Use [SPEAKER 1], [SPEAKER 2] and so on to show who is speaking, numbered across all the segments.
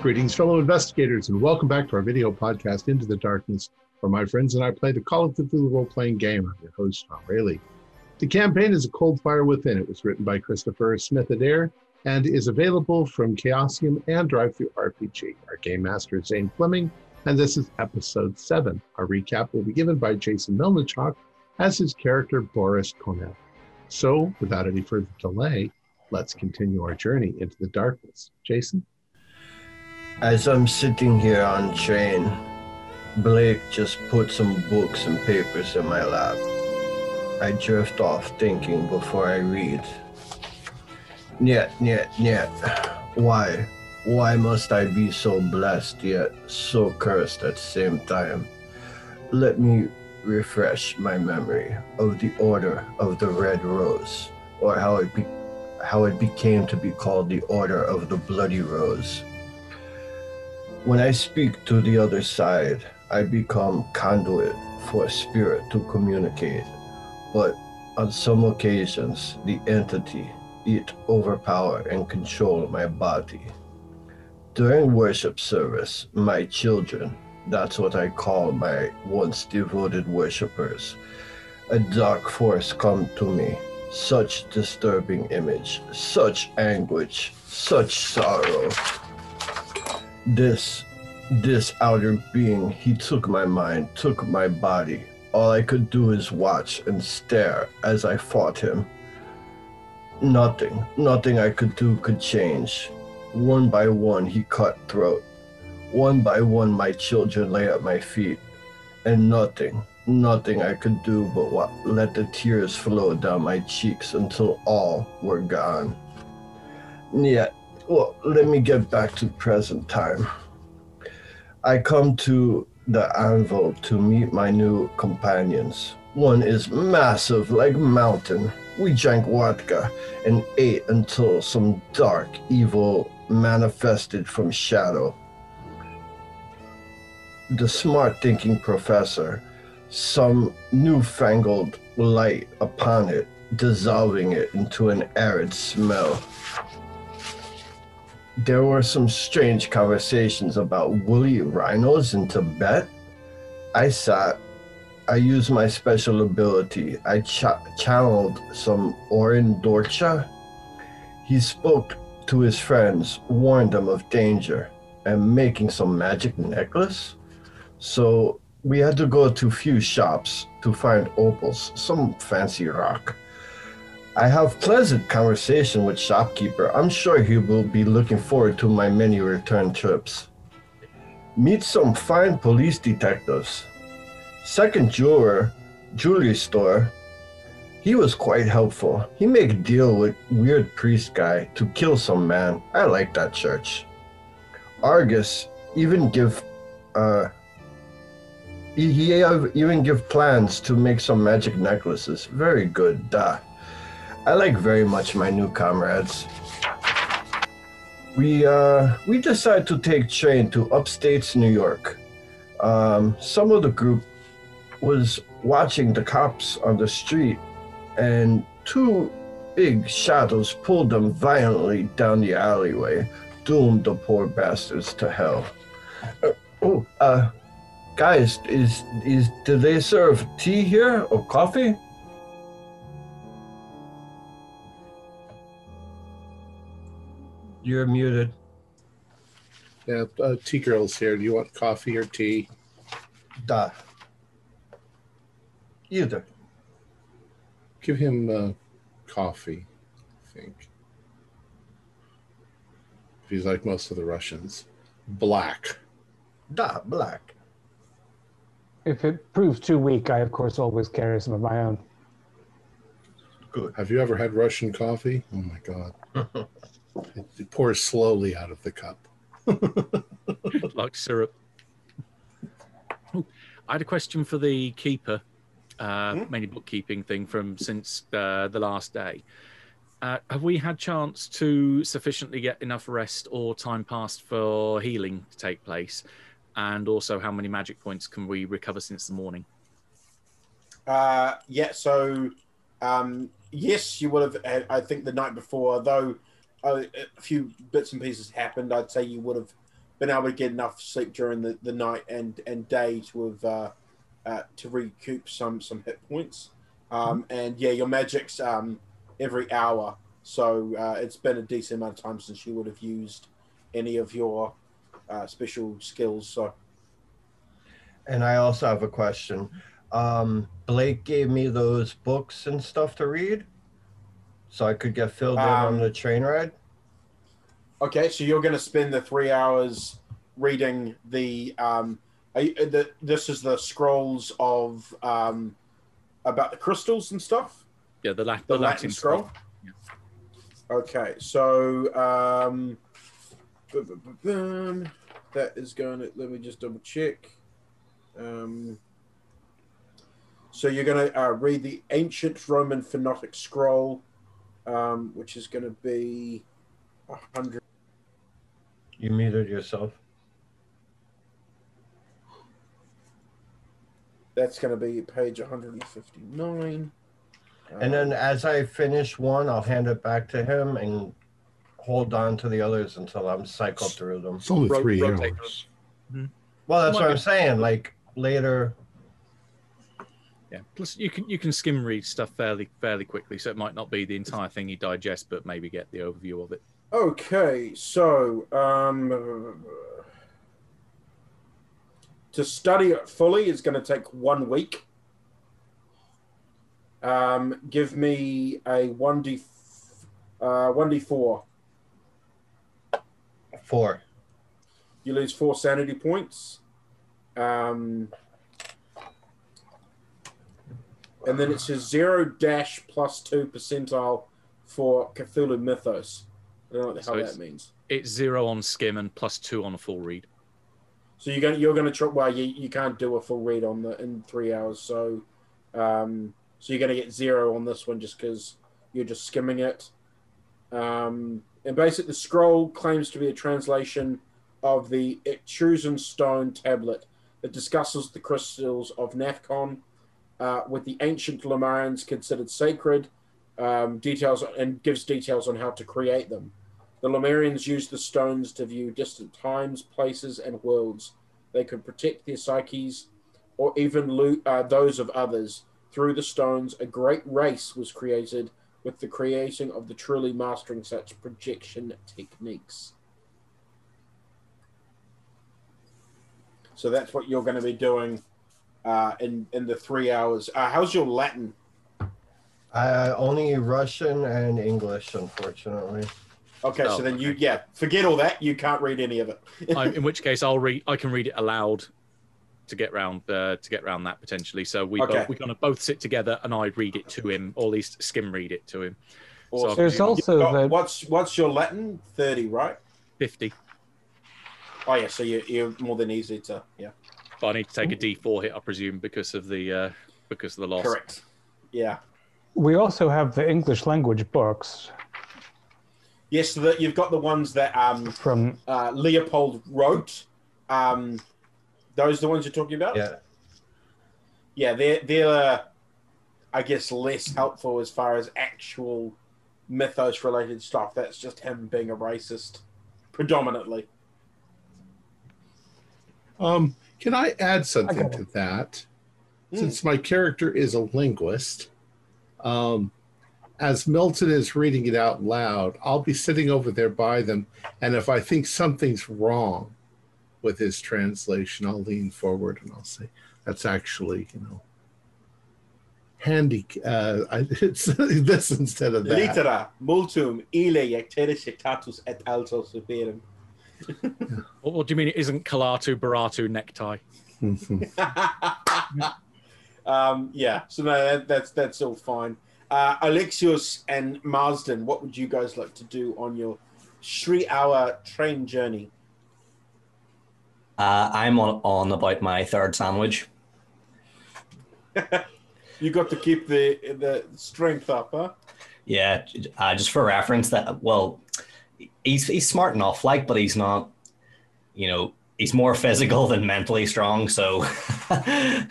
[SPEAKER 1] Greetings, fellow investigators, and welcome back to our video podcast, Into the Darkness, where my friends and I play the Call of Cthulhu role playing game. I'm your host, Tom Rayleigh. The campaign is A Cold Fire Within. It was written by Christopher Smith Adair and is available from Chaosium and Drive Through RPG. Our game master is Zane Fleming, and this is episode seven. Our recap will be given by Jason Melnichuk as his character Boris Konev. So, without any further delay, let's continue our journey into the darkness. Jason?
[SPEAKER 2] As I'm sitting here on train, Blake just put some books and papers in my lap. I drift off thinking before I read. Yet, yet, yet. Why? Why must I be so blessed yet so cursed at the same time? Let me refresh my memory of the Order of the Red Rose, or how it be- how it became to be called the Order of the Bloody Rose. When I speak to the other side, I become conduit for spirit to communicate. But on some occasions, the entity, it overpower and control my body. During worship service, my children, that's what I call my once devoted worshippers, a dark force come to me. Such disturbing image, such anguish, such sorrow. This, this outer being, he took my mind, took my body. All I could do is watch and stare as I fought him. Nothing, nothing I could do could change. One by one, he cut throat. One by one, my children lay at my feet. And nothing, nothing I could do but what, let the tears flow down my cheeks until all were gone. Yet, well, let me get back to present time. I come to the anvil to meet my new companions. One is massive like mountain. We drank vodka and ate until some dark evil manifested from shadow. The smart thinking professor, some newfangled light upon it, dissolving it into an arid smell there were some strange conversations about woolly rhinos in Tibet. I sat, I used my special ability. I ch- channeled some Orin Dorcha. He spoke to his friends, warned them of danger, and making some magic necklace. So we had to go to few shops to find opals, some fancy rock. I have pleasant conversation with shopkeeper. I'm sure he will be looking forward to my many return trips. Meet some fine police detectives. Second jeweler, jewelry store. He was quite helpful. He made a deal with weird priest guy to kill some man. I like that church. Argus even give uh he, he even give plans to make some magic necklaces. Very good. Duh. I like very much my new comrades. We uh, we decided to take train to upstate New York. Um, some of the group was watching the cops on the street, and two big shadows pulled them violently down the alleyway, doomed the poor bastards to hell. Uh, oh, uh, guys, is is do they serve tea here or coffee? You're muted.
[SPEAKER 1] Yeah, uh, tea girl's here. Do you want coffee or tea?
[SPEAKER 2] Da. Either.
[SPEAKER 1] Give him uh, coffee, I think. If he's like most of the Russians. Black.
[SPEAKER 2] Da, black.
[SPEAKER 3] If it proves too weak, I of course always carry some of my own.
[SPEAKER 2] Good.
[SPEAKER 1] Have you ever had Russian coffee? Oh my God. it, it pours slowly out of the cup.
[SPEAKER 4] like syrup. Oh, I had a question for the keeper, uh, mainly bookkeeping thing from since uh, the last day. Uh, have we had chance to sufficiently get enough rest or time passed for healing to take place? And also, how many magic points can we recover since the morning?
[SPEAKER 5] Uh, yeah, so um, yes, you would have. I think the night before, though a few bits and pieces happened, I'd say you would have been able to get enough sleep during the, the night and, and day to have uh, uh, to recoup some some hit points. Um, and yeah, your magic's um, every hour, so uh, it's been a decent amount of time since you would have used any of your uh, special skills. So
[SPEAKER 2] And I also have a question. Um, Blake gave me those books and stuff to read, so I could get filled in on
[SPEAKER 5] Um,
[SPEAKER 2] the train ride.
[SPEAKER 5] Okay, so you're going to spend the three hours reading the. Um, are you, the this is the scrolls of um, about the crystals and stuff.
[SPEAKER 4] Yeah, the, la-
[SPEAKER 5] The,
[SPEAKER 4] the
[SPEAKER 5] Latin, scroll. Okay, so um, bum, that is going to. Let me just double check. Um, so you're going to uh, read the ancient Roman phonetic scroll, um, which is going to be a hundred.
[SPEAKER 2] You muted yourself.
[SPEAKER 5] That's going to be page 159.
[SPEAKER 2] And then
[SPEAKER 5] Um,
[SPEAKER 2] as I finish one, I'll hand it back to him and hold on to the others until I'm cycled through them.
[SPEAKER 1] It's only
[SPEAKER 4] Ro-
[SPEAKER 1] three
[SPEAKER 4] rotate
[SPEAKER 1] hours.
[SPEAKER 2] Well, that's what I'm saying. Like later,
[SPEAKER 4] Yeah. Plus, you can you can skim read stuff fairly fairly quickly, so it might not be the entire thing you digest, but maybe get the overview of it.
[SPEAKER 5] Okay, so um, to study it fully is going to take one week. Um, give me a one d uh, one d four.
[SPEAKER 2] four.
[SPEAKER 5] You lose four sanity points. Um, and then it says zero dash plus two percentile for Cthulhu Mythos. I don't know what the
[SPEAKER 4] So
[SPEAKER 5] hell that means.
[SPEAKER 4] It's zero on skim and plus two on a full read.
[SPEAKER 5] So you're gonna you're gonna try. Well, you, you can't do a full read on the in three hours. So, um, so you're gonna get zero on this one just because you're just skimming it. Um, and basically, the scroll claims to be a translation of the Etruscan stone tablet that discusses the crystals of Nafcon, uh, with the ancient Lemurians considered sacred. Um, details and gives details on how to create them. The Lemurians used the stones to view distant times, places, and worlds. They could protect their psyches or even loot uh, those of others. Through the stones, a great race was created with the creating of the truly mastering such projection techniques. So that's what you're going to be doing uh, in in the three hours. Uh, how's your Latin?
[SPEAKER 2] Uh, only Russian and English, unfortunately.
[SPEAKER 5] Okay,
[SPEAKER 4] Oh,
[SPEAKER 5] so then you yeah forget all that. You can't read any of it.
[SPEAKER 4] I, in which case, I'll read. I can read it aloud to get round uh, to get round that potentially. So we
[SPEAKER 5] Okay.
[SPEAKER 4] both, we kind of both sit together, and I read it to him, or at least skim read it to him.
[SPEAKER 5] Awesome.
[SPEAKER 3] There's also
[SPEAKER 5] Oh,
[SPEAKER 3] the
[SPEAKER 5] what's what's your Latin? Thirty, right?
[SPEAKER 4] Fifty.
[SPEAKER 5] Oh yeah, so you're, you're more than easy to yeah.
[SPEAKER 4] But I need to take a D four hit, I presume, because of the uh, because of the loss.
[SPEAKER 5] Correct. Yeah.
[SPEAKER 3] we also have the English language books
[SPEAKER 5] Yes, so that you've got the ones that um
[SPEAKER 3] from
[SPEAKER 5] uh, Leopold wrote. Um, those the ones you're talking about?
[SPEAKER 2] Yeah.
[SPEAKER 5] Yeah, they're they're uh, I guess less helpful as far as actual mythos related stuff. That's just him being a racist, predominantly.
[SPEAKER 1] Um, can I add something to that?
[SPEAKER 5] Hmm.
[SPEAKER 1] Since my character is a linguist, um, as Milton is reading it out loud, I'll be sitting over there by them, and if I think something's wrong with his translation, I'll lean forward and I'll say, "That's actually, you know, handy. Uh, I, it's this instead of that."
[SPEAKER 5] Litera multum ile jectere sectatus et alto superum.
[SPEAKER 4] What, what do you mean? It isn't Klaatu barada nikto?
[SPEAKER 5] um, yeah, so no, that, that's that's all fine. Uh, Alexios and Marsden, what would you guys like to do on your three-hour train journey?
[SPEAKER 6] Uh, I'm on, on about my third sandwich.
[SPEAKER 5] You got to keep the the strength up, huh?
[SPEAKER 6] Yeah, uh, just for reference, that well, he's he's smart enough, like, but he's not. You know, he's more physical than mentally strong. So,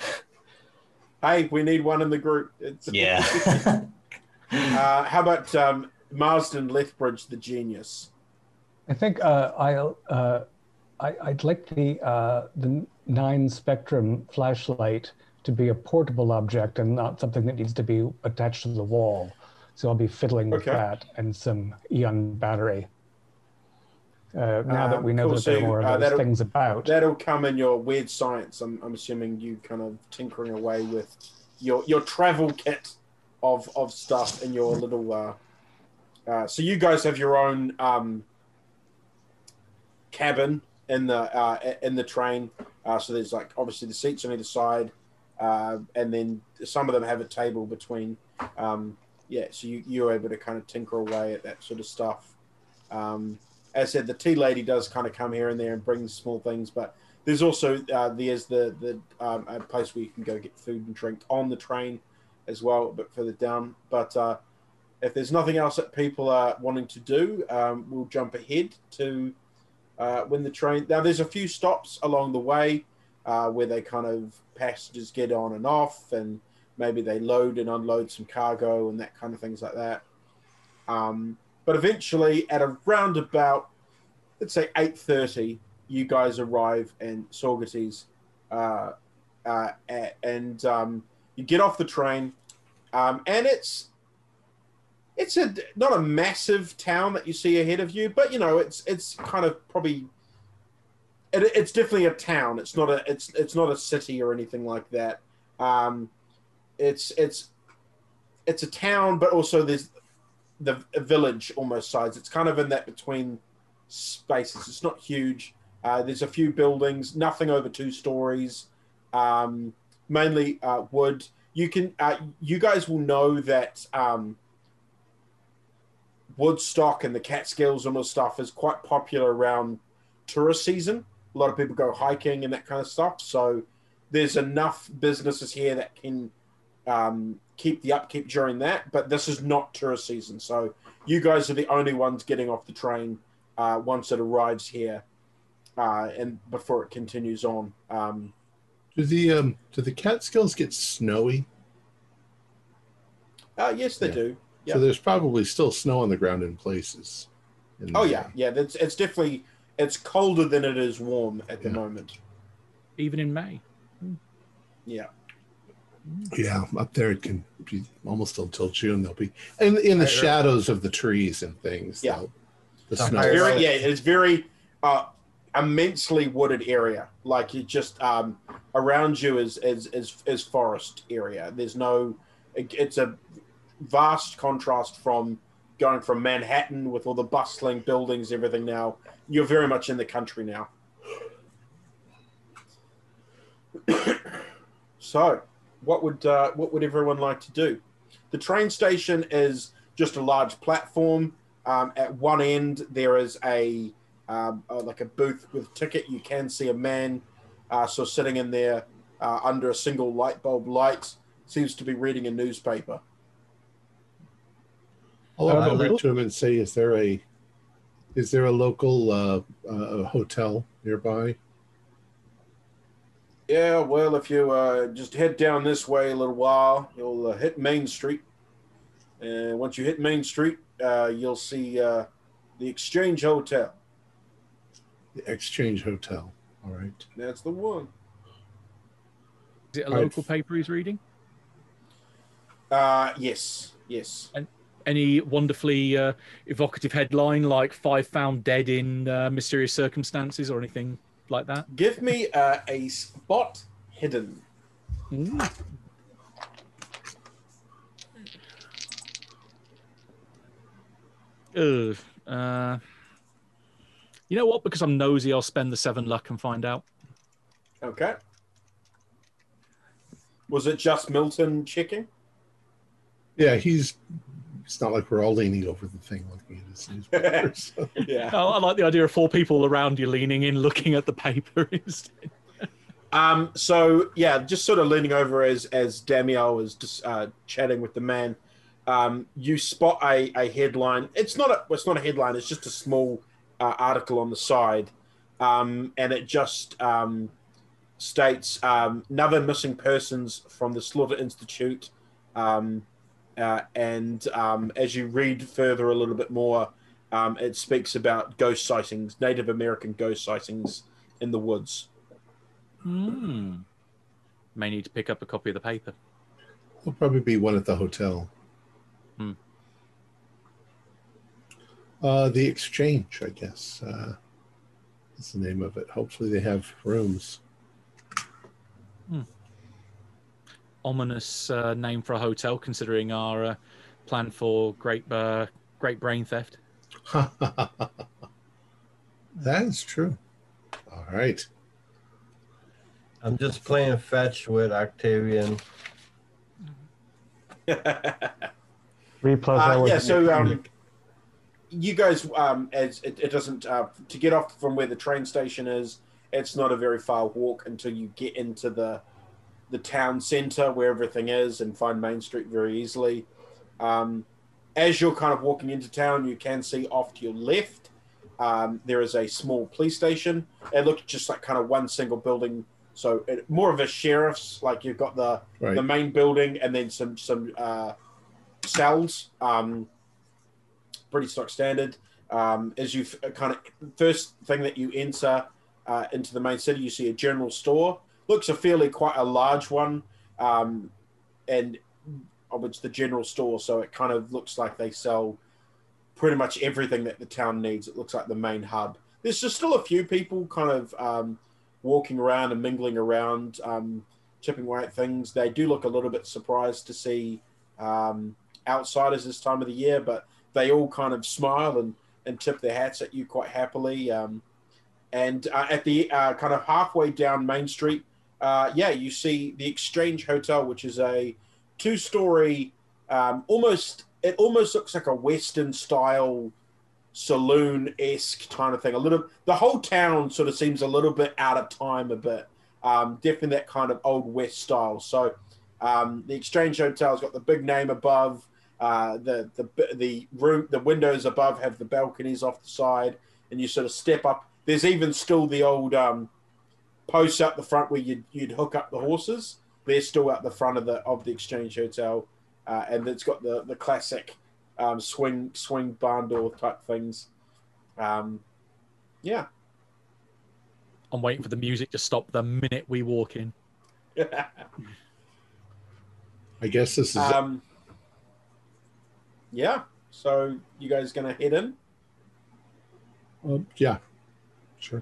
[SPEAKER 5] Hey, we need one in the group. It's,
[SPEAKER 6] yeah.
[SPEAKER 5] uh, how about um, Marsden Lethbridge, the genius?
[SPEAKER 3] I think uh, I'll uh, I, I'd like the uh, the nine spectrum flashlight to be a portable object and not something that needs to be attached to the wall. So I'll be fiddling with that and some Eon battery. Uh, now that
[SPEAKER 5] Um,
[SPEAKER 3] we know
[SPEAKER 5] cool.
[SPEAKER 3] that there are more
[SPEAKER 5] uh,
[SPEAKER 3] of those
[SPEAKER 5] that'll-
[SPEAKER 3] things about.
[SPEAKER 5] That'll come in your weird science. I'm, I'm assuming you kind of tinkering away with your your travel kit of of stuff in your little. Uh, uh, so you guys have your own um, cabin in the uh, in the train. Uh, so there's like obviously the seats on either side, uh, and then some of them have a table between. Um, yeah, so you you're able to kind of tinker away at that sort of stuff. Um, as I said, the tea lady does kind of come here and there and bring small things, but there's also uh, there's the the um, a place where you can go get food and drink on the train as well, a bit further down. But uh, if there's nothing else that people are wanting to do, um, we'll jump ahead to uh, when the train. Now there's a few stops along the way uh, where they kind of passengers get on and off, and maybe they load and unload some cargo and that kind of things like that. Um, but eventually, at around about let's say eight thirty, you guys arrive in Saugerties, uh, uh, and um, you get off the train, um, and it's it's a not a massive town that you see ahead of you, but you know it's it's kind of probably it, it's definitely a town. It's not a it's it's not a city or anything like that. Um, it's it's it's a town, but also there's the village almost size. It's kind of in that between spaces. It's not huge. Uh, there's a few buildings, nothing over two stories, um, mainly uh, wood. You can, uh, you guys will know that um, Woodstock and the Catskills and all stuff is quite popular around tourist season. A lot of people go hiking and that kind of stuff. So there's enough businesses here that can um, keep the upkeep during that. But this is not tourist season, so you guys are the only ones getting off the train uh, once it arrives here, uh, and before it continues on. Um,
[SPEAKER 1] Do the um do the Catskills get snowy?
[SPEAKER 5] uh, yes, they
[SPEAKER 1] Yeah.
[SPEAKER 5] do. Yeah.
[SPEAKER 1] So there's probably still snow on the ground in places. in
[SPEAKER 5] Oh
[SPEAKER 1] May.
[SPEAKER 5] yeah, yeah. That's it's definitely it's colder than it is warm at the moment.
[SPEAKER 4] Even in May.
[SPEAKER 5] Yeah.
[SPEAKER 1] Yeah, up there it can be almost until June. They'll be in in the shadows of the trees and things.
[SPEAKER 5] Yeah.
[SPEAKER 1] they'll- the
[SPEAKER 2] The
[SPEAKER 1] snow.
[SPEAKER 5] very yeah it's very uh immensely wooded area like you just um around you is is is, is forest area there's no it, it's a vast contrast from going from manhattan with all the bustling buildings everything now you're very much in the country now so what would uh, what would everyone like to do the train station is just a large platform um, at one end, there is a um, uh, like a booth with ticket. You can see a man, uh, so sitting in there uh, under a single light bulb light, seems to be reading a newspaper.
[SPEAKER 1] I'll
[SPEAKER 3] Uh,
[SPEAKER 1] go
[SPEAKER 3] the-
[SPEAKER 1] to him and say, "Is there a is there a local uh, uh, hotel nearby?"
[SPEAKER 5] Yeah, well, if you uh, just head down this way a little while, you'll uh, hit Main Street, and once you hit Main Street, uh, you'll see uh, the Exchange Hotel.
[SPEAKER 1] The Exchange Hotel. All right.
[SPEAKER 5] That's the one.
[SPEAKER 4] Is it a
[SPEAKER 1] Right.
[SPEAKER 4] local paper he's reading?
[SPEAKER 5] Uh, yes, yes.
[SPEAKER 4] Any wonderfully uh, evocative headline like Five Found Dead in uh, Mysterious Circumstances or anything like that?
[SPEAKER 5] Give me uh, a spot hidden.
[SPEAKER 4] Ugh. Uh, you know what? Because I'm nosy, I'll spend the seven luck and find out.
[SPEAKER 5] Okay. Was it just Milton checking?
[SPEAKER 1] Yeah, he's. It's not like we're all leaning over the thing looking at this newspaper. so-
[SPEAKER 5] yeah.
[SPEAKER 4] Oh, I like the idea of four people around you leaning in, looking at the paper instead.
[SPEAKER 5] Um. So yeah, just sort of leaning over as as Damiel was just uh, chatting with the man. Um, you spot a, a headline. It's not a it's not a headline. It's just a small uh, article on the side, um, and it just um, states um, another missing persons from the Slaughter Institute. Um, uh, and um, as you read further a little bit more, Um, it speaks about ghost sightings, Native American ghost sightings in the woods.
[SPEAKER 4] Hmm. May need to pick up a copy of the paper.
[SPEAKER 1] There'll probably be one at the hotel.
[SPEAKER 4] Hmm.
[SPEAKER 1] Uh, the exchange, I guess. Uh, that's the name of it. Hopefully, they have rooms.
[SPEAKER 4] Ominous uh, name for a hotel, considering our uh, plan for great uh, great brain theft.
[SPEAKER 1] that is true. All right.
[SPEAKER 2] I'm just playing fetch with Octavian.
[SPEAKER 3] Three plus
[SPEAKER 5] Uh, yeah, so um, you guys, um, as it, it doesn't uh, to get off from where the train station is, it's not a very far walk until you get into the the town center where everything is and find Main Street very easily. Um, as you're kind of walking into town, you can see off to your left um, there is a small police station. It looks just like kind of one single building, so it, more of a sheriff's. Like you've got the
[SPEAKER 1] Right.
[SPEAKER 5] the main building and then some some uh, cells. Um, pretty stock standard. Um, as you kind of first thing that you enter uh, into the main city, you see a general store. Looks a fairly quite a large one, um, and of it's the general store, so it kind of looks like they sell pretty much everything that the town needs. It looks like the main hub. There's just still a few people kind of um, walking around and mingling around, um, chipping away at things. They do look a little bit surprised to see um, outsiders this time of the year, but they all kind of smile and, and tip their hats at you quite happily. Um, and uh, at the uh, kind of halfway down Main Street, uh, yeah, you see the Exchange Hotel, which is a two-story, um, almost it almost looks like a Western style saloon esque kind of thing. A little, the whole town sort of seems a little bit out of time, a bit. Um, definitely that kind of old West style. So um, the Exchange Hotel's got the big name above. Uh, the the the room, the windows above have the balconies off the side, and you sort of step up. There's even still the old um, posts up the front where you'd, you'd hook up the horses. They're still out the front of the of the Exchange Hotel, uh, and it's got the the classic um, swing swing barn door type things. Um, yeah.
[SPEAKER 4] I'm waiting for the music to stop the minute we walk in.
[SPEAKER 1] I guess this is.
[SPEAKER 5] um, yeah. So you guys gonna head in?
[SPEAKER 1] uh, yeah. Sure.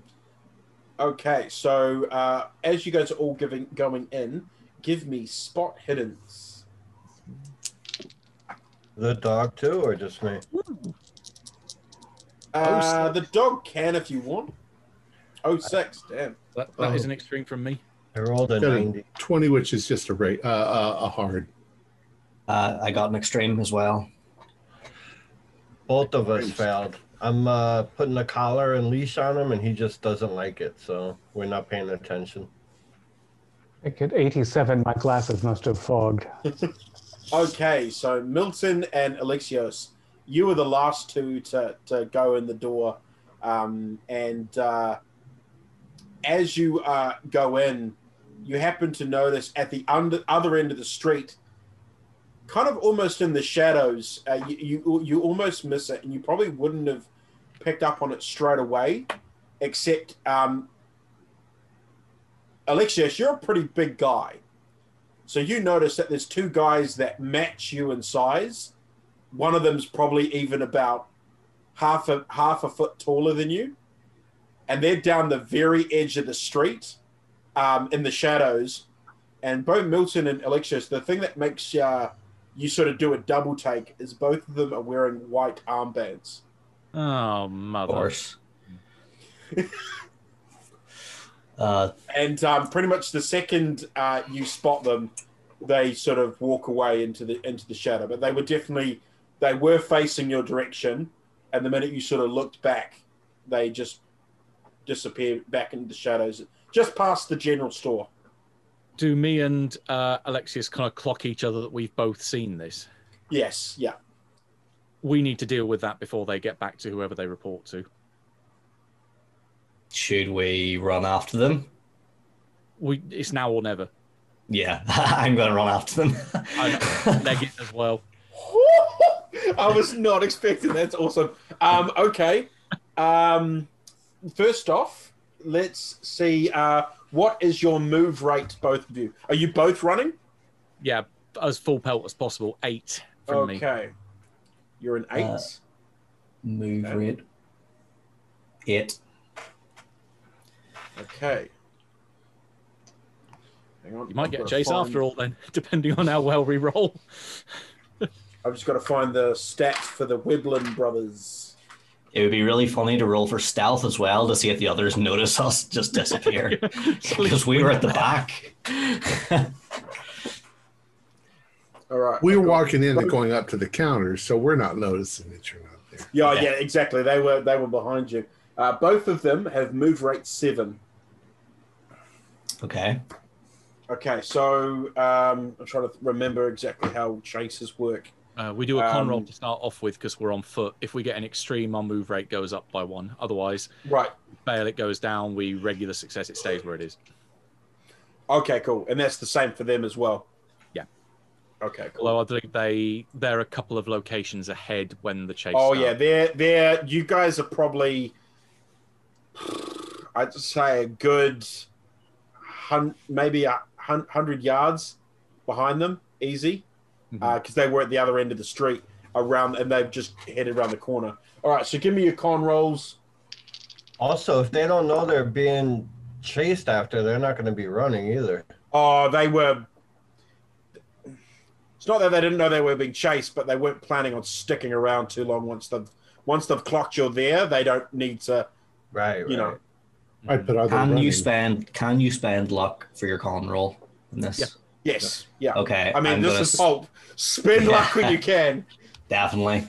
[SPEAKER 5] Okay. So uh, as you guys are all giving going in, give me spot hiddens.
[SPEAKER 2] The dog too, or just me?
[SPEAKER 5] Uh, the dog can if you want. Oh six, damn.
[SPEAKER 4] That, that is
[SPEAKER 1] Oh.
[SPEAKER 4] an extreme from me.
[SPEAKER 2] I rolled a
[SPEAKER 1] Got a
[SPEAKER 2] 90.
[SPEAKER 1] 20, which is just a rate, uh, uh, a hard.
[SPEAKER 6] Uh, I got an extreme as well.
[SPEAKER 2] Both of us failed. I'm uh, putting a collar and leash on him, and he just doesn't like it. So we're not paying attention.
[SPEAKER 3] Like at 87, my glasses must have fogged.
[SPEAKER 5] Okay, so Milton and Alexios, you were the last two to, to go in the door. Um, and uh, as you uh, go in, you happen to notice at the under, other end of the street, kind of almost in the shadows, uh, you, you, you almost miss it, and you probably wouldn't have picked up on it straight away, except um, Alexios, you're a pretty big guy. So you notice that there's two guys that match you in size. One of them's probably even about half a half a foot taller than you, and they're down the very edge of the street, um, in the shadows. And both Milton and Alexios, the thing that makes uh, you sort of do a double take is both of them are wearing white armbands.
[SPEAKER 4] Oh,
[SPEAKER 6] Of
[SPEAKER 4] mother.
[SPEAKER 6] course. uh,
[SPEAKER 5] And um, pretty much the second uh, you spot them, they sort of walk away into the into the shadow. But they were definitely they were facing your direction, and the minute you sort of looked back, they just disappeared back into the shadows, just past the general store.
[SPEAKER 4] Do me and uh, Alexios kind of clock each other that we've both seen this?
[SPEAKER 5] Yes, yeah.
[SPEAKER 4] We need to deal with that before they get back to whoever they report to.
[SPEAKER 6] should we run after them?
[SPEAKER 4] We it's now or never.
[SPEAKER 6] Yeah, I'm going to run after them.
[SPEAKER 4] I leg it as well.
[SPEAKER 5] I was not expecting that. That's awesome. Um, okay. Um, first off, let's see. Uh, what is your move rate, both of you? Are you both running?
[SPEAKER 4] Yeah, as full pelt as possible. Eight from me.
[SPEAKER 5] okay. You're an eight.
[SPEAKER 6] Uh, Move
[SPEAKER 5] Okay.
[SPEAKER 6] rate. Eight.
[SPEAKER 5] okay. Hang on.
[SPEAKER 4] You might
[SPEAKER 5] I've
[SPEAKER 4] get a chase
[SPEAKER 5] find-
[SPEAKER 4] after all, then, depending on how well we roll.
[SPEAKER 5] I've just got to find the stats for the Wiblin brothers.
[SPEAKER 6] It would be really funny to roll for stealth as well to see if the others notice us just disappear because we were at the back.
[SPEAKER 5] All right.
[SPEAKER 1] We were walking in and going up to the counters, so we're not noticing that you're not there.
[SPEAKER 5] Yeah,
[SPEAKER 6] Yeah.
[SPEAKER 5] yeah, exactly. They were they were behind you. Uh, both of them have move rate seven.
[SPEAKER 6] okay.
[SPEAKER 5] Okay, so um, I'm trying to remember exactly how chases work.
[SPEAKER 4] Uh, we do a con
[SPEAKER 5] Um,
[SPEAKER 4] roll to start off with because we're on foot. If we get an extreme, our move rate goes up by one. Otherwise,
[SPEAKER 5] Right.
[SPEAKER 4] fail, it goes down. We regular success, it stays where it is.
[SPEAKER 5] Okay, cool. And that's the same for them as well.
[SPEAKER 4] Yeah.
[SPEAKER 5] Okay, cool.
[SPEAKER 4] Although I think they they're a couple of locations ahead when the chase.
[SPEAKER 5] Oh
[SPEAKER 4] starts.
[SPEAKER 5] yeah, they're they're you guys are probably I'd say a good hun- maybe a hun- hundred yards behind them, easy,
[SPEAKER 4] Mm-hmm.
[SPEAKER 5] Uh, because they were at the other end of the street around, and they've just headed around the corner. All right, so give me your con rolls.
[SPEAKER 2] Also, if they don't know they're being chased after, they're not going to be running either.
[SPEAKER 5] Oh, they were. It's not that they didn't know they were being chased, but they weren't planning on sticking around too long. Once they've once they've clocked you're there, they don't need to.
[SPEAKER 2] Right, right.
[SPEAKER 5] You know.
[SPEAKER 1] I put other
[SPEAKER 6] Can
[SPEAKER 1] running.
[SPEAKER 6] you spend can you spend luck for your con roll in this?
[SPEAKER 4] Yeah.
[SPEAKER 5] Yes, yeah.
[SPEAKER 6] Okay.
[SPEAKER 5] I mean,
[SPEAKER 6] I'm
[SPEAKER 5] this is
[SPEAKER 6] s-
[SPEAKER 5] pulp. Spend
[SPEAKER 6] Yeah.
[SPEAKER 5] luck when you can.
[SPEAKER 6] definitely.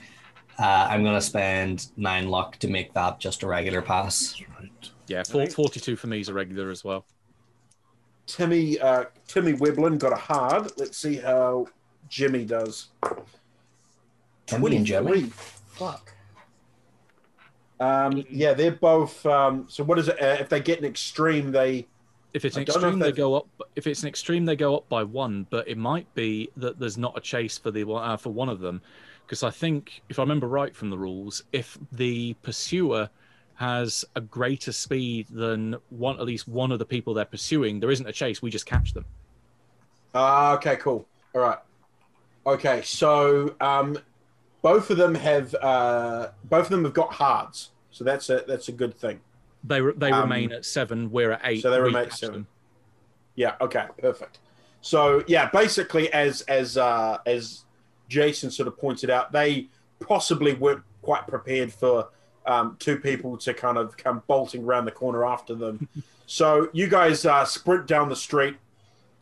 [SPEAKER 6] Uh, I'm gonna spend nine luck to make that just a regular pass.
[SPEAKER 1] Right.
[SPEAKER 4] yeah. four- Forty-two for me is a regular as well.
[SPEAKER 5] Timmy, uh, Timmy Weblin got a hard. Let's see how Jimmy does.
[SPEAKER 6] Timmy and Jimmy. Fuck.
[SPEAKER 5] Um, yeah, they're both. Um, so what is it? Uh, if they get an extreme, they.
[SPEAKER 4] If it's an
[SPEAKER 5] don't know if
[SPEAKER 4] extreme, they go up. If it's an extreme, they go up by one. But it might be that there's not a chase for the uh, for one of them, because I think if I remember right from the rules, if the pursuer has a greater speed than one, at least one of the people they're pursuing, there isn't a chase. We just catch them.
[SPEAKER 5] Ah, okay, cool. All right. Okay, so um, both of them have uh, both of them have got hards, so that's a that's a good thing.
[SPEAKER 4] They re- they
[SPEAKER 5] Um,
[SPEAKER 4] remain at seven. We're at eight.
[SPEAKER 5] so they remain at seven.
[SPEAKER 4] them.
[SPEAKER 5] Yeah. Okay. Perfect. So yeah, basically, as as uh, as Jason sort of pointed out, they possibly weren't quite prepared for um, two people to kind of come bolting around the corner after them. so you guys uh, sprint down the street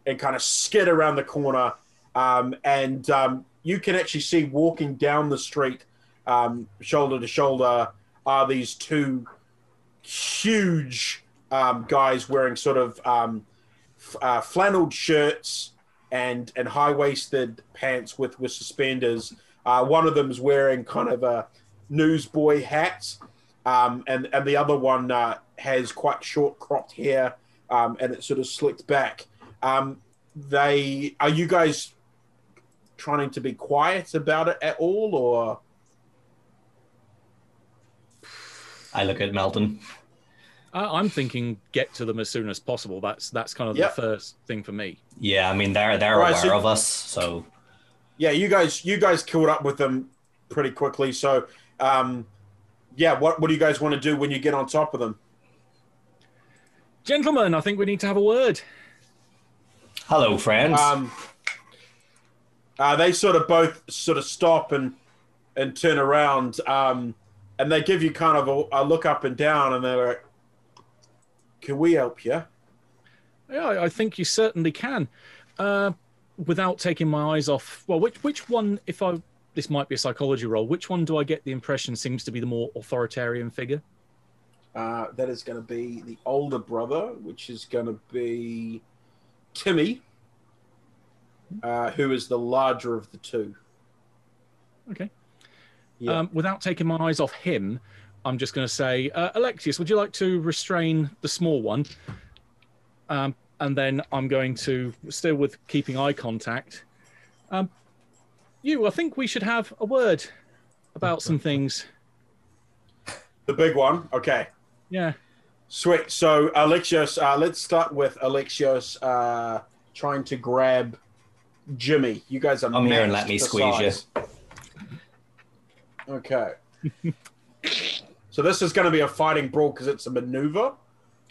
[SPEAKER 5] and kind of skid around the corner, um, and um, you can actually see walking down the street, um, shoulder to shoulder, are these two huge um, guys wearing sort of um, f- uh, flannelled shirts and and high waisted pants with with suspenders. Uh, one of them is wearing kind of a newsboy hat, um, and and the other one uh, has quite short cropped hair, um, and it's sort of slicked back. Um, they are you guys trying to be quiet about it at all, or
[SPEAKER 6] I look at Milton.
[SPEAKER 4] I- I'm thinking get to them as soon as possible. That's that's kind of
[SPEAKER 5] Yep.
[SPEAKER 4] the first thing for me.
[SPEAKER 6] Yeah, I mean they're they're
[SPEAKER 5] Right,
[SPEAKER 6] aware
[SPEAKER 5] so-
[SPEAKER 6] of us, so
[SPEAKER 5] yeah, you guys you guys killed up with them pretty quickly. So um, yeah, what what do you guys want to do when you get on top of them?
[SPEAKER 4] Gentlemen, I think we need to have a word.
[SPEAKER 6] hello friends.
[SPEAKER 5] Um, uh, they sort of both sort of stop and and turn around, um, and they give you kind of a, a look up and down, and they're like, "Can we help you?"
[SPEAKER 4] Yeah, I- think you certainly can. Uh, without taking my eyes off, well, which which one? If I this might be a psychology role. Which one do I get the impression seems to be the more authoritarian figure?
[SPEAKER 5] Uh, that is going to be the older brother, which is going to be Timmy, uh, who is the larger of the two.
[SPEAKER 4] Okay.
[SPEAKER 5] Yeah.
[SPEAKER 4] Um, without taking my eyes off him, I'm just going to say, uh, Alexios, would you like to restrain the small one? Um, and then I'm going to, still with keeping eye contact, um, you, I think we should have a word. about some things.
[SPEAKER 5] The big one. Okay.
[SPEAKER 4] Yeah.
[SPEAKER 5] Sweet. So Alexios, uh, let's start with Alexios uh, trying to grab Jimmy. You guys are.
[SPEAKER 6] Come here and let me
[SPEAKER 5] for
[SPEAKER 6] squeeze you.
[SPEAKER 5] Okay. so this is going to be a fighting brawl because it's a maneuver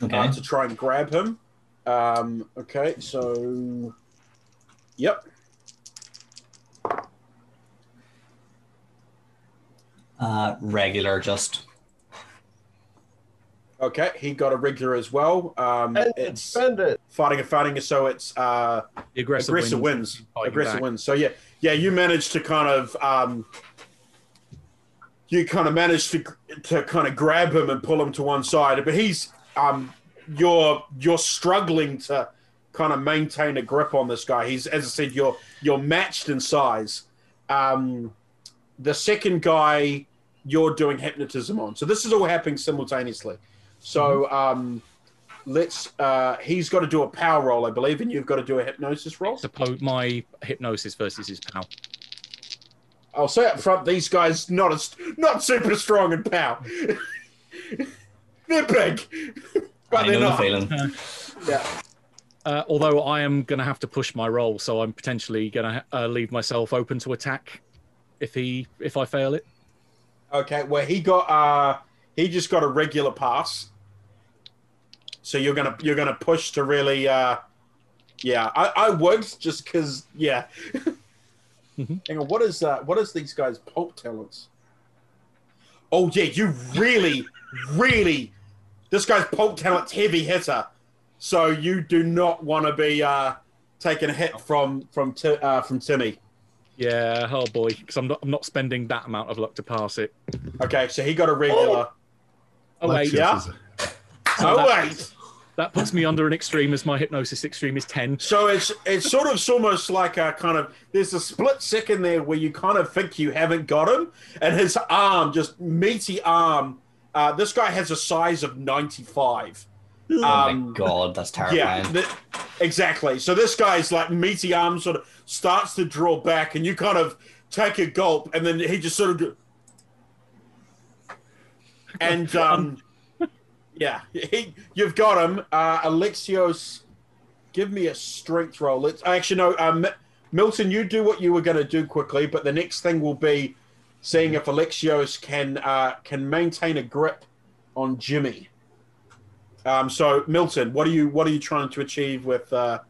[SPEAKER 6] Okay.
[SPEAKER 5] uh, to try and grab him. Um, okay. So. Yep.
[SPEAKER 6] Uh, regular, just.
[SPEAKER 5] Okay. He got a regular as well. Um,
[SPEAKER 2] And
[SPEAKER 5] it's
[SPEAKER 2] spend it.
[SPEAKER 5] fighting and fighting. So it's. Uh,
[SPEAKER 4] The aggressive,
[SPEAKER 5] aggressive
[SPEAKER 4] wins.
[SPEAKER 5] wins. Aggressive
[SPEAKER 4] back.
[SPEAKER 5] wins. So yeah, yeah, you managed to kind of um, you kind of manage to to kind of grab him and pull him to one side, but he's um, you're you're struggling to kind of maintain a grip on this guy. He's as I said, you're you're matched in size. Um, the second guy you're doing hypnotism on. So this is all happening simultaneously. So um, let's. Uh, he's got to do a power roll, I believe, and you've got to do a hypnosis roll.
[SPEAKER 4] Suppose my hypnosis versus his pal.
[SPEAKER 5] I'll say up front, these guys not as not super strong in power. they're big, but
[SPEAKER 6] I
[SPEAKER 5] they're
[SPEAKER 6] know the
[SPEAKER 5] not.
[SPEAKER 6] feeling.
[SPEAKER 5] Yeah.
[SPEAKER 4] Uh, although I am going to have to push my roll, so I'm potentially going to uh, leave myself open to attack if he if I fail it.
[SPEAKER 5] Okay. Well, he got uh he just got a regular pass. So you're gonna you're gonna push to really uh yeah I, I would just because yeah.
[SPEAKER 4] Mhm.
[SPEAKER 5] Hang on, what is uh what is these guys' pulp talents? Oh yeah, you really really this guy's pulp talent's heavy hitter, so you do not want to be uh taking a hit from from Ti- uh, from Timmy.
[SPEAKER 4] Yeah, oh boy, because I'm not I'm not spending that amount of luck to pass it.
[SPEAKER 5] Okay, so he got a regular.
[SPEAKER 4] Oh wait,
[SPEAKER 5] yeah.
[SPEAKER 1] is a-
[SPEAKER 4] So
[SPEAKER 5] Oh wait.
[SPEAKER 4] That puts me under an extreme as my hypnosis extreme is ten.
[SPEAKER 5] So it's it's sort of almost like a kind of there's a split second there where you kind of think you haven't got him, and his arm, just meaty arm. Uh, this guy has a size of 95.
[SPEAKER 6] Oh
[SPEAKER 5] Um,
[SPEAKER 6] my god, that's
[SPEAKER 5] Yeah,
[SPEAKER 6] terrifying.
[SPEAKER 5] th- exactly. So this guy's like meaty arm sort of starts to draw back, and you kind of take a gulp, and then he just sort of. do- And um, yeah, he, you've got him, uh, Alexios. Give me a strength roll. Let's actually no, um, Milton. You do what you were going to do quickly, but the next thing will be seeing if Alexios can uh, can maintain a grip on Jimmy. Um, so Milton, what are you what are you trying to achieve with? Uh,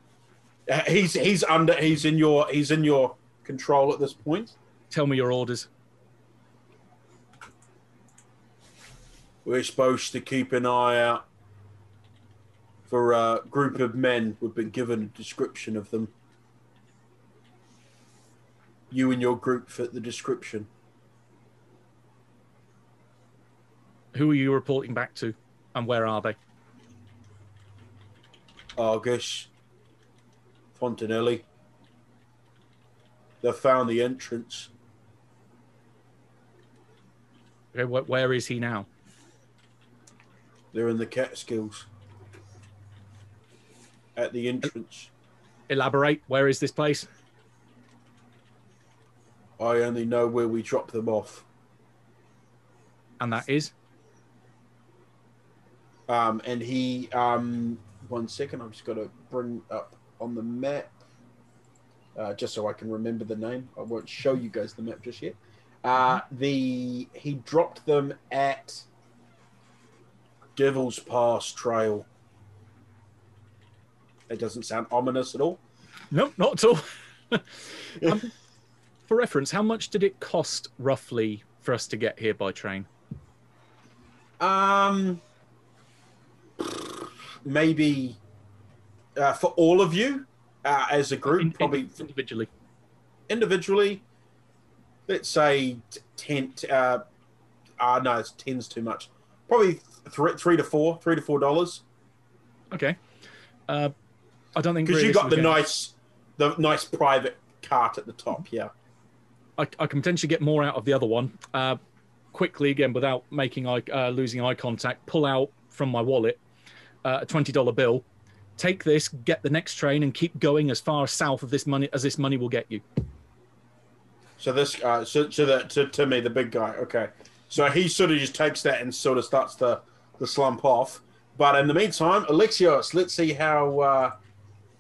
[SPEAKER 5] he's he's under he's in your he's in your control at this point.
[SPEAKER 4] Tell me your orders.
[SPEAKER 5] We're supposed to keep an eye out for a group of men. We've been given a description of them. You and your group fit the description.
[SPEAKER 4] Who are you reporting back to, and where are they?
[SPEAKER 5] Argus, Fontanelli. They found the entrance.
[SPEAKER 4] Okay, wh- where is he now?
[SPEAKER 5] They're in the Catskills. At the entrance.
[SPEAKER 4] Elaborate. Where is this place?
[SPEAKER 5] I only know where we drop them off.
[SPEAKER 4] And that is
[SPEAKER 5] Um, and he, um, one second, I'm just going to bring up on the map, uh, just so I can remember the name. I won't show you guys the map just yet. Uh, the he dropped them at Devil's Pass Trail. It doesn't sound ominous at all.
[SPEAKER 4] no, not at all. Um, for reference, how much did it cost roughly for us to get here by train?
[SPEAKER 5] Um, maybe uh, for all of you uh, as a group,
[SPEAKER 4] In-
[SPEAKER 5] probably
[SPEAKER 4] individually.
[SPEAKER 5] individually, let's say ten. Uh, uh, no, it's ten's too much. Probably three, three to four, three to four dollars
[SPEAKER 4] Okay. Uh, I don't think
[SPEAKER 5] because you got the nice, the nice private cart at the top. Yeah.
[SPEAKER 4] I, I can potentially get more out of the other one. Uh, quickly again, without making eye, uh, losing eye contact, pull out from my wallet uh, a twenty dollar bill. Take this, get the next train, and keep going as far south of this money as this money will get you.
[SPEAKER 5] So this, uh, so to the to Timmy, the big guy. Okay, so he sort of just takes that and sort of starts to the slump off. But in the meantime, Alexios, let's see how uh,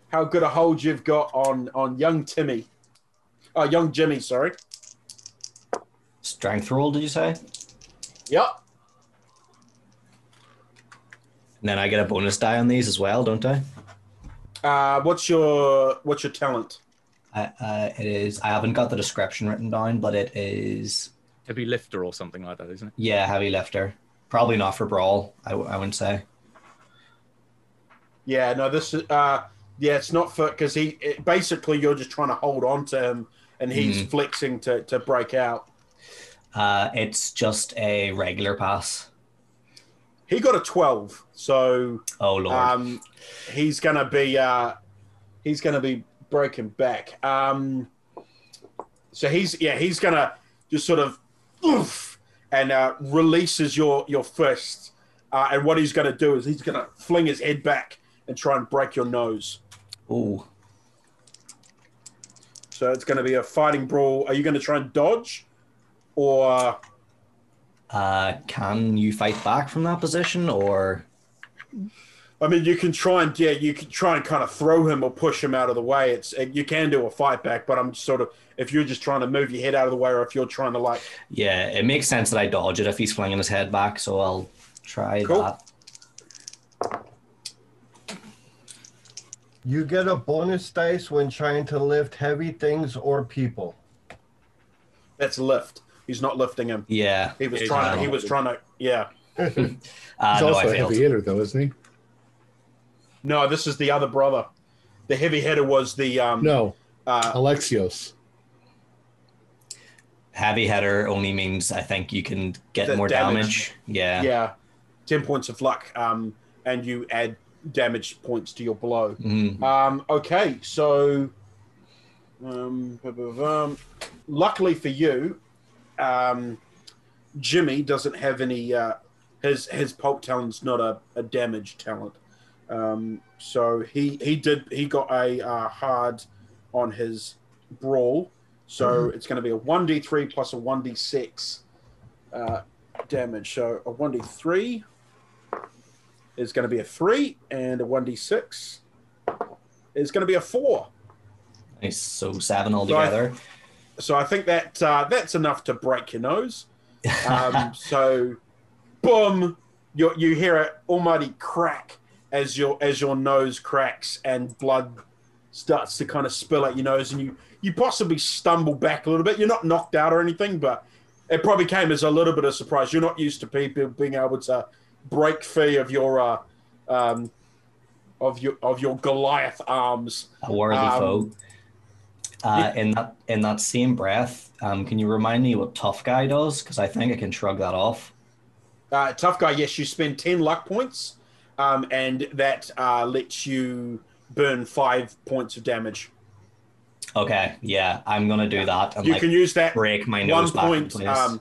[SPEAKER 5] how good a hold you've got on on young Timmy, oh young Jimmy, sorry.
[SPEAKER 6] Strength roll, did you say?
[SPEAKER 5] Yep.
[SPEAKER 6] And then I get a bonus die on these as well, don't I?
[SPEAKER 5] Uh, what's your what's your talent?
[SPEAKER 6] I, uh, it is. I haven't got the description written down, but it is.
[SPEAKER 4] Heavy lifter or something like that, isn't it?
[SPEAKER 6] Yeah, heavy lifter. Probably not for brawl. I, w- I wouldn't say.
[SPEAKER 5] Yeah, no, this is uh, yeah, it's not for because he it, basically you're just trying to hold on to him and he's
[SPEAKER 6] Mhm.
[SPEAKER 5] flexing to to break out.
[SPEAKER 6] Uh, it's just a regular pass.
[SPEAKER 5] He got a twelve, so
[SPEAKER 6] Oh lord.
[SPEAKER 5] um, he's gonna be uh, he's gonna be broken back. Um, so he's yeah he's gonna just sort of oof, and uh, releases your your fist, uh, and what he's gonna do is he's gonna fling his head back and try and break your nose.
[SPEAKER 6] Ooh.
[SPEAKER 5] So it's going to be a fighting brawl. Are you going to try and dodge, or
[SPEAKER 6] Uh, can you fight back from that position, or
[SPEAKER 5] I mean, you can try and yeah, you can try and kind of throw him or push him out of the way. It's you can do a fight back, but I'm sort of if you're just trying to move your head out of the way, or if you're trying to like
[SPEAKER 6] yeah, it makes sense that I dodge it if he's flinging his head back. So I'll try
[SPEAKER 5] Cool.
[SPEAKER 6] that.
[SPEAKER 2] You get a bonus dice when trying to lift heavy things or people.
[SPEAKER 5] that's lift. He's not lifting him.
[SPEAKER 6] Yeah.
[SPEAKER 5] He was trying. To,
[SPEAKER 6] not.
[SPEAKER 5] he was trying to. Yeah.
[SPEAKER 6] Uh,
[SPEAKER 1] He's
[SPEAKER 6] no,
[SPEAKER 1] also
[SPEAKER 6] I
[SPEAKER 1] a heavy hitter, though, isn't he?
[SPEAKER 5] No, this is the other brother. The heavy hitter was the um.
[SPEAKER 1] No,
[SPEAKER 5] Uh,
[SPEAKER 1] Alexios.
[SPEAKER 6] Heavy hitter only means I think you can get
[SPEAKER 5] The
[SPEAKER 6] more
[SPEAKER 5] damage.
[SPEAKER 6] damage. Yeah.
[SPEAKER 5] yeah, ten points of luck. Um, and you add damage points to your blow.
[SPEAKER 6] Mhm.
[SPEAKER 5] Um, okay, so um, blah, blah, blah. luckily for you, um, Jimmy doesn't have any. Uh, his his pulp talent's not a, a damage talent. Um, so he he did he got a uh, hard on his brawl. So it's going to be a one d three plus a one d six uh, damage. So a one d three is going to be a three, and a one d six is going to be a four.
[SPEAKER 6] Nice. So seven altogether.
[SPEAKER 5] So I think that uh, that's enough to break your nose. Um, so, boom! You you hear an almighty crack as your as your nose cracks and blood starts to kind of spill out your nose, and you you possibly stumble back a little bit. You're not knocked out or anything, but it probably came as a little bit of surprise. You're not used to people being able to break free of your uh, um, of your of your Goliath arms.
[SPEAKER 6] a worthy
[SPEAKER 5] Um,
[SPEAKER 6] foe. Uh, in that in that same breath, um, can you remind me what tough guy does? Because I think I can shrug that off.
[SPEAKER 5] Uh, tough guy, yes, you spend 10 luck points, um, and that uh, lets you burn five points of damage.
[SPEAKER 6] Okay, yeah, I'm gonna do that and
[SPEAKER 5] you
[SPEAKER 6] like
[SPEAKER 5] can use that
[SPEAKER 6] break my
[SPEAKER 5] one
[SPEAKER 6] nose in
[SPEAKER 5] point. Um,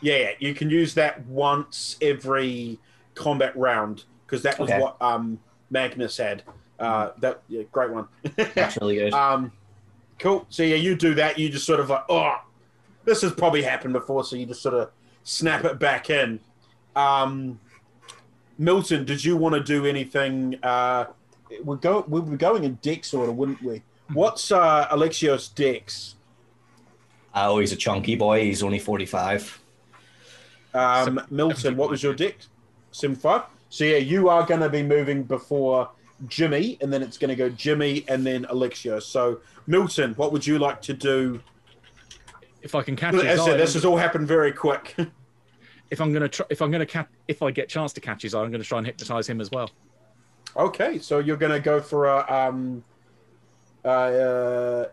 [SPEAKER 5] yeah, yeah, you can use that once every combat round because that was
[SPEAKER 6] Okay.
[SPEAKER 5] what um, Magnus had. Uh, that yeah, great one.
[SPEAKER 6] That's really good.
[SPEAKER 5] Um, cool. So yeah, you do that. You just sort of like, oh, this has probably happened before. So you just sort of snap it back in. Um, Milton, did you want to do anything? Uh, we go. We'd be going in Dex order, wouldn't we? What's uh, Alexios Dex?
[SPEAKER 6] oh, he's a chunky boy. He's only 45.
[SPEAKER 5] Um, Milton, what was your Dex? Seventy-five. So yeah, you are going to be moving before Jimmy, and then it's going to go Jimmy and then Alexios. So Milton, what would you like to do?
[SPEAKER 4] If I can catch
[SPEAKER 5] As
[SPEAKER 4] his
[SPEAKER 5] I said, this has all happened very quick.
[SPEAKER 4] if I'm gonna try, if I'm gonna cap, if I get chance to catch his eye, I'm gonna try and hypnotize him as well.
[SPEAKER 5] Okay, so you're going to go for a um, uh,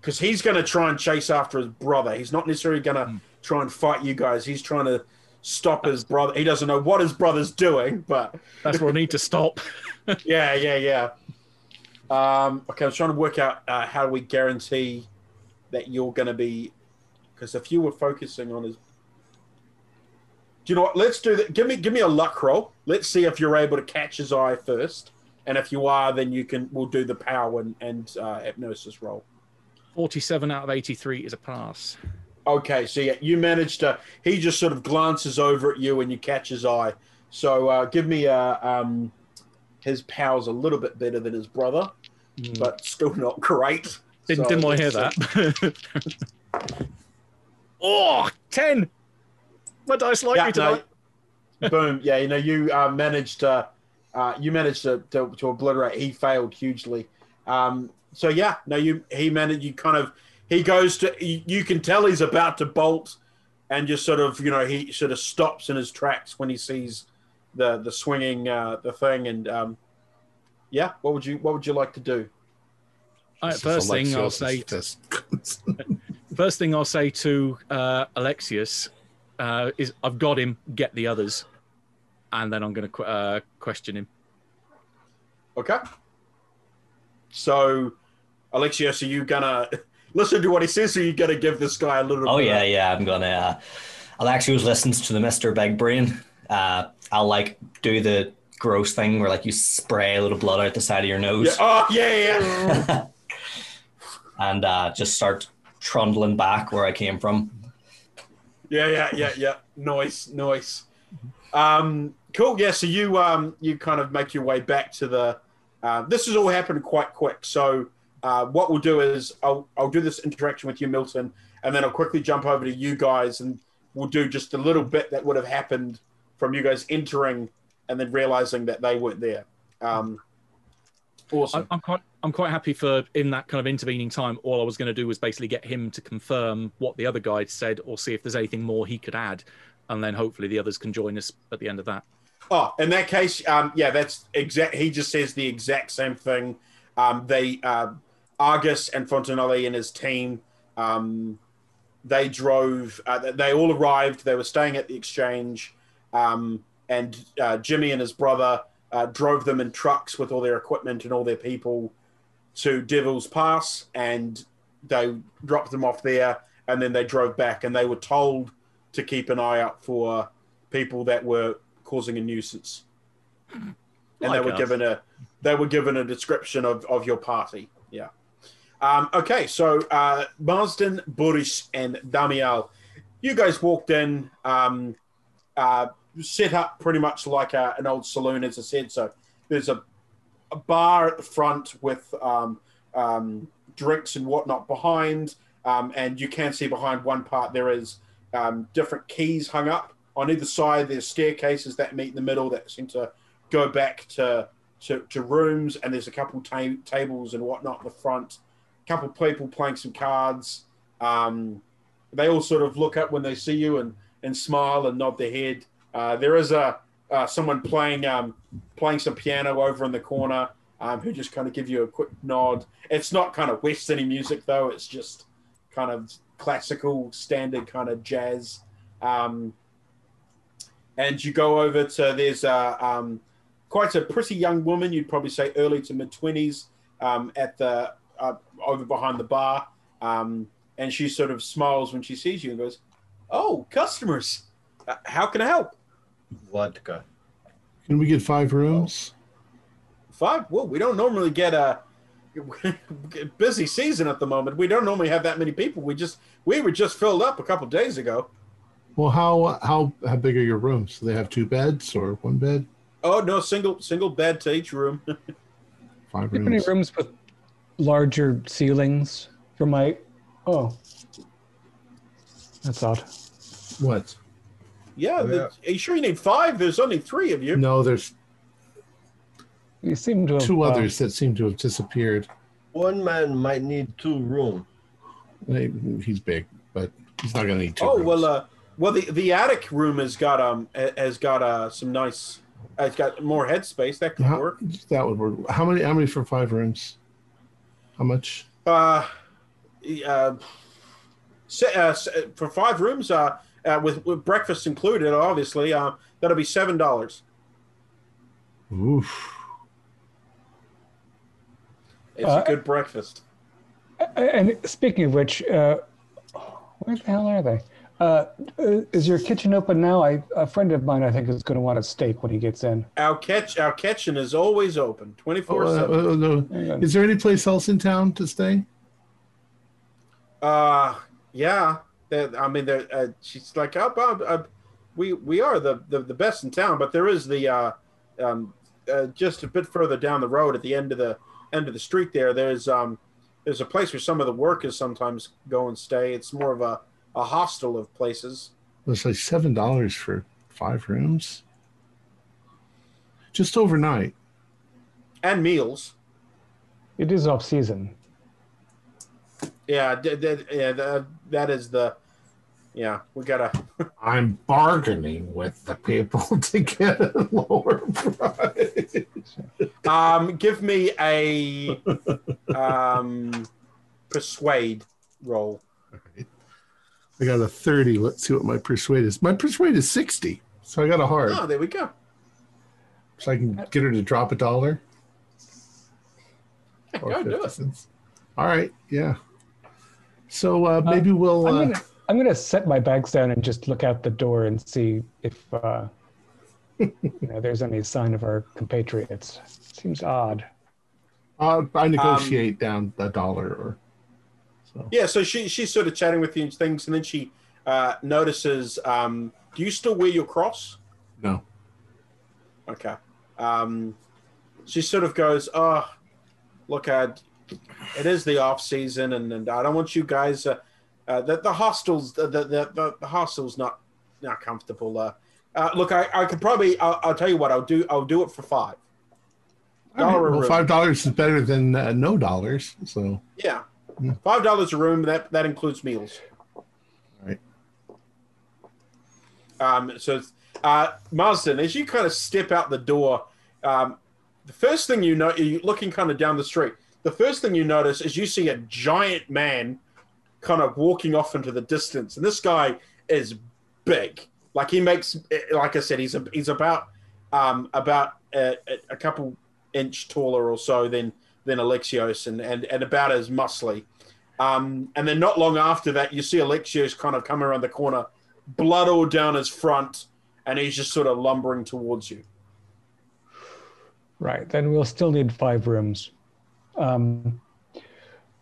[SPEAKER 5] because he's going to try and chase after his brother. He's not necessarily going to
[SPEAKER 4] Hmm.
[SPEAKER 5] try and fight you guys. He's trying to stop his brother. He doesn't know what his brother's doing, but
[SPEAKER 4] That's where I need to stop.
[SPEAKER 5] yeah, yeah, yeah. Um, okay, I was trying to work out uh, how we guarantee that you're going to be because if you were focusing on his. You know what? Let's do that. Give me give me a luck roll. Let's see if you're able to catch his eye first, and if you are, then you can. We'll do the power and, and uh, hypnosis roll.
[SPEAKER 4] 47 out of 83 is a pass.
[SPEAKER 5] Okay, so yeah, you managed to. He just sort of glances over at you and you catch his eye. So uh, give me a. Um, his powers a little bit better than his brother, but still not great.
[SPEAKER 4] Didn't,
[SPEAKER 5] So
[SPEAKER 4] didn't want to hear that. oh, 10. My dice like
[SPEAKER 5] Yeah,
[SPEAKER 4] me tonight.
[SPEAKER 5] no, boom. Yeah, you know, you uh, managed to, uh, you managed to, to, to obliterate. He failed hugely. Um, so yeah, no, you he managed. You kind of he goes to. You, you can tell he's about to bolt, and just sort of you know he sort of stops in his tracks when he sees the the swinging uh, the thing. And um, yeah, what would you what would you like to do?
[SPEAKER 4] All right,
[SPEAKER 1] This is
[SPEAKER 4] first thing I'll say.
[SPEAKER 1] fist.
[SPEAKER 4] First thing I'll say to uh, Alexios uh, is, "I've got him. Get the others," and then I'm going to qu- uh, question him.
[SPEAKER 5] Okay. So, Alexios, are you gonna listen to what he says, or are you gonna give this guy a little?
[SPEAKER 6] Oh
[SPEAKER 5] bit
[SPEAKER 6] yeah,
[SPEAKER 5] of-
[SPEAKER 6] yeah. I'm gonna. Uh, Alexios listens to the Mister Big Brain. Uh, I'll like do the gross thing where like you spray a little blood out the side of your
[SPEAKER 5] Yeah.
[SPEAKER 6] nose
[SPEAKER 5] Oh yeah, yeah.
[SPEAKER 6] and uh, just start trundling back where I came from.
[SPEAKER 5] Yeah, yeah, yeah, yeah. Nice, nice. Um, cool. Yeah. So you um you kind of make your way back to the. Uh, this has all happened quite quick. So uh, what we'll do is I'll I'll do this interaction with you, Milton, and then I'll quickly jump over to you guys, and we'll do just a little bit that would have happened from you guys entering and then realizing that they weren't there. Um, awesome.
[SPEAKER 4] I'm, I'm I'm quite happy for in that kind of intervening time. All I was going to do was basically get him to confirm what the other guy said, or see if there's anything more he could add, and then hopefully the others can join us at the end of that.
[SPEAKER 5] Oh, in that case, um, yeah, that's exact. He just says the exact same thing. Um, they, uh, Argus and Fontanelli and his team, um, they drove. Uh, they all arrived. They were staying at the exchange, um, and uh, Jimmy and his brother uh, drove them in trucks with all their equipment and all their people to Devil's Pass, and they dropped them off there, and then they drove back, and they were told to keep an eye out for people that were causing a nuisance. And they were given a they were given a description of, of your party. Yeah. Um, okay, so uh, Marsden, Boris, and Damiel, you guys walked in, um, uh, set up pretty much like a, an old saloon, as I said. So there's a, a bar at the front with um, um, drinks and whatnot behind, um, and you can see behind one part there is um, different keys hung up on either side. There's staircases that meet in the middle that seem to go back to to, to rooms, and there's a couple ta- tables and whatnot in the front. A couple people playing some cards. Um, they all sort of look up when they see you and, and smile and nod their head. Uh, there is a uh, someone playing um, playing some piano over in the corner um, who just kind of give you a quick nod. It's not kind of westerny music though; it's just kind of classical, standard kind of jazz. Um, and you go over to there's a um, quite a pretty young woman. You'd probably say early to mid twenties um, at the uh, over behind the bar, um, and she sort of smiles when she sees you and goes, "Oh, customers, uh, how can I help?"
[SPEAKER 2] Vodka.
[SPEAKER 1] Can we get five rooms?
[SPEAKER 5] Five. Well, we don't normally get a busy season at the moment. We don't normally have that many people. We just we were just filled up a couple days ago.
[SPEAKER 1] Well, how how how big are your rooms? Do they have two beds or one bed?
[SPEAKER 5] Oh no, single single bed to each room.
[SPEAKER 1] Five
[SPEAKER 3] Do you have any
[SPEAKER 1] rooms.
[SPEAKER 3] rooms with larger ceilings for my? Oh, that's odd.
[SPEAKER 1] What?
[SPEAKER 5] Yeah,
[SPEAKER 2] Oh,
[SPEAKER 5] the- Are you sure you need five? There's only three of you.
[SPEAKER 1] No, there's
[SPEAKER 3] You seem to have
[SPEAKER 1] two others that seem to have disappeared.
[SPEAKER 2] One man might need two room.
[SPEAKER 1] Hey, He's big, but he's not going to need two.
[SPEAKER 5] Oh
[SPEAKER 1] rooms.
[SPEAKER 5] well, uh, well the the attic room has got um has got uh some nice. Uh, it's got more headspace that could
[SPEAKER 1] How-
[SPEAKER 5] work.
[SPEAKER 1] that would work. How many? How many for five rooms? How much?
[SPEAKER 5] Uh, uh, se- uh, se- for five rooms, uh, uh, with, with breakfast included, obviously, uh, that'll be seven dollars.
[SPEAKER 1] Oof.
[SPEAKER 5] It's
[SPEAKER 3] Uh,
[SPEAKER 5] a good breakfast.
[SPEAKER 3] And speaking of which, uh, where the hell are they? Uh, uh, is your kitchen open now? I, a friend of mine, I think, is going to want a steak when he gets in.
[SPEAKER 5] Our catch, our kitchen is always open, twenty four seven.
[SPEAKER 1] uh, no.
[SPEAKER 3] Hang on.
[SPEAKER 1] Is there any place else in town to stay?
[SPEAKER 5] Uh, yeah. They're- I mean, they're, uh, she's like, oh, Bob, uh, we we are the, the the best in town, but there is the uh, um, uh, just a bit further down the road at the end of the end of the street there. There's um, there's a place where some of the workers sometimes go and stay. It's more of a a hostel of places.
[SPEAKER 1] It's like seven dollars for five rooms, just overnight.
[SPEAKER 5] and meals.
[SPEAKER 3] It is off season.
[SPEAKER 5] Yeah, d- d- yeah, that, that is the. Yeah, we gotta.
[SPEAKER 1] I'm bargaining with the people to get a lower price.
[SPEAKER 5] Um, give me a um, persuade roll.
[SPEAKER 1] I got a 30. Let's see what my persuade is. My persuade is 60. So I got a hard.
[SPEAKER 5] Oh, there we go.
[SPEAKER 1] So I can get her to drop a dollar. or
[SPEAKER 5] Go do it.
[SPEAKER 1] All right. Yeah. So uh, maybe we'll.
[SPEAKER 3] I'm
[SPEAKER 1] Uh,
[SPEAKER 3] gonna I'm gonna set my bags down and just look out the door and see if uh, you know there's any sign of our compatriots. Seems odd.
[SPEAKER 1] uh,
[SPEAKER 5] Um,
[SPEAKER 1] I negotiate down a dollar or so.
[SPEAKER 5] Yeah, so she she's sort of chatting with you and things, and then she uh, notices. Um, do you still wear your cross?
[SPEAKER 1] No.
[SPEAKER 5] Okay. Um, she sort of goes, "Oh, look, uh, it is the off season, and, and I don't want you guys. Uh, uh, the the hostels, the the, the, the hostel's not not comfortable. Uh, uh, look, I, I could probably. I'll, I'll tell you what. I'll do. I'll do it for five.
[SPEAKER 1] All
[SPEAKER 5] Dollar
[SPEAKER 1] well, five dollars is better than uh, no dollars. So
[SPEAKER 5] Yeah,
[SPEAKER 1] Yeah.
[SPEAKER 5] five dollars a room. That that includes meals.
[SPEAKER 1] Right.
[SPEAKER 5] Um. So, uh, Marsden, as you kind of step out the door, um, the first thing you know, you're looking kind of down the street. The first thing you notice is you see a giant man kind of walking off into the distance, and this guy is big. Like he makes, like I said, he's a, he's about um, about a, a- couple inch taller or so than than Alexios, and and, and about as muscly. Um, and then not long after that, you see Alexios kind of come around the corner, blood all down his front, and he's just sort of lumbering towards you.
[SPEAKER 3] Right. Then we'll still need five rooms. Um,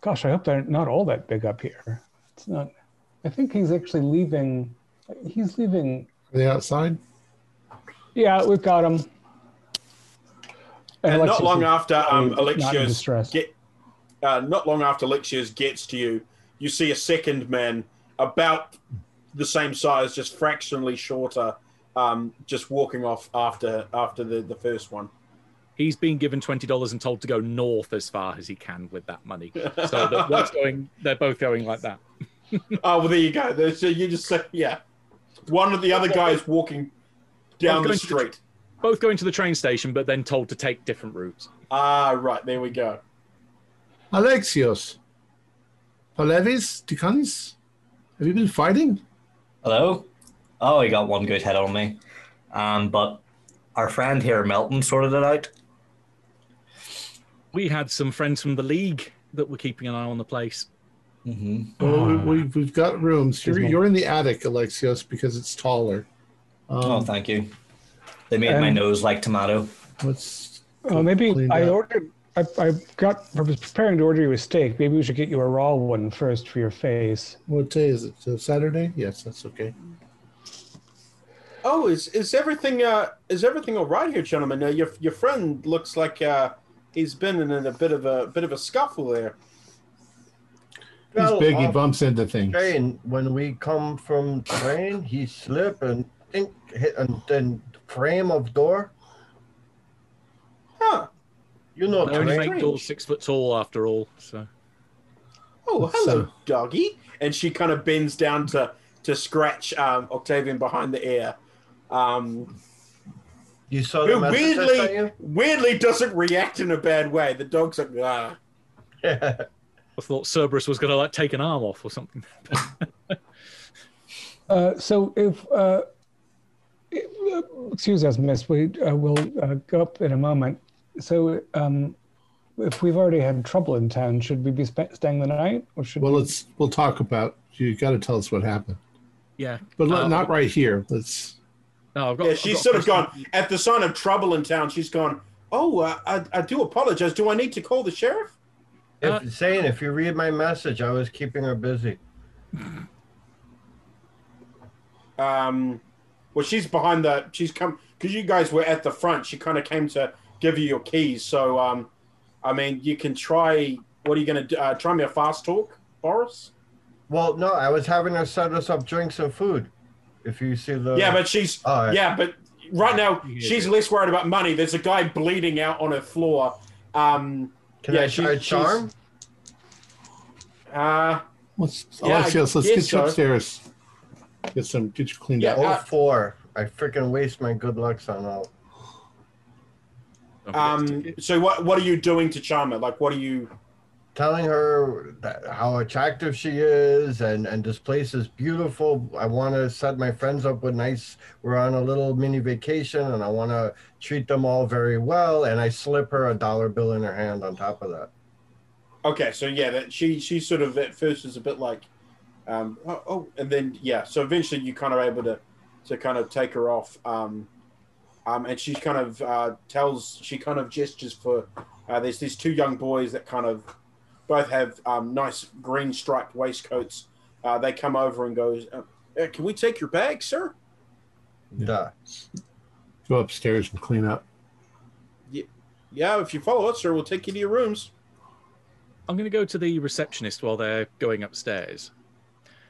[SPEAKER 3] gosh, I hope they're not all that big up here. It's not. I think he's actually leaving. He's leaving.
[SPEAKER 1] are they outside?
[SPEAKER 3] Yeah, we've got him.
[SPEAKER 5] And not long after um,
[SPEAKER 3] not
[SPEAKER 5] Alexios get, uh, not long after Alexios gets to you, you see a second man about the same size, just fractionally shorter, um, just walking off after after the, the first one.
[SPEAKER 4] He's been given twenty dollars and told to go north as far as he can with that money. So that what's going? They're both going like that.
[SPEAKER 5] Oh well, there you go. There's, so you just say, yeah. One of the other guys walking down the
[SPEAKER 4] going to the-
[SPEAKER 5] street.
[SPEAKER 4] Both going to the train station, but then told to take different routes.
[SPEAKER 5] Ah, right. There we go.
[SPEAKER 1] Alexios. Palevis, Tikanis, have you been fighting?
[SPEAKER 6] Hello? Oh, he got one good hit on me. Um, but our friend here, Melton, sorted it out.
[SPEAKER 4] We had some friends from the league that were keeping an eye on the place.
[SPEAKER 6] Mm-hmm.
[SPEAKER 1] Well, we, we've, we've got rooms. You're, you're in the attic, Alexios, because it's taller. Um,
[SPEAKER 6] oh, thank you. They made my nose like tomato.
[SPEAKER 1] Let's.
[SPEAKER 3] Oh, maybe I
[SPEAKER 1] up.
[SPEAKER 3] ordered. I, I got. I was preparing to order you a steak. Maybe we should get you a raw one first for your face.
[SPEAKER 1] What day is it? Uh, Saturday? Yes, that's okay.
[SPEAKER 5] Oh, is is everything uh is everything all right here, gentlemen? Uh, your your friend looks like uh he's been in a bit of a bit of a scuffle there.
[SPEAKER 1] He's
[SPEAKER 2] Well,
[SPEAKER 1] big. He bumps into things.
[SPEAKER 2] train when we come from train he slip and think hit and then frame of door
[SPEAKER 5] Huh.
[SPEAKER 2] you know
[SPEAKER 4] They only
[SPEAKER 2] train
[SPEAKER 4] make doors six foot tall after all. So
[SPEAKER 5] Oh, hello,
[SPEAKER 1] So-
[SPEAKER 5] doggy. And she kind of bends down to to scratch um, Octavian behind the ear. Um,
[SPEAKER 2] you saw
[SPEAKER 5] who
[SPEAKER 2] the
[SPEAKER 5] weirdly
[SPEAKER 2] sent
[SPEAKER 5] weirdly doesn't react in a bad way. The dog's like, ah.
[SPEAKER 2] you?
[SPEAKER 4] I thought Cerberus was going to like take an arm off or something.
[SPEAKER 3] Uh, so if, uh, if uh, excuse us, Miss, we uh, will uh, go up in a moment. So um, if we've already had trouble in town, should we be sp- staying the night, or should
[SPEAKER 1] Well,
[SPEAKER 3] we?
[SPEAKER 1] let's. We'll talk about. You got to tell us what happened,
[SPEAKER 4] Yeah.
[SPEAKER 1] but
[SPEAKER 4] Uh,
[SPEAKER 1] not right here. Let's.
[SPEAKER 4] No, I've got.
[SPEAKER 5] Yeah,
[SPEAKER 4] I've
[SPEAKER 5] she's
[SPEAKER 4] got
[SPEAKER 5] sort of
[SPEAKER 4] question.
[SPEAKER 5] gone at the sign of trouble in town. She's gone. Oh, uh, I I do apologize. Do I need to call the sheriff?
[SPEAKER 2] If
[SPEAKER 4] Uh,
[SPEAKER 2] saying if you read my message, I was keeping her busy.
[SPEAKER 5] Um, well, she's behind the. She's come because you guys were at the front. She kind of came to give you your keys. So, um, I mean, you can try. What are you going to do? Uh, try me a fast talk, Boris?
[SPEAKER 2] Well, no, I was having her set us up drinks and food. If you see the
[SPEAKER 5] yeah, but she's.
[SPEAKER 2] All right.
[SPEAKER 5] Yeah, but right now she's
[SPEAKER 4] do
[SPEAKER 5] less worried about money. There's a guy bleeding out on her floor. Um,
[SPEAKER 2] can
[SPEAKER 5] yeah,
[SPEAKER 2] I
[SPEAKER 5] she-
[SPEAKER 2] try
[SPEAKER 5] she's-
[SPEAKER 2] charm?
[SPEAKER 5] uh,
[SPEAKER 1] Let's,
[SPEAKER 5] Yeah, I
[SPEAKER 1] let's get you
[SPEAKER 5] so.
[SPEAKER 1] upstairs. Get some, get you cleaned
[SPEAKER 5] Yeah,
[SPEAKER 1] up.
[SPEAKER 2] Oh,
[SPEAKER 5] uh,
[SPEAKER 2] four. I freaking waste my good lucks on all.
[SPEAKER 4] Don't forget to
[SPEAKER 5] um, so what what are you doing to charm her? Like, what are you?
[SPEAKER 2] Telling her how attractive she is and and this place is beautiful. I want to set my friends up with nice we're on a little mini vacation and i want to treat them all very well. And i slip her a dollar bill in her hand on top of that.
[SPEAKER 5] Okay, so yeah, that she she sort of at first is a bit like, um, oh, oh, and then yeah, so eventually you kind of able to to kind of take her off, um, um, and she kind of uh, tells she kind of gestures for uh, there's these two young boys that kind of both have um, nice green striped waistcoats. Uh, they come over and goes, uh, "Uh, "Can we take your bag, sir?"
[SPEAKER 2] Duh.
[SPEAKER 1] Go upstairs and clean up.
[SPEAKER 5] Yeah, yeah. if you follow us, sir, we'll take you to your rooms.
[SPEAKER 4] I'm going to go to the receptionist while they're going upstairs.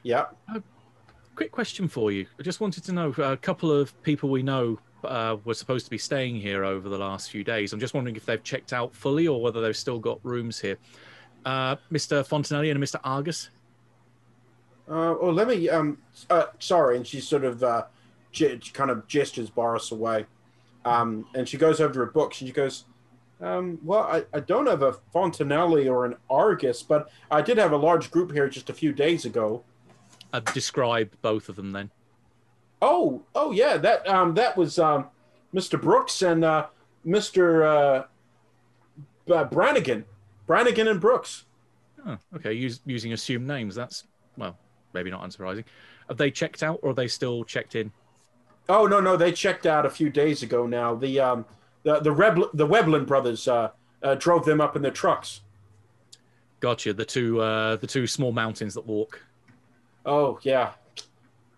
[SPEAKER 5] Yeah.
[SPEAKER 4] Quick question for you. I just wanted to know a couple of people we know uh, were supposed to be staying here over the last few days. I'm just wondering if they've checked out fully or whether they've still got rooms here. Uh, Mr. Fontanelli and Mr. Argus.
[SPEAKER 5] Uh, oh, let me. Um, uh, sorry, and she sort of uh, ge- kind of gestures Boris away, um, and she goes over to her books and she goes, um, "Well, I, I don't have a Fontanelli or an Argus, but I did have a large group here just a few days ago.
[SPEAKER 4] Uh, describe both of them then.
[SPEAKER 5] Oh, oh yeah, that um, that was um, Mr. Brooks and uh, Mr. Uh, B- Brannigan, Brannigan and Brooks.
[SPEAKER 4] Oh, okay. Use, using assumed names. That's, well, maybe not unsurprising. Have they checked out or are they still checked in?
[SPEAKER 5] Oh no, no, they checked out a few days ago. Now the um, the the Rebl- the Weblin brothers uh, uh, drove them up in their trucks.
[SPEAKER 4] Gotcha. The two, uh, the two small mountains that walk.
[SPEAKER 5] Oh yeah,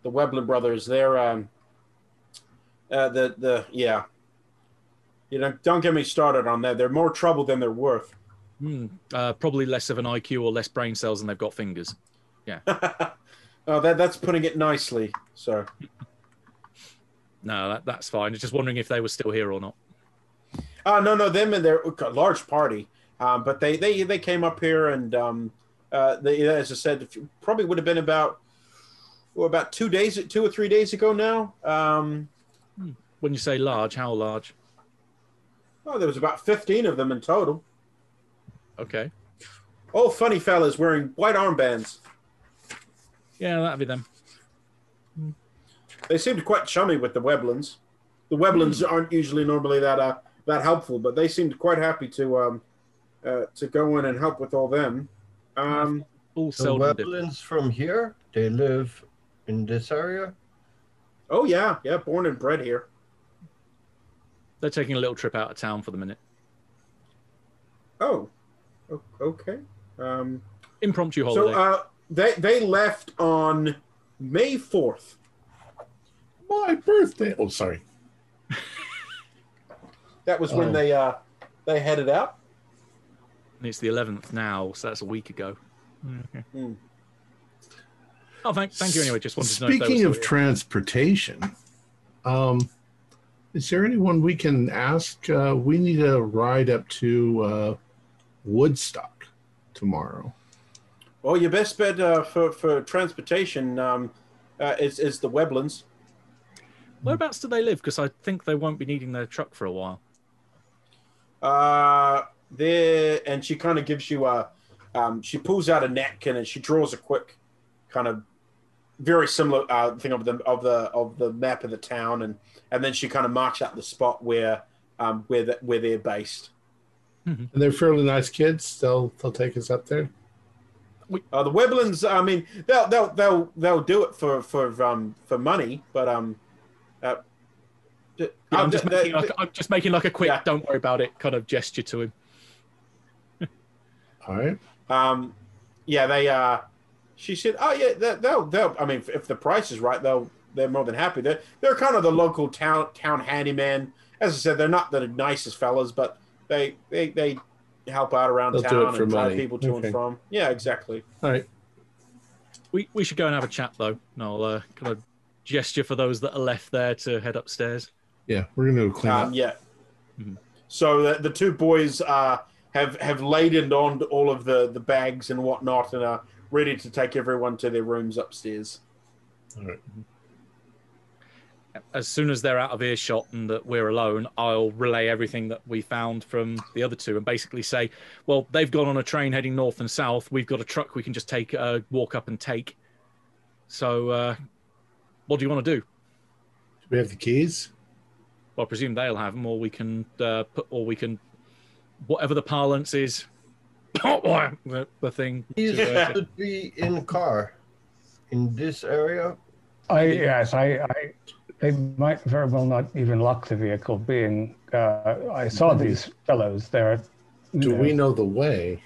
[SPEAKER 5] the Weblin brothers. They're um, uh, the the yeah. You know, don't get me started on that. They're more trouble than they're worth.
[SPEAKER 4] Hmm. Uh, probably less of an IQ or less brain cells than they've got fingers. Yeah.
[SPEAKER 5] oh, that that's putting it nicely. So
[SPEAKER 4] No, that, that's fine. Just wondering if they were still here or not.
[SPEAKER 5] Uh, no, no, them and their large party. Um, but they, they they came up here and um, uh, they, as I said, probably would have been about well, about two days, two or three days ago now. Um,
[SPEAKER 4] When you say large, how large?
[SPEAKER 5] oh, there was about fifteen of them in total.
[SPEAKER 4] Okay.
[SPEAKER 5] All funny fellas wearing white armbands.
[SPEAKER 4] Yeah, that'd be them.
[SPEAKER 5] They seemed quite chummy with the Weblins. The Weblins aren't usually normally that uh, that helpful, but they seemed quite happy to um, uh, to go in and help with all them. Um,
[SPEAKER 4] All
[SPEAKER 2] The. Weblins from here, they live in this area.
[SPEAKER 5] oh yeah, yeah, born and bred here.
[SPEAKER 4] They're taking a little trip out of town for the minute.
[SPEAKER 5] Oh, o- okay. Um,
[SPEAKER 4] Impromptu
[SPEAKER 5] so
[SPEAKER 4] holiday.
[SPEAKER 5] uh, they they left on May fourth.
[SPEAKER 1] My birthday. Oh, sorry.
[SPEAKER 5] That was when
[SPEAKER 1] Oh.
[SPEAKER 5] they uh, they headed out.
[SPEAKER 4] and it's the 11th now, so that's a week ago. Okay.
[SPEAKER 5] Hmm.
[SPEAKER 4] Oh, thank, thank you anyway. Just wanted to know. if they were
[SPEAKER 1] Speaking of
[SPEAKER 4] here.
[SPEAKER 1] transportation, um, is there anyone we can ask? Uh, we need a ride up to uh, Woodstock tomorrow.
[SPEAKER 5] Well, your best bet uh, for for transportation um, uh, is is the Weblins.
[SPEAKER 4] Whereabouts do they live? Because I think they won't be needing their truck for a while.
[SPEAKER 5] Uh, there, and she kind of gives you a. Um, she pulls out a napkin and she draws a quick, kind of, very similar uh, thing of the of the of the map of the town, and and then she kind of marks out the spot where um, where the, where they're based.
[SPEAKER 1] And they're fairly nice kids. They'll they'll take us up there.
[SPEAKER 5] Uh, the Weblins, I mean, they'll they'll they'll they'll do it for for um for money, but um, uh,
[SPEAKER 4] Yeah, I'm, just
[SPEAKER 5] the-
[SPEAKER 4] making
[SPEAKER 5] the-
[SPEAKER 4] like, I'm just making like a quick
[SPEAKER 5] Yeah.
[SPEAKER 4] "don't worry about it" kind of gesture to him.
[SPEAKER 1] All right.
[SPEAKER 5] Um, yeah, they. Uh, she said, "Oh yeah, they- they'll they'll. I mean, if, if the price is right, they'll they're more than happy. They're they're kind of the local town town handyman. As I said, they're not the nicest fellas, but they they they help out around
[SPEAKER 1] They'll do
[SPEAKER 5] town
[SPEAKER 1] it for
[SPEAKER 5] and drive people to
[SPEAKER 1] Okay.
[SPEAKER 5] and from. Yeah, exactly.
[SPEAKER 1] All right.
[SPEAKER 4] We we should go and have a chat though, and I'll uh, kind of gesture for those that are left there to head upstairs.
[SPEAKER 1] Yeah, we're gonna go clean
[SPEAKER 5] Um,
[SPEAKER 1] up.
[SPEAKER 5] yeah.
[SPEAKER 4] Mhm.
[SPEAKER 5] So the, the two boys uh, have have laden on all of the the bags and whatnot, and are ready to take everyone to their rooms upstairs.
[SPEAKER 1] All right.
[SPEAKER 4] As soon as they're out of earshot and that we're alone, I'll relay everything that we found from the other two and basically say, well, they've gone on a train heading north and south. We've got a truck we can just take, uh, walk up and take. So, uh, what do you want to do?
[SPEAKER 1] Do we have the keys?
[SPEAKER 4] Well, I presume they'll have them, or we can uh, put, or we can, whatever the parlance is, the, the thing.
[SPEAKER 2] These
[SPEAKER 4] to, uh,
[SPEAKER 2] should be in car in this area.
[SPEAKER 3] I yes, I, I they might very well not even lock the vehicle. Being uh, I saw these fellows there.
[SPEAKER 1] Do
[SPEAKER 3] know,
[SPEAKER 1] we know the way?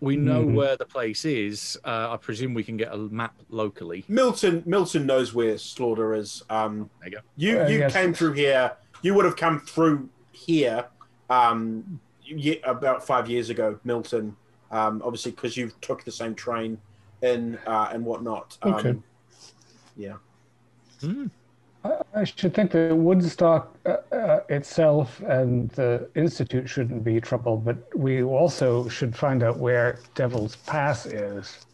[SPEAKER 4] we know
[SPEAKER 3] Mhm.
[SPEAKER 4] where the place is. Uh, I presume we can get a map locally.
[SPEAKER 5] Milton Milton knows where Slaughter is. Um,
[SPEAKER 4] There you go.
[SPEAKER 5] You
[SPEAKER 3] Uh,
[SPEAKER 5] you
[SPEAKER 3] yes.
[SPEAKER 5] came through here. You would have come through here um, ye- about five years ago, Milton. Um, obviously, because you took the same train and uh, and whatnot. Um,
[SPEAKER 1] Okay.
[SPEAKER 5] Yeah.
[SPEAKER 4] Hmm.
[SPEAKER 3] I, should think that Woodstock uh, uh, itself and the institute shouldn't be troubled, but we also should find out where Devil's Pass is.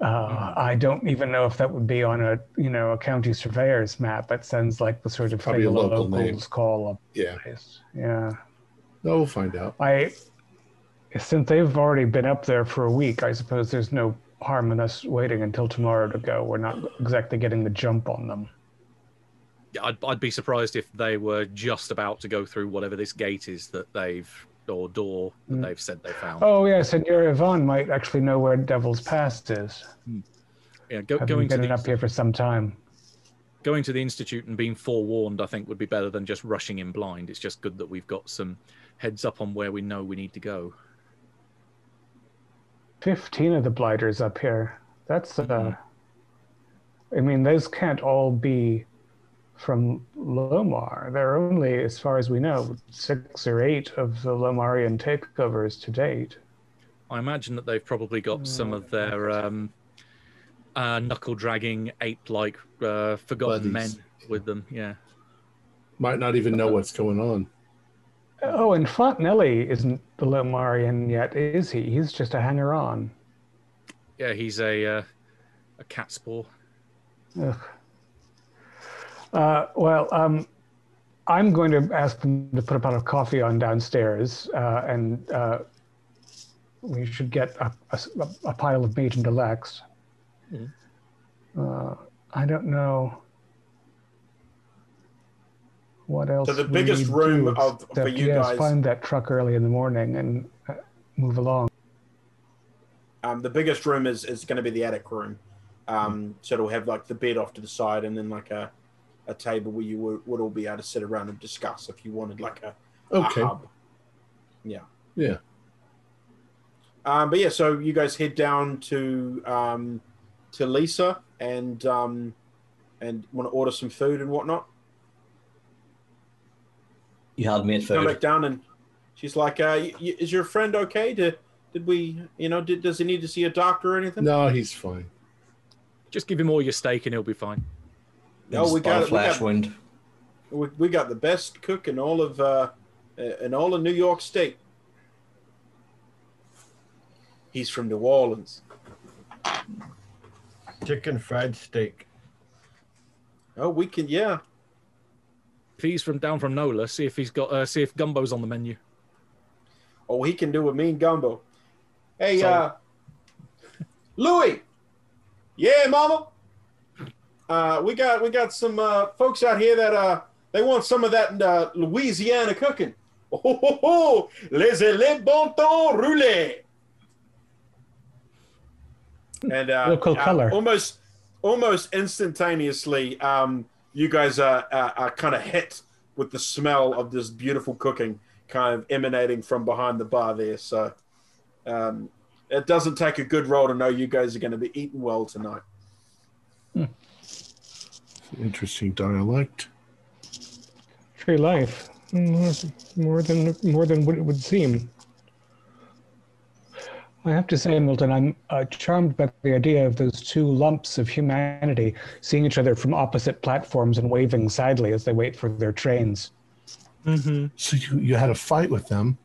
[SPEAKER 3] Uh, I don't even know if that would be on a you know a county surveyor's map. It sounds like the sort of
[SPEAKER 1] Probably
[SPEAKER 3] thing
[SPEAKER 1] a local name.
[SPEAKER 3] locals call
[SPEAKER 1] Yeah.
[SPEAKER 3] a place. Yeah.
[SPEAKER 1] No, we'll find out.
[SPEAKER 3] I, since they've already been up there for a week, I suppose there's no harm in us waiting until tomorrow to go. We're not exactly getting the jump on them.
[SPEAKER 4] Yeah, I'd, I'd be surprised if they were just about to go through whatever this gate is that they've or door that
[SPEAKER 3] Mm.
[SPEAKER 4] they've said they found.
[SPEAKER 3] Oh yes, and your Yvonne might actually know where Devil's Pass is.
[SPEAKER 4] yeah, go, going to
[SPEAKER 3] been
[SPEAKER 4] the
[SPEAKER 3] up here for some time.
[SPEAKER 4] going to the institute and being forewarned, I think, would be better than just rushing in blind. It's just good that we've got some heads up on where we know we need to go.
[SPEAKER 3] Fifteen of the blighters up here. That's uh. I mean, those can't all be from Lomar. There are only, as far as we know, six or eight of the Lomarian takeovers to date.
[SPEAKER 4] I imagine that they've probably got some of their um, uh, knuckle dragging ape like uh, forgotten
[SPEAKER 1] Buddies.
[SPEAKER 4] men with them. Yeah.
[SPEAKER 1] Might not even know what's going on.
[SPEAKER 3] Oh, and Fontanelli isn't the Lomarian yet, is he? He's just a hanger on.
[SPEAKER 4] Yeah, he's a uh, a cat spore.
[SPEAKER 3] Ugh. Uh, well, um, I'm going to ask them to put a pot of coffee on downstairs, uh, and uh, we should get a, a, a pile of meat Lex.
[SPEAKER 4] Mhm.
[SPEAKER 3] Uh, I don't know what else.
[SPEAKER 5] So the biggest
[SPEAKER 3] need
[SPEAKER 5] room
[SPEAKER 3] to
[SPEAKER 5] of- for you
[SPEAKER 3] yes,
[SPEAKER 5] guys-
[SPEAKER 3] find that truck early in the morning and uh, move along.
[SPEAKER 5] Um, the biggest room is, is going to be the attic room. Um, so it'll have like the bed off to the side and then like a, a table where you would, would all be able to sit around and discuss if you wanted like a, a
[SPEAKER 1] Okay.
[SPEAKER 5] hub. Yeah.
[SPEAKER 1] Yeah.
[SPEAKER 5] Um, but yeah, so you guys head down to um, to Lisa and um, and want to order some food and whatnot.
[SPEAKER 6] You had made
[SPEAKER 5] Come
[SPEAKER 6] food.
[SPEAKER 5] back down and she's like, uh, y- y- "Is your friend okay? Did did we, you know, did, does he need to see a doctor or anything?"
[SPEAKER 1] No, he's fine.
[SPEAKER 4] Just give him all your steak and he'll be fine.
[SPEAKER 5] No, we got
[SPEAKER 6] a
[SPEAKER 5] it. We
[SPEAKER 6] flash
[SPEAKER 5] got,
[SPEAKER 6] wound.
[SPEAKER 5] we, we got the best cook in all of uh, uh, in all of New York State. He's from New Orleans.
[SPEAKER 2] Chicken fried steak.
[SPEAKER 5] Oh, we can, yeah.
[SPEAKER 4] If he's from down from Nola, see if he's got uh, see if gumbo's on the menu.
[SPEAKER 5] Oh, he can do a mean gumbo. Hey,
[SPEAKER 4] So-
[SPEAKER 5] uh, Louis. Yeah, Mama. Uh, we got we got some uh, folks out here that uh they want some of that uh, Louisiana cooking. Oh, ho, ho, ho. les les bon temps roulés. And uh,
[SPEAKER 3] Local
[SPEAKER 5] uh,
[SPEAKER 3] color.
[SPEAKER 5] almost almost instantaneously, um, you guys are are, are kind of hit with the smell of this beautiful cooking kind of emanating from behind the bar there. So um, it doesn't take a good roll to know you guys are going to be eating well tonight.
[SPEAKER 1] Interesting dialect.
[SPEAKER 3] Tree life. Mm, More than more than what it would seem. I have to say, Milton, I'm uh, charmed by the idea of those two lumps of humanity seeing each other from opposite platforms and waving sadly as they wait for their trains.
[SPEAKER 4] Mm-hmm.
[SPEAKER 1] So you, you had a fight with them,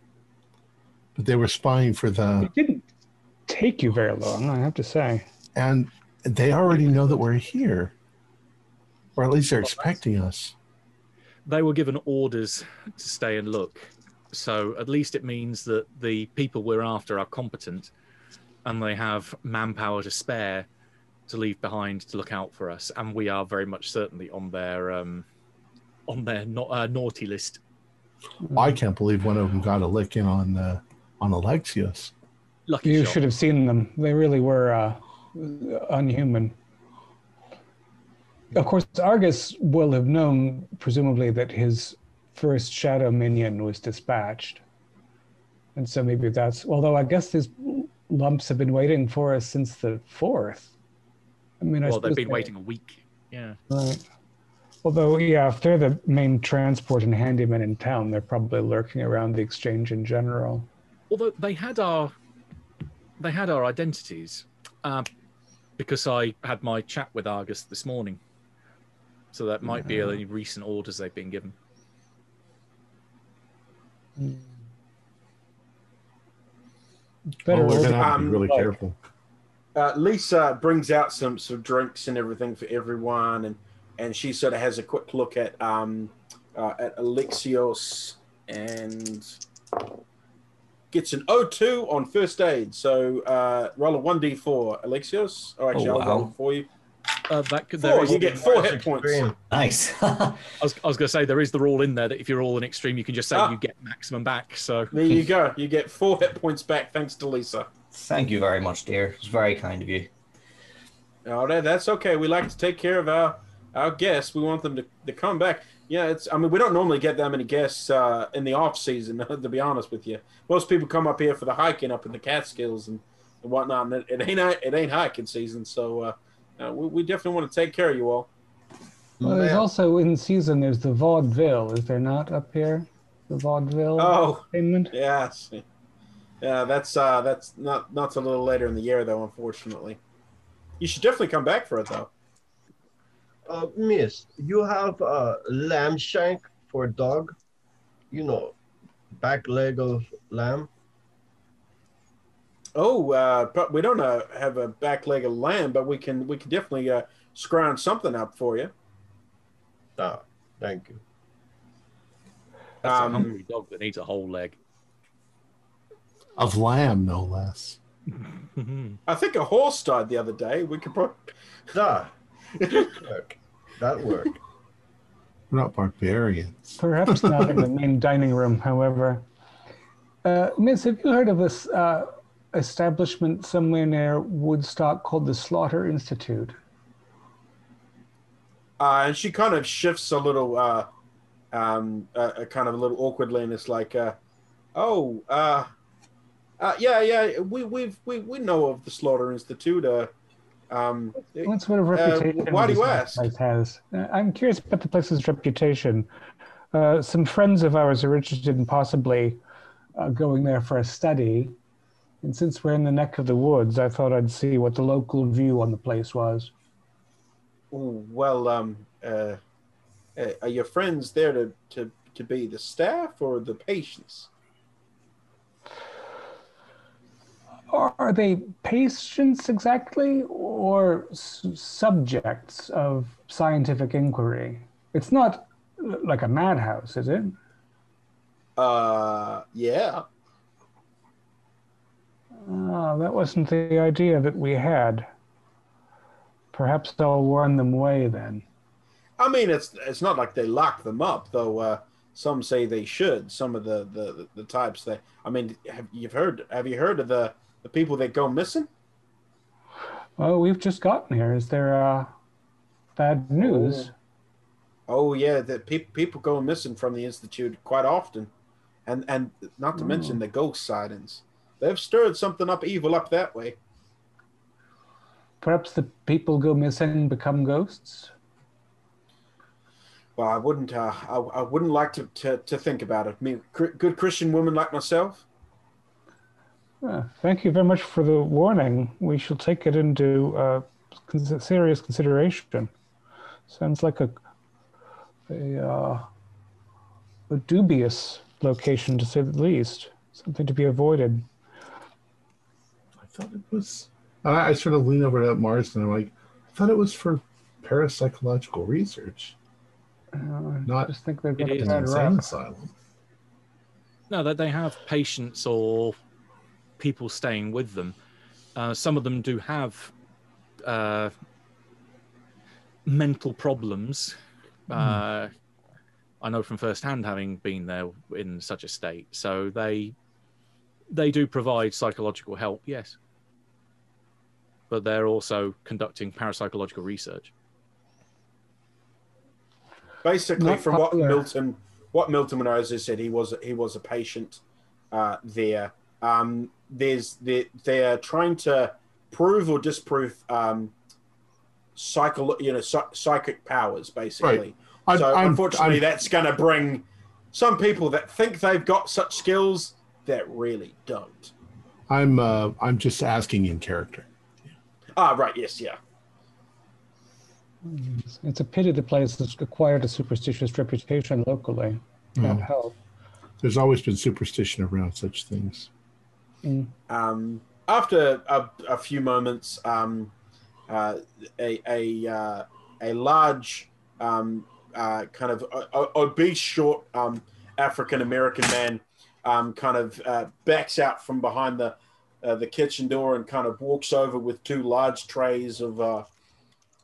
[SPEAKER 1] but they were spying for the
[SPEAKER 3] It didn't take you very long, I have to say.
[SPEAKER 1] and they already know that we're here. Or at least they're expecting us.
[SPEAKER 4] They were given orders to stay and look. So at least it means that the people we're after are competent and they have manpower to spare to leave behind to look out for us. And we are very much certainly on their um, on their na- uh, naughty list.
[SPEAKER 1] I can't believe one of them got a lick in on uh, on Alexios.
[SPEAKER 4] Lucky
[SPEAKER 3] You
[SPEAKER 4] shot.
[SPEAKER 3] should have seen them. They really were uh, unhuman. Of course, Argus will have known, presumably, that his first shadow minion was dispatched. And so maybe that's, although I guess these lumps have been waiting for us since the 4th. I mean, I
[SPEAKER 4] Well, they've been
[SPEAKER 3] they-
[SPEAKER 4] waiting a week. Yeah.
[SPEAKER 3] Right. Although, yeah, if they're the main transport and handyman in town, they're probably lurking around the exchange in general.
[SPEAKER 4] although they had our they had our identities uh, because I had my chat with Argus this morning. So that might be any recent orders they've been given.
[SPEAKER 3] Better
[SPEAKER 1] well, we're gonna have to be
[SPEAKER 5] Um,
[SPEAKER 1] really
[SPEAKER 3] like-
[SPEAKER 1] careful.
[SPEAKER 5] Uh, Lisa brings out some some drinks and everything for everyone, and and she sort of has a quick look at um uh, at Alexios and gets an O2 on first aid. So uh, roll a one d4, Alexios. Oh, actually,
[SPEAKER 6] Oh,
[SPEAKER 5] I'll roll it for you.
[SPEAKER 4] Uh, that could,
[SPEAKER 5] Four.
[SPEAKER 4] there is,
[SPEAKER 5] You get four hit points.
[SPEAKER 2] extreme.
[SPEAKER 6] Nice.
[SPEAKER 4] I was, I was going to say there is the rule in there that if you're all in extreme, you can just say
[SPEAKER 5] Ah.
[SPEAKER 4] you get maximum back. So
[SPEAKER 5] There you go. You get four hit points back thanks to Lisa.
[SPEAKER 6] Thank you very much, dear. It's very kind of you.
[SPEAKER 5] Oh, that, that's okay. We like to take care of our our guests. We want them to, to come back. Yeah, it's. I mean, we don't normally get that many guests uh, in the off season. To be honest with you, most people come up here for the hiking up in the Catskills and, and whatnot. And it, it ain't it ain't hiking season, so uh, uh, we, we definitely want to take care of you all.
[SPEAKER 3] Well, there's
[SPEAKER 2] Man,
[SPEAKER 3] also in season. There's the vaudeville. Is there not up here? The vaudeville
[SPEAKER 5] Oh,
[SPEAKER 3] entertainment.
[SPEAKER 5] yes, yeah. That's uh, that's not not till a little later in the year though. Unfortunately, you should definitely come back for it though.
[SPEAKER 2] uh, miss, you have a lamb shank for dog? You know, back leg of lamb?
[SPEAKER 5] Oh, uh, but we don't uh, have a back leg of lamb, but we can we can definitely uh, scrounge something up for you.
[SPEAKER 2] Ah, thank you.
[SPEAKER 4] that's
[SPEAKER 5] Um,
[SPEAKER 4] a hungry dog that needs a whole leg.
[SPEAKER 1] Of lamb, no less.
[SPEAKER 5] I think a horse died the other day. We could probably.
[SPEAKER 2] Ah, that work. That work.
[SPEAKER 1] We're not barbarians.
[SPEAKER 3] Perhaps not in the main dining room, however. Uh, Miss, have you heard of this uh, establishment somewhere near Woodstock called the Slaughter Institute?
[SPEAKER 5] Uh, and she kind of shifts a little, uh, um, uh, uh, kind of a little awkwardly, and it's like, uh, "Oh, uh, uh, yeah, yeah, we we've we, we know of the Slaughter Institute. Uh, um,
[SPEAKER 3] What sort of reputation?
[SPEAKER 5] why do
[SPEAKER 3] this
[SPEAKER 5] you ask?
[SPEAKER 3] Place has? I'm curious about the place's reputation. Uh, some friends of ours are interested in possibly uh, going there for a study. And since we're in the neck of the woods, I thought I'd see what the local view on the place was.
[SPEAKER 5] well, um, uh, uh, are your friends there to, to to be the staff or the patients?
[SPEAKER 3] Are they patients exactly, or s- subjects of scientific inquiry? It's not uh, like a madhouse, is it?
[SPEAKER 5] Uh, yeah.
[SPEAKER 3] Ah, that wasn't the idea that we had. Perhaps I'll warn them away then.
[SPEAKER 5] I mean, it's it's not like they lock them up, though. Uh, some say they should. Some of the the, the types that I mean, have you've heard? Have you heard of the the people that go missing?
[SPEAKER 3] Oh, we've just gotten here. Is there uh, bad news?
[SPEAKER 5] Oh yeah, that pe- people go missing from the institute quite often. and and not to
[SPEAKER 3] Hmm.
[SPEAKER 5] mention the ghost sightings. They've stirred something up evil up that way.
[SPEAKER 3] Perhaps the people go missing, become ghosts.
[SPEAKER 5] Well, I wouldn't. Uh, I, I wouldn't like to, to, to think about it. Me, cr- good Christian woman like myself.
[SPEAKER 3] Ah, thank you very much for the warning. We shall take it into uh, con- serious consideration. Sounds like a a, uh, a dubious location, to say the least. Something to be avoided.
[SPEAKER 1] I thought it was. I, I sort of lean over at Marsden. I'm like, I thought it was for parapsychological research,
[SPEAKER 3] Uh,
[SPEAKER 1] not
[SPEAKER 3] I just think they've
[SPEAKER 4] It
[SPEAKER 3] got a
[SPEAKER 4] is
[SPEAKER 1] an
[SPEAKER 3] bad
[SPEAKER 1] insane
[SPEAKER 3] rap.
[SPEAKER 1] asylum.
[SPEAKER 4] No, that they have patients or people staying with them. Uh, some of them do have uh, mental problems. Uh, I know from firsthand, having been there in such a state. So they they do provide psychological help, yes, but they're also conducting parapsychological research.
[SPEAKER 5] Basically,
[SPEAKER 3] Not
[SPEAKER 5] from what. Milton, what Milton Minoza said, he was he was a patient uh, there. Um, there's they they're trying to prove or disprove um, psycho, you know, psy- psychic powers, basically.
[SPEAKER 1] I,
[SPEAKER 5] so
[SPEAKER 1] I'm,
[SPEAKER 5] unfortunately,
[SPEAKER 1] I'm-
[SPEAKER 5] that's going to bring some people that think they've got such skills that really don't.
[SPEAKER 1] I'm, uh, I'm just asking in character.
[SPEAKER 5] Ah, right. Yes. Yeah.
[SPEAKER 3] It's a pity the place has acquired a superstitious reputation locally. Can't
[SPEAKER 1] Mm.
[SPEAKER 3] help.
[SPEAKER 1] There's always been superstition around such things.
[SPEAKER 5] Um, after a, a few moments, um, uh, a a, uh, a large um, uh, kind of o- o- obese, short um, African American man um, kind of uh, backs out from behind the uh, the kitchen door and kind of walks over with two large trays of. Uh,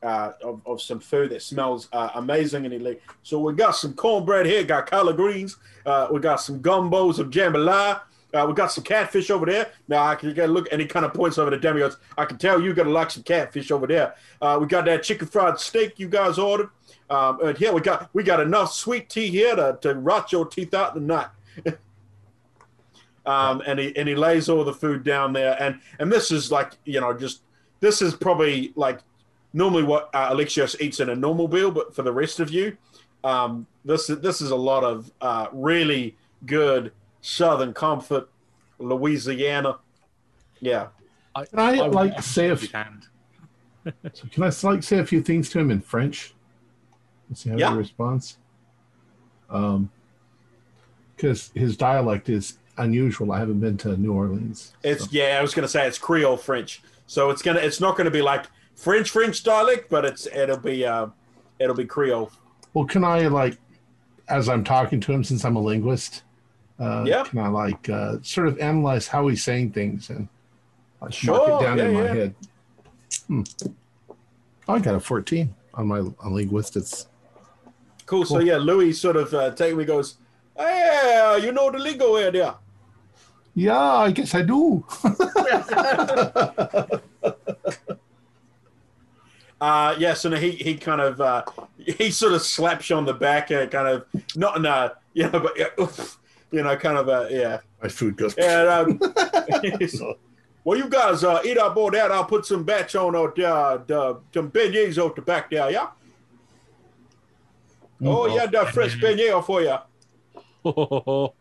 [SPEAKER 5] uh, of, of some food that smells uh, amazing, and he like, so we got some cornbread here, got collard greens, uh, we got some gumbos of jambalaya, uh, we got some catfish over there. Now I can gotta look, and he kind of points over to Demi. Goes, I can tell you gotta like some catfish over there. We got that chicken fried steak you guys ordered. Um, and here we got we got enough sweet tea here to, to rot your teeth out tonight. um, and he and he lays all the food down there, and and this is like you know just this is probably like normally what uh, Alexios eats in a normal meal, but for the rest of you, um, this is this is a lot of uh, really good Southern comfort, Louisiana. Yeah.
[SPEAKER 4] I,
[SPEAKER 1] Can I,
[SPEAKER 4] would
[SPEAKER 1] like,
[SPEAKER 4] not
[SPEAKER 1] say a
[SPEAKER 4] shake
[SPEAKER 1] f-
[SPEAKER 4] his.
[SPEAKER 1] So can I like say a few things to him in French? Let's see how
[SPEAKER 5] Yeah.
[SPEAKER 1] he responds. Um, because his dialect is unusual. I haven't been to New Orleans.
[SPEAKER 5] It's
[SPEAKER 1] so-
[SPEAKER 5] yeah, I was gonna say it's Creole French. So it's gonna it's not gonna be like French French dialect, but it's it'll be uh it'll be Creole.
[SPEAKER 1] well. Can I like, as I'm talking to him, since I'm a linguist, uh,
[SPEAKER 5] Yeah.
[SPEAKER 1] Can I like uh, sort of analyze how he's saying things and like mark it down in
[SPEAKER 5] yeah,
[SPEAKER 1] my
[SPEAKER 5] yeah.
[SPEAKER 1] head? Hmm. Oh, I got a 14 on my on linguistics.
[SPEAKER 5] Cool. So yeah, Louis sort of uh take me goes, Yeah, you know the lingo there.
[SPEAKER 1] Yeah, I guess I do.
[SPEAKER 5] Uh yes, and he he kind of uh he sort of slaps you on the back uh, kind of not in a you know but yeah, oof, you know kind of a yeah.
[SPEAKER 1] my food goes.
[SPEAKER 5] And um Well, you guys uh, eat up all that. I'll put some batch on out there, the, some beignets out the back there, yeah? Oh, yeah, the fresh beignet for you.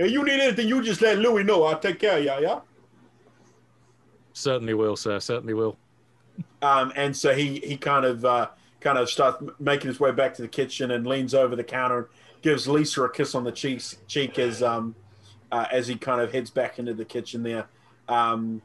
[SPEAKER 5] If you need anything, you just let Louis know. I'll take care of you, yeah?
[SPEAKER 4] certainly will, sir. Certainly will.
[SPEAKER 5] Um, and so he he kind of uh, kind of starts making his way back to the kitchen and leans over the counter, and gives Lisa a kiss on the cheek cheek as um uh, as he kind of heads back into the kitchen there, um,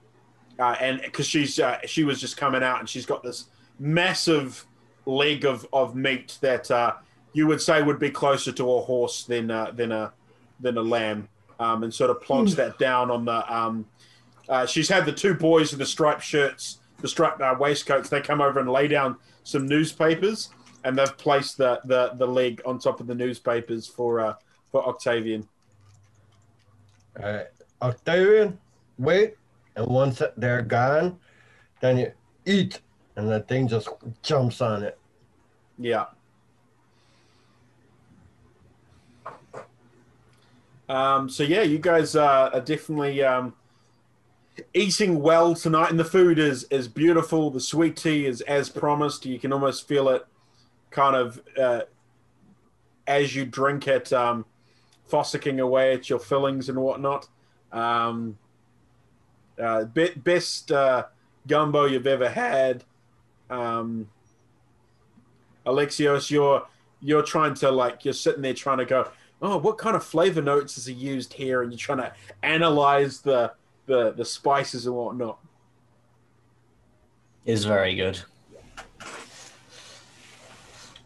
[SPEAKER 5] uh, and because she's uh, she was just coming out and she's got this massive leg of of meat that uh, you would say would be closer to a horse than uh, than a than a lamb, um, and sort of plonks that down on the um, uh, she's had the two boys in the striped shirts, the striped uh, waistcoats. They come over and lay down some newspapers, and they've placed the the, the leg on top of the newspapers for uh, for Octavian.
[SPEAKER 2] All right. Octavian, wait. And once they're gone, then you eat. And the thing just jumps on it.
[SPEAKER 5] Yeah. Um, so yeah, you guys uh, are definitely um, eating well tonight, and the food is is beautiful. The sweet tea is as promised. You can almost feel it, kind of uh, as you drink it, um, fossicking away at your fillings and whatnot. Um, uh, be- best uh, gumbo you've ever had. Um, Alexios, you're you're trying to like you're sitting there trying to go, oh, what kind of flavor notes is he used here, and you're trying to analyze the the the spices and whatnot.
[SPEAKER 6] Is very good.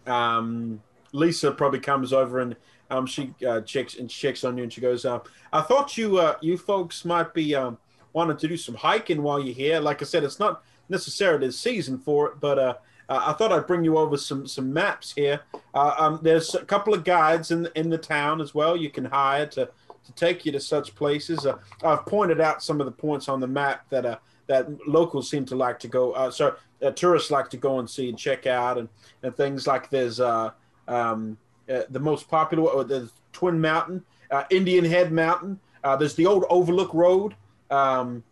[SPEAKER 5] Um, Lisa probably comes over and um, she uh, checks and checks on you, and she goes, uh, "I thought you uh, you folks might be um, wanting to do some hiking while you're here. Like I said, it's not necessarily the season for it, but uh, I thought I'd bring you over some some maps here. Uh, um, there's a couple of guides in in the town as well. You can hire to to take you to such places. Uh, I've pointed out some of the points on the map that uh, that locals seem to like to go. Uh, so uh, tourists like to go and see and check out, and and things like there's uh, um, the most popular. Uh, there's Twin Mountain, Indian Head Mountain. There's the old Overlook Road, um,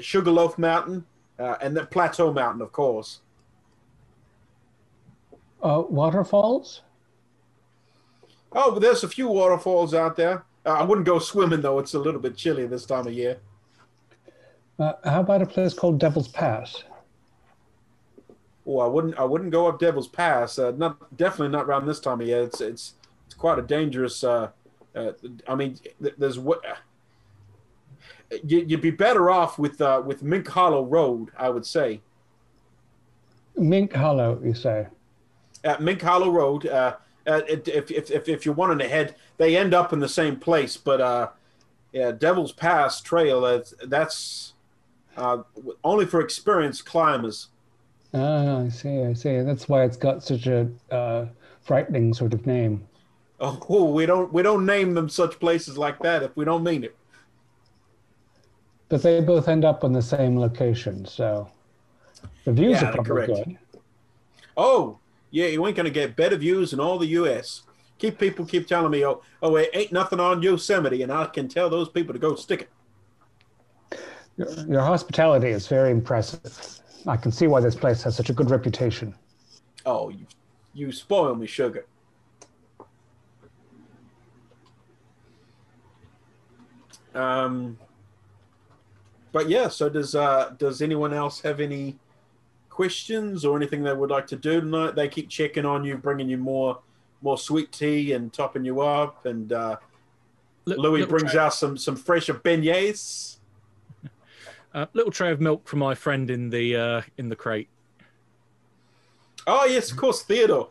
[SPEAKER 5] Sugarloaf Mountain, and the Plateau Mountain, of course.
[SPEAKER 3] Uh, waterfalls?
[SPEAKER 5] Oh, there's a few waterfalls out there. Uh, I wouldn't go swimming though; it's a little bit chilly this time of year.
[SPEAKER 3] Uh, how about a place called Devil's Pass?
[SPEAKER 5] Oh, I wouldn't. I wouldn't go up Devil's Pass. Uh, not definitely not around this time of year. It's it's it's quite a dangerous. Uh, uh, I mean, there's what. You, you'd be better off with uh, with Mink Hollow Road, I would say.
[SPEAKER 3] Mink Hollow, you say?
[SPEAKER 5] At Mink Hollow Road, uh, uh, if, if if if you're wanting to head, they end up in the same place. But uh, yeah, Devil's Pass Trail. That's that's uh, only for experienced climbers.
[SPEAKER 3] Ah, I see, I see. That's why it's got such a uh, frightening sort of name.
[SPEAKER 5] Oh, we don't we don't name them such places like that if we don't mean it.
[SPEAKER 3] But they both end up in the same location, so the views
[SPEAKER 5] Yeah,
[SPEAKER 3] are probably
[SPEAKER 5] correct.
[SPEAKER 3] good.
[SPEAKER 5] Oh, yeah, you ain't gonna get better views in all the U.S. Keep people keep telling me, oh, oh, it ain't nothing on Yosemite, and I can tell those people to go stick it.
[SPEAKER 3] Your, your hospitality is very impressive. I can see why this place has such a good reputation.
[SPEAKER 5] Oh, you, you spoil me, sugar. Um, but yeah. So does uh does anyone else have any questions or anything they would like to do tonight? They keep checking on you, bringing you more more sweet tea and topping you up, and uh, Louis
[SPEAKER 4] little
[SPEAKER 5] brings out some some fresher beignets.
[SPEAKER 4] uh, little tray of milk from my friend in the uh, in the crate.
[SPEAKER 5] Oh yes, of course, Theodore.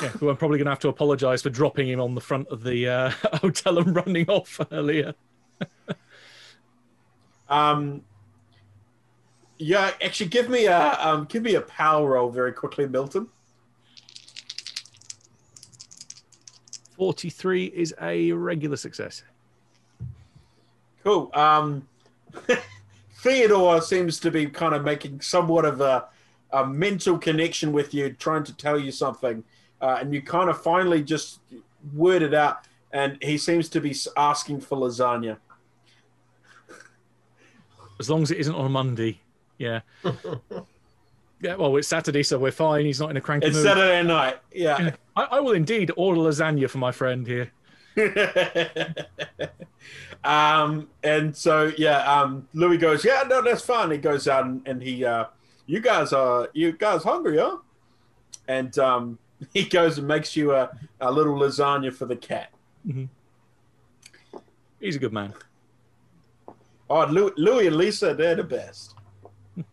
[SPEAKER 4] Yeah, who I'm probably going to have to apologise for dropping him on the front of the uh, hotel and running off earlier.
[SPEAKER 5] Um, yeah, actually, give me a um, give me a power roll very quickly, Milton.
[SPEAKER 4] Forty-three is a regular success.
[SPEAKER 5] Cool. Um, Theodore seems to be kind of making somewhat of a, a mental connection with you, trying to tell you something, uh, and you kind of finally just word it out, and he seems to be asking for lasagna.
[SPEAKER 4] As long as it isn't on a Monday. Yeah. yeah. Well, it's Saturday, so we're fine. He's not in a cranky
[SPEAKER 5] It's
[SPEAKER 4] mood.
[SPEAKER 5] Saturday night. Yeah.
[SPEAKER 4] I, I will indeed order lasagna for my friend here.
[SPEAKER 5] um, and so yeah, um, Louis goes, yeah, no, that's fine. He goes out and, and he, uh, you guys are, you guys hungry, huh? And um, he goes and makes you a, a little lasagna for the cat.
[SPEAKER 4] He's a good man.
[SPEAKER 5] Oh, Louis, Louis and Lisa, they're the best.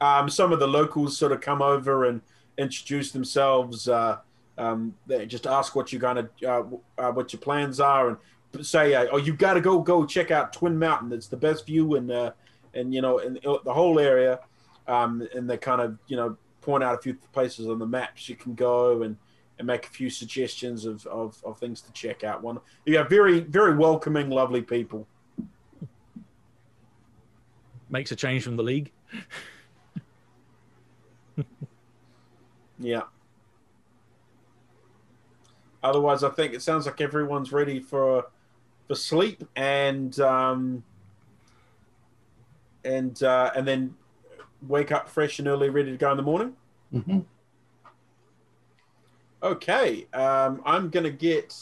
[SPEAKER 5] um, some of the locals sort of come over and introduce themselves. Uh, um, they just ask what you're gonna, uh, uh, what your plans are, and say, uh, "Oh, you got to go, go check out Twin Mountain. It's the best view uh, and you know, in the whole area." Um, and they kind of, you know, point out a few places on the maps you can go and and make a few suggestions of, of, of things to check out. One, yeah, very very welcoming, lovely people.
[SPEAKER 4] Makes a change from the league.
[SPEAKER 5] Yeah. otherwise, I think it sounds like everyone's ready for for sleep and um, and uh, and then wake up fresh and early, ready to go in the morning.
[SPEAKER 3] hmm
[SPEAKER 5] Okay, um, I'm gonna get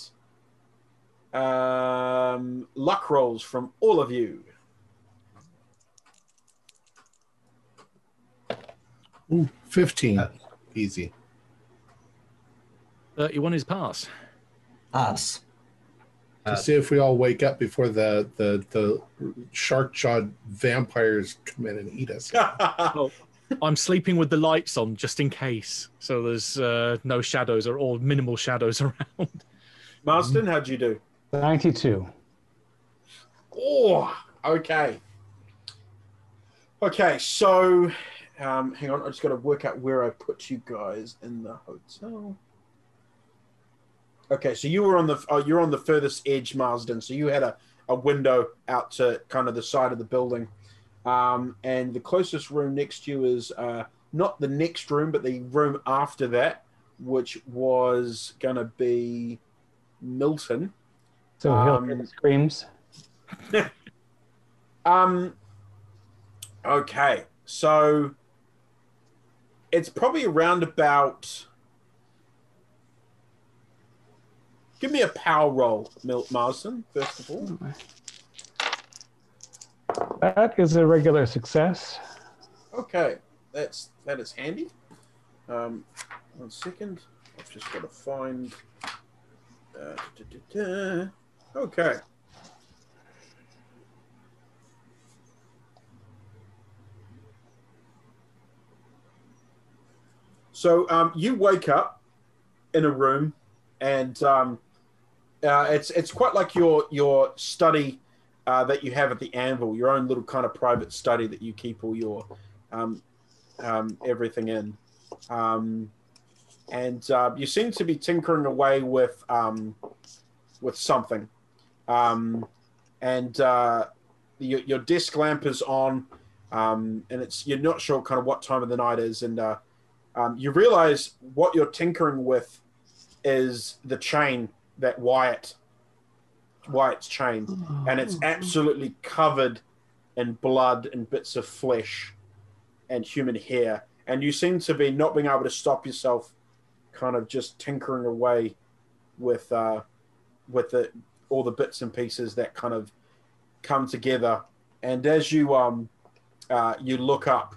[SPEAKER 5] um, luck rolls from all of you.
[SPEAKER 1] Ooh, 15.
[SPEAKER 2] Uh,
[SPEAKER 1] Easy.
[SPEAKER 4] 31 is pass.
[SPEAKER 6] Pass.
[SPEAKER 1] To
[SPEAKER 2] Uh,
[SPEAKER 1] see if we all wake up before the, the, the shark jawed vampires come in and eat us.
[SPEAKER 4] I'm sleeping with the lights on just in case. So there's uh, no shadows or, or minimal shadows around.
[SPEAKER 5] Marsden, how'd you do?
[SPEAKER 3] 92.
[SPEAKER 5] Oh, okay. Okay, so um, hang on, I just got to work out where I put you guys in the hotel. Okay, so you were on the oh, you're on the furthest edge, Marsden. So you had a, a window out to kind of the side of the building, um, and the closest room next to you is uh, not the next room, but the room after that, which was gonna be Milton.
[SPEAKER 3] So he'll hear
[SPEAKER 5] Um,
[SPEAKER 3] screams.
[SPEAKER 5] Um. Okay, so it's probably around about. Give me a power roll, Milt Marsden, first of all.
[SPEAKER 3] That is a regular success.
[SPEAKER 5] Okay, that's that is handy. Um, one second, I've just got to find. Uh. Okay. So um, you wake up in a room, and um, uh, it's it's quite like your your study uh, that you have at the Anvil, your own little kind of private study that you keep all your um, um, everything in. Um, and uh, you seem to be tinkering away with um, with something. And uh, your, your desk lamp is on, and it's you're not sure kind of what time of the night is, and uh, um, you realize what you're tinkering with is the chain that Wyatt Wyatt's chain, and it's absolutely covered in blood and bits of flesh and human hair. And you seem to be not being able to stop yourself, kind of just tinkering away with uh, with the all the bits and pieces that kind of come together. And as you um uh, you look up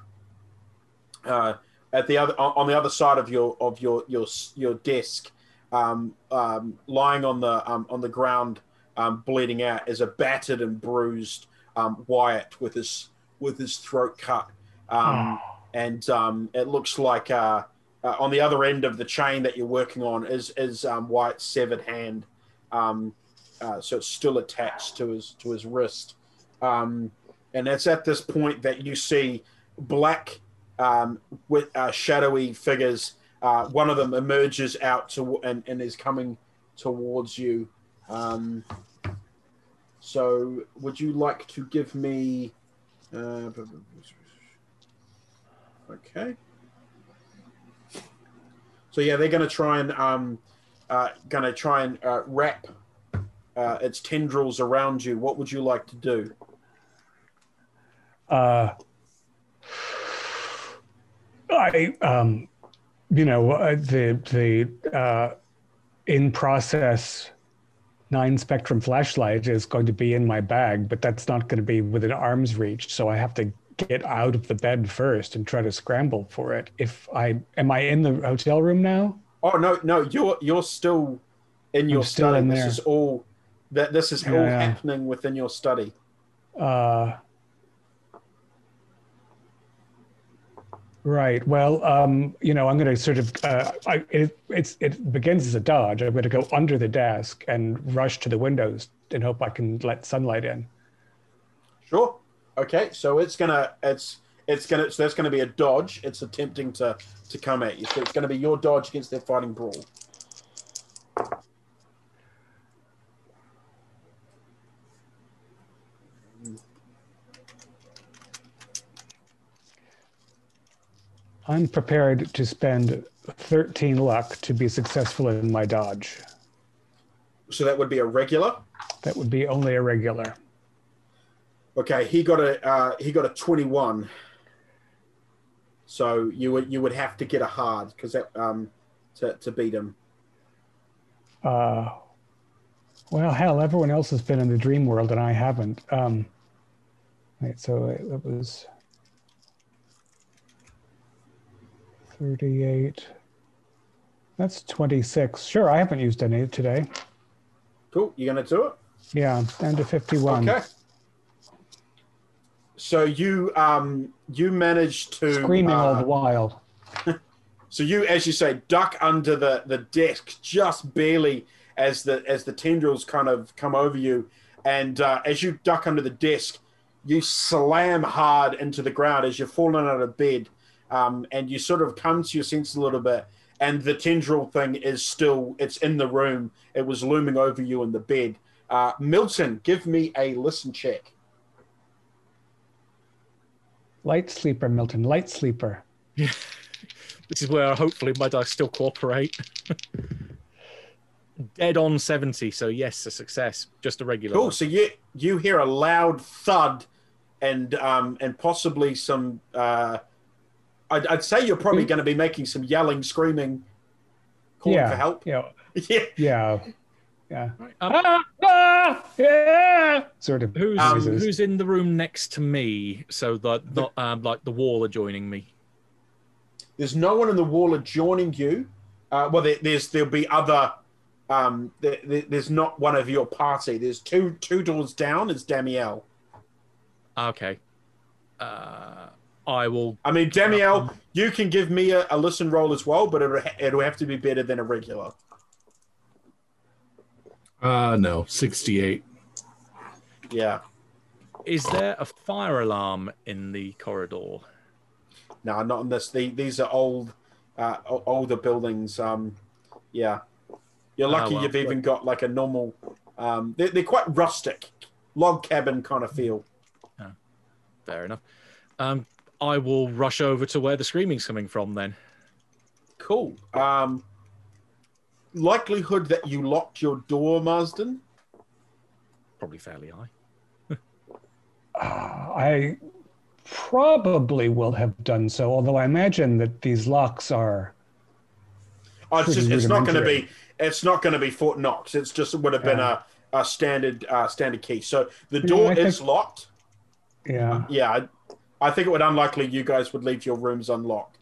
[SPEAKER 5] uh, at the other on the other side of your of your your your desk, um, um, lying on the um, on the ground, um, bleeding out, is a battered and bruised um, Wyatt with his with his throat cut, um, and um, it looks like uh, uh, on the other end of the chain that you're working on is is um, Wyatt's severed hand, um, uh, so it's still attached to his to his wrist, um, and it's at this point that you see black um, with uh, shadowy figures. Uh, one of them emerges out to and, and is coming towards you. Um, so, would you like to give me? Uh, okay. So yeah, they're going to try and um, uh, going to try and uh, wrap uh, its tendrils around you. What would you like to do?
[SPEAKER 3] Uh, I, um, you know, uh, the the uh, in process nine spectrum flashlight is going to be in my bag, but that's not going to be within arm's reach. So I have to get out of the bed first and try to scramble for it. If I am I in the hotel room now?
[SPEAKER 5] Oh no, no, you're you're still in your
[SPEAKER 3] still
[SPEAKER 5] study.
[SPEAKER 3] in
[SPEAKER 5] this is all that this is all
[SPEAKER 3] Yeah, yeah.
[SPEAKER 5] happening within your study.
[SPEAKER 3] Uh, right. Well, um, you know, I'm going to sort of. Uh, I, it, it begins as a dodge. I'm going to go under the desk and rush to the windows and hope I can let sunlight in.
[SPEAKER 5] Sure. Okay, so it's gonna it's it's gonna so that's gonna be a dodge. It's attempting to to come at you. So it's gonna be your dodge against their fighting brawl.
[SPEAKER 3] I'm prepared to spend 13 luck to be successful in my dodge.
[SPEAKER 5] So that would be a regular.
[SPEAKER 3] That would be only a regular.
[SPEAKER 5] Okay, he got a uh, he got a twenty-one. So you would you would have to get a hard because that um to to beat him.
[SPEAKER 3] Uh, well, hell, everyone else has been in the dream world and I haven't. Um, right, so it, it was 38. That's 26. Sure, I haven't used any today.
[SPEAKER 5] Cool. You're gonna do it?
[SPEAKER 3] Yeah, down to 51.
[SPEAKER 5] Okay. So you um you managed to
[SPEAKER 3] Screaming all
[SPEAKER 5] uh,
[SPEAKER 3] the while.
[SPEAKER 5] So you, as you say, duck under the, the desk just barely as the as the tendrils kind of come over you, and uh, as you duck under the desk, you slam hard into the ground as you're falling out of bed, um, and you sort of come to your senses a little bit, and the tendril thing is still it's in the room. It was looming over you in the bed. Uh, Milton, give me a listen check.
[SPEAKER 3] Light sleeper, Milton. Light sleeper.
[SPEAKER 4] This is where hopefully my dice still cooperate. Dead on 70, so yes, a success. Just a regular.
[SPEAKER 5] Cool.
[SPEAKER 4] one.
[SPEAKER 5] So you you hear a loud thud, and um and possibly some. Uh, I'd, I'd say you're probably going to be making some yelling, screaming, calling
[SPEAKER 3] yeah.
[SPEAKER 5] for help.
[SPEAKER 3] Yeah.
[SPEAKER 5] Yeah.
[SPEAKER 3] Yeah. Yeah.
[SPEAKER 4] Um,
[SPEAKER 3] Ah, ah, yeah. Sort of
[SPEAKER 4] Who's
[SPEAKER 5] Um,
[SPEAKER 4] who's in the room next to me? So that not um, like the wall adjoining me.
[SPEAKER 5] There's no one in the wall adjoining you. Uh, well, there, there's there'll be other. Um, there, there- there's not one of your party. There's two two doors down. Is Damiel.
[SPEAKER 4] Okay. Uh, I will.
[SPEAKER 5] I mean, Damiel, you can give me a, a listen roll as well, but it'll, it'll have to be better than a regular.
[SPEAKER 1] Uh, no, 68.
[SPEAKER 5] Yeah.
[SPEAKER 4] Is there a fire alarm in the corridor?
[SPEAKER 5] No, not in this. The, these are old, uh, older buildings. Um, yeah, you're
[SPEAKER 4] Ah,
[SPEAKER 5] lucky
[SPEAKER 4] well,
[SPEAKER 5] you've even got like a normal. Um, they're, they're quite rustic, log cabin kind of feel.
[SPEAKER 4] Fair enough. Um, I will rush over to where the screaming's coming from. Then.
[SPEAKER 5] Cool. Um, likelihood that you locked your door, Marsden.
[SPEAKER 4] Probably fairly high.
[SPEAKER 3] I probably will have done so, although I imagine that these locks are.
[SPEAKER 5] Oh, it's just it's not going to be. It's not going to be Fort Knox. It's just it would have been
[SPEAKER 3] Yeah.
[SPEAKER 5] a, a standard uh, standard key. So the door
[SPEAKER 3] I
[SPEAKER 5] is
[SPEAKER 3] think-
[SPEAKER 5] locked.
[SPEAKER 3] Yeah.
[SPEAKER 5] Yeah, I, think it would unlikely you guys would leave your rooms unlocked.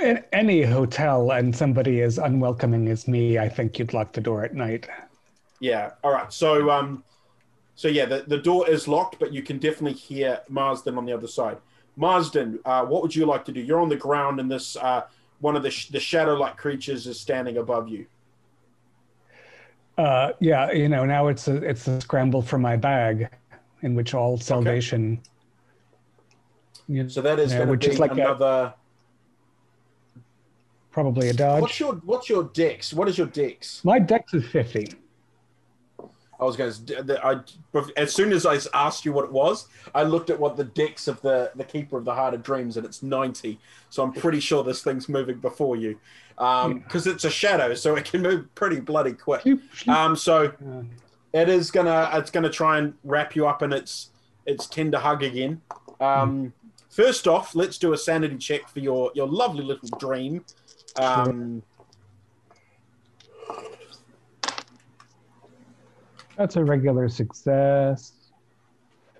[SPEAKER 3] In any hotel and somebody as unwelcoming as me, I think you'd lock the door at night.
[SPEAKER 5] Yeah. All right. So um, so yeah, the, the door is locked, but you can definitely hear Marsden on the other side. Marsden, uh, what would you like to do? You're on the ground, and this uh, one of the sh- the shadow-like creatures is standing above you.
[SPEAKER 3] Uh, yeah, you know, now it's a it's a scramble for my bag, in which all salvation. You-
[SPEAKER 5] So that is going to be
[SPEAKER 3] like a-
[SPEAKER 5] another.
[SPEAKER 3] probably a dodge.
[SPEAKER 5] What's your what's your dex? What is your dex?
[SPEAKER 3] My dex is fifty.
[SPEAKER 5] I was going to. I as soon as I asked you what it was, I looked at what the dex of the the keeper of the heart of dreams, and it's ninety. So I'm pretty sure this thing's moving before you, because it's a shadow, so it can move pretty bloody quick. Um, so it is gonna it's gonna try and wrap you up in its its tender hug again. Um, first off, let's do a sanity check for your your lovely little dream. Um,
[SPEAKER 3] that's a regular success.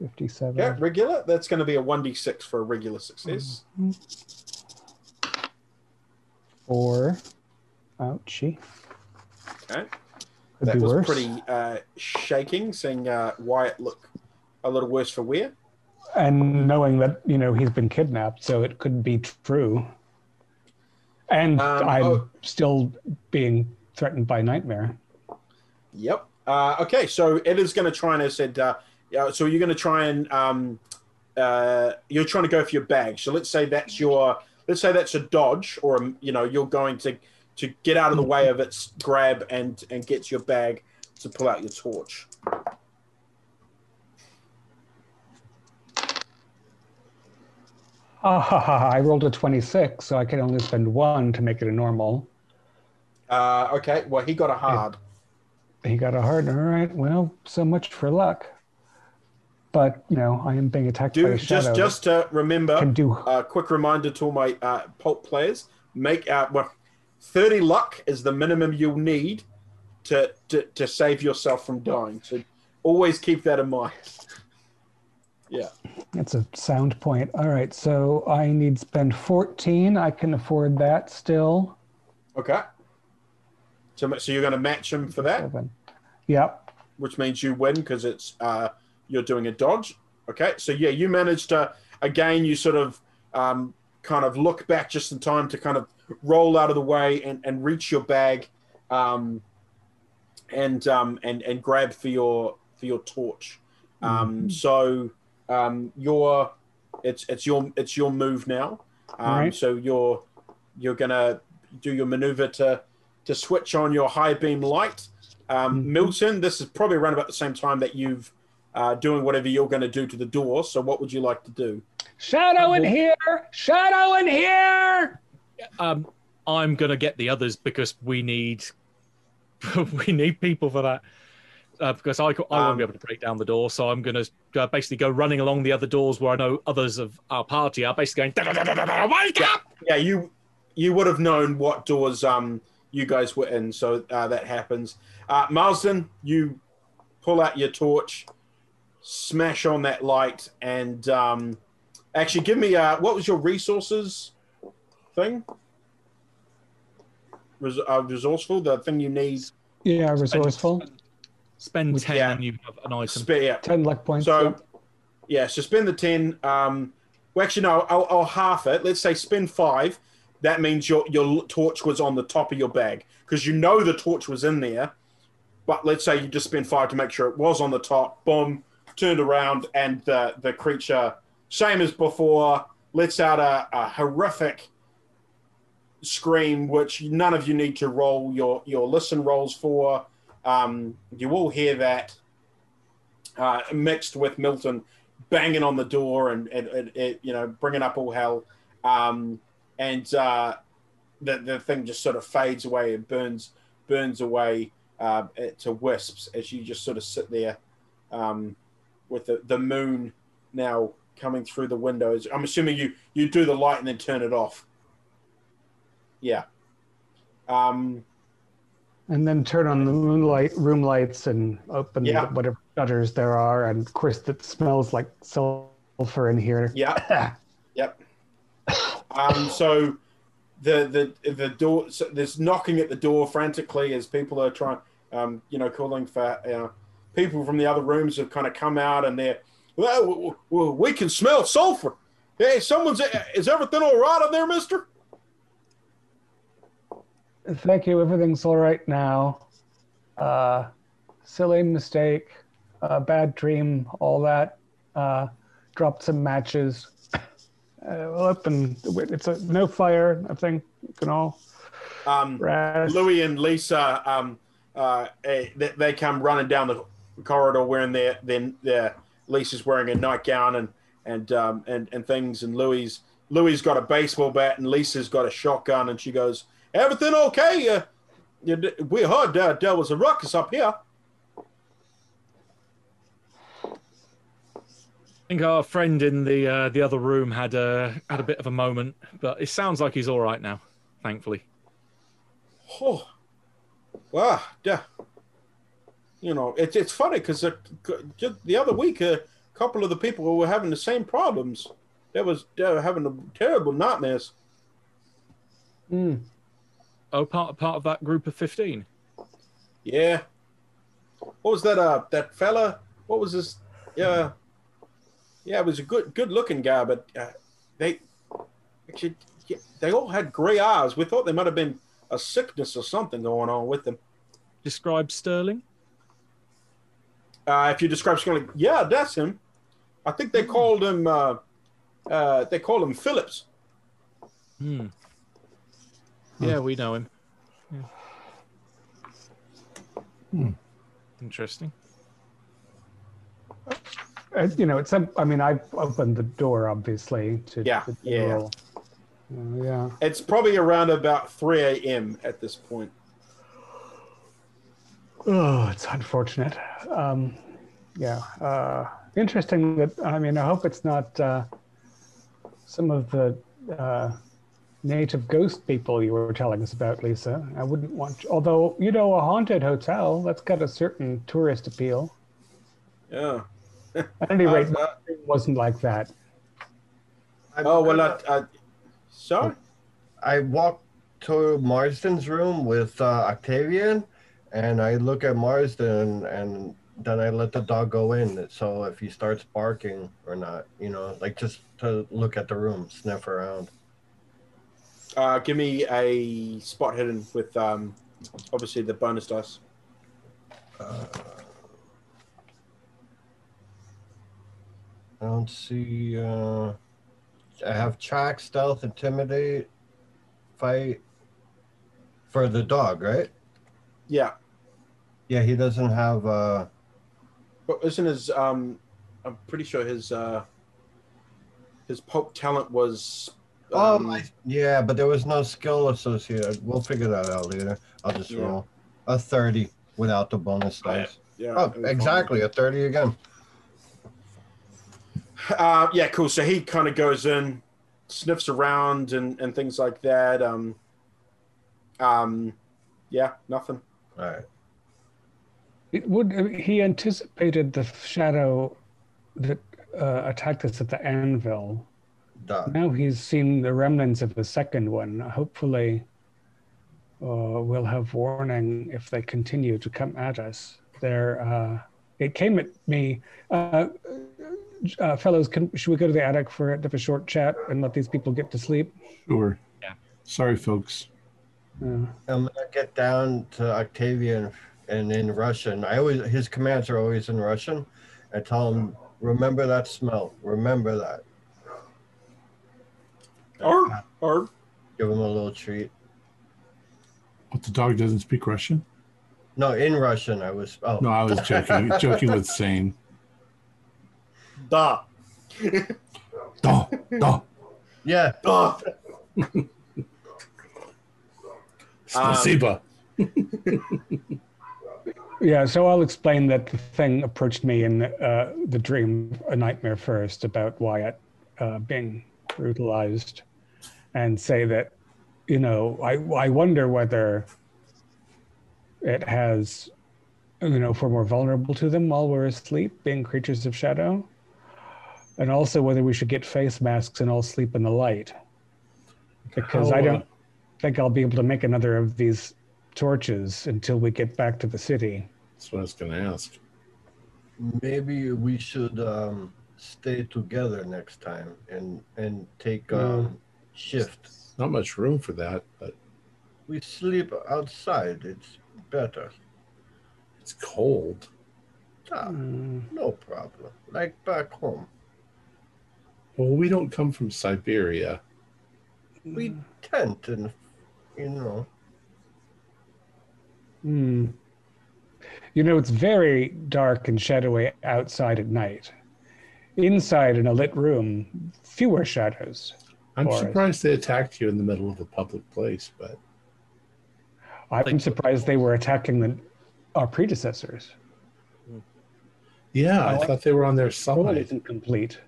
[SPEAKER 3] Fifty-seven.
[SPEAKER 5] yeah, regular. That's going to be a one d six for a regular success.
[SPEAKER 3] Four. Ouchie.
[SPEAKER 5] Okay.
[SPEAKER 3] Could
[SPEAKER 5] that
[SPEAKER 3] be
[SPEAKER 5] was
[SPEAKER 3] worse.
[SPEAKER 5] pretty uh, shaking, seeing uh, Wyatt look a little worse for wear.
[SPEAKER 3] And knowing that you know he's been kidnapped, so it could be true. And
[SPEAKER 5] Um,
[SPEAKER 3] I'm
[SPEAKER 5] oh.
[SPEAKER 3] still being threatened by nightmare.
[SPEAKER 5] Yep. Uh, okay, so it is going to try and I said, uh, yeah, so you're going to try and um, uh, you're trying to go for your bag. So let's say that's your let's say that's a dodge, or um, you know you're going to to get out of the way of its grab and and get your bag to pull out your torch.
[SPEAKER 3] Ah, I rolled a 26, so I can only spend one to make it a normal.
[SPEAKER 5] Uh, okay, well he got a hard.
[SPEAKER 3] he got a hard. All right. Well, so much for luck. But you know, I am being attacked by
[SPEAKER 5] Do
[SPEAKER 3] a shadow.
[SPEAKER 5] just just to remember.
[SPEAKER 3] can do.
[SPEAKER 5] A quick reminder to all my uh, pulp players: make uh, well, thirty luck is the minimum you'll need to, to to save yourself from dying. So always keep that in mind. Yeah.
[SPEAKER 3] That's a sound point. All right. So I need spend 14. I can afford that still.
[SPEAKER 5] Okay. So so you're going to match him for that,
[SPEAKER 3] Seven. Yep.
[SPEAKER 5] which means you win because it's uh, you're doing a dodge. Okay. So yeah, you managed to again. You sort of um, kind of look back just in time to kind of roll out of the way and, and reach your bag, um, and um, and and grab for your for your torch. Um, So um, your it's it's your it's your move now. Um,
[SPEAKER 3] Alright.
[SPEAKER 5] So you're you're gonna do your maneuver to to switch on your high beam light. Um,
[SPEAKER 3] Mhm.
[SPEAKER 5] Milton, this is probably around about the same time that you've uh, doing whatever you're going to do to the door. So what would you like to do?
[SPEAKER 3] Shadow in here. Shadow in here.
[SPEAKER 4] Um, I'm gonna get the others because we need we need people for that. Uh, because I, I
[SPEAKER 5] Um,
[SPEAKER 4] won't be able to break down the door, so I'm going to uh, basically go running along the other doors where I know others of our party are basically going, "Da-da-da-da-da, wake up!
[SPEAKER 5] Yeah, you you would have known what doors um you guys were in, so uh, that happens. Uh, Marsden, you pull out your torch, smash on that light, and um, actually give me uh, what was your resources thing? Res- uh, resourceful, the thing you need.
[SPEAKER 3] Yeah, resourceful.
[SPEAKER 4] Spend
[SPEAKER 3] With-
[SPEAKER 4] 10
[SPEAKER 5] yeah.
[SPEAKER 4] and you have an item.
[SPEAKER 5] Spare, yeah.
[SPEAKER 3] Ten luck points.
[SPEAKER 5] So,
[SPEAKER 3] yep.
[SPEAKER 5] yeah, so spend the 10. Um, well, actually, no, I'll, I'll half it. Let's say spend five. That means your, your torch was on the top of your bag because you know the torch was in there. But let's say you just spend five to make sure it was on the top. Boom, turned around, and the, the creature, same as before, lets out a, a horrific scream, which none of you need to roll your, your listen rolls for. Um, you will hear that uh, mixed with Milton banging on the door and, and, and, and, you know bringing up all hell, um, and uh, the the thing just sort of fades away and burns burns away uh, to wisps as you just sort of sit there um, with the, the moon now coming through the windows. I'm assuming you you do the light and then turn it off. Yeah. Um,
[SPEAKER 3] and then turn on the moonlight room lights and open
[SPEAKER 5] Yeah.
[SPEAKER 3] whatever shutters there are. And of course, it smells like sulfur in here.
[SPEAKER 5] Yeah. yep. Um, so the the the door so there's knocking at the door frantically as people are trying um, you know calling for uh, people from the other rooms have kind of come out and they're well, we can smell sulfur. Hey, someone's is everything all right in there, Mister?
[SPEAKER 3] Thank you. Everything's all right now. Uh, silly mistake, uh, bad dream, all that. Uh, dropped some matches. Uh, up and it's a no fire. Nothing. You can all
[SPEAKER 5] Um,
[SPEAKER 3] rest.
[SPEAKER 5] Louis and Lisa, um, uh, eh, they, they come running down the corridor wearing their their, their Lisa's wearing a nightgown and and um, and and things, and Louis Louis got a baseball bat and Lisa's got a shotgun, and she goes, "Everything okay? Uh, you, we heard uh, there was a ruckus up here."
[SPEAKER 4] I think our friend in the uh, the other room had a had a bit of a moment, but it sounds like he's all right now, thankfully.
[SPEAKER 5] Oh, wow, yeah. You know, it's it's funny because just the other week, a couple of the people who were having the same problems, they was they were having a terrible nightmares.
[SPEAKER 3] Hmm.
[SPEAKER 4] Oh, part part of that group of fifteen.
[SPEAKER 5] Yeah. What was that? Uh, that fella. What was his? Yeah. Yeah, it was a good good looking guy, but uh, they actually yeah, they all had gray eyes. We thought there might have been a sickness or something going on with them.
[SPEAKER 4] Describe Sterling.
[SPEAKER 5] Uh, if you describe Sterling, yeah, that's him. I think they called him. Uh, uh, they called him Phillips.
[SPEAKER 4] Hmm. Yeah, we know him. Yeah.
[SPEAKER 3] Hmm.
[SPEAKER 4] Interesting.
[SPEAKER 3] Uh, you know, it's. I mean, I've opened the door, obviously. To
[SPEAKER 5] Yeah,
[SPEAKER 3] to
[SPEAKER 5] yeah.
[SPEAKER 3] roll. Uh, yeah.
[SPEAKER 5] It's probably around about 3 a.m. at this point.
[SPEAKER 3] Oh, it's unfortunate. Um, yeah. Uh, interesting that, I mean, I hope it's not uh, some of the uh, native ghost people you were telling us about, Lisa. I wouldn't want, although, you know, a haunted hotel, that's got a certain tourist appeal.
[SPEAKER 5] Yeah.
[SPEAKER 3] At any rate,
[SPEAKER 5] Uh,
[SPEAKER 3] it wasn't like that.
[SPEAKER 2] I'm
[SPEAKER 5] oh well,
[SPEAKER 2] gonna-
[SPEAKER 5] I, I, sorry.
[SPEAKER 2] I walked to Marsden's room with uh, Octavian, and I look at Marsden, and then I let the dog go in. So if he starts barking or not, you know, like just to look at the room, sniff around.
[SPEAKER 5] Uh, give me a spot hidden with um, obviously the bonus dice.
[SPEAKER 2] Uh, I don't see. Uh, I have track, stealth, intimidate, fight for the dog, right?
[SPEAKER 5] Yeah,
[SPEAKER 2] Yeah, he doesn't have. Uh,
[SPEAKER 5] but isn't his? Um, I'm pretty sure his uh, his poke talent was.
[SPEAKER 2] Oh,
[SPEAKER 5] um,
[SPEAKER 2] my, yeah, but there was no skill associated. We'll figure that out later. I'll just
[SPEAKER 5] Yeah.
[SPEAKER 2] roll a 30 without the bonus
[SPEAKER 5] Oh, yeah.
[SPEAKER 2] dice.
[SPEAKER 5] Yeah,
[SPEAKER 2] Oh,
[SPEAKER 5] it was fine.
[SPEAKER 2] exactly, a 30 again.
[SPEAKER 5] Uh, yeah, cool. So he kind of goes in, sniffs around, and, and things like that. Um, um, yeah, nothing.
[SPEAKER 2] All right.
[SPEAKER 3] It would he anticipated the shadow that uh, attacked us at the anvil.
[SPEAKER 2] Done.
[SPEAKER 3] Now he's seen the remnants of the second one. Hopefully, uh, we'll have warning if they continue to come at us. There, uh, it came at me. Uh, uh, fellows, can, should we go to the attic for a, a short chat and let these people get to sleep?
[SPEAKER 1] Sure.
[SPEAKER 4] Yeah.
[SPEAKER 1] Sorry, folks.
[SPEAKER 3] Uh,
[SPEAKER 2] I'm gonna get down to Octavian and in Russian. I always his commands are always in Russian. I tell him, remember that smell. Remember that.
[SPEAKER 5] Or, or
[SPEAKER 2] Give him a little treat.
[SPEAKER 1] But the dog doesn't speak Russian?
[SPEAKER 2] No, in Russian. I was. Oh,
[SPEAKER 1] No, I was joking. joking with Sane.
[SPEAKER 5] da,
[SPEAKER 1] Duh, duh.
[SPEAKER 2] yeah.
[SPEAKER 5] da.
[SPEAKER 1] Spasiba.
[SPEAKER 3] Yeah, so I'll explain that the thing approached me in uh, the dream, a nightmare first, about Wyatt uh, being brutalized, and say that, you know, I I wonder whether it has, you know, if we're more vulnerable to them while we're asleep, being creatures of shadow, and also whether we should get face masks and all sleep in the light, because
[SPEAKER 1] How,
[SPEAKER 3] I
[SPEAKER 1] uh,
[SPEAKER 3] don't think I'll be able to make another of these torches until we get back to the city.
[SPEAKER 1] That's what I was going to ask.
[SPEAKER 2] Maybe we should um, stay together next time and and take um, shift.
[SPEAKER 1] Not much room for that, but
[SPEAKER 2] We sleep outside. It's better.
[SPEAKER 1] it's cold.
[SPEAKER 2] Ah,
[SPEAKER 3] Mm.
[SPEAKER 2] no problem. Like back home.
[SPEAKER 1] Well, we don't come from Siberia.
[SPEAKER 2] We tent and you know.
[SPEAKER 3] Hmm. You know, it's very dark and shadowy outside at night. Inside in a lit room, fewer shadows.
[SPEAKER 1] I'm surprised they attacked you in the middle of a public place, but
[SPEAKER 3] I'm
[SPEAKER 4] Like-
[SPEAKER 3] surprised they were attacking the, our predecessors.
[SPEAKER 1] yeah, I
[SPEAKER 3] I-
[SPEAKER 1] thought they were on their side.
[SPEAKER 3] isn't complete.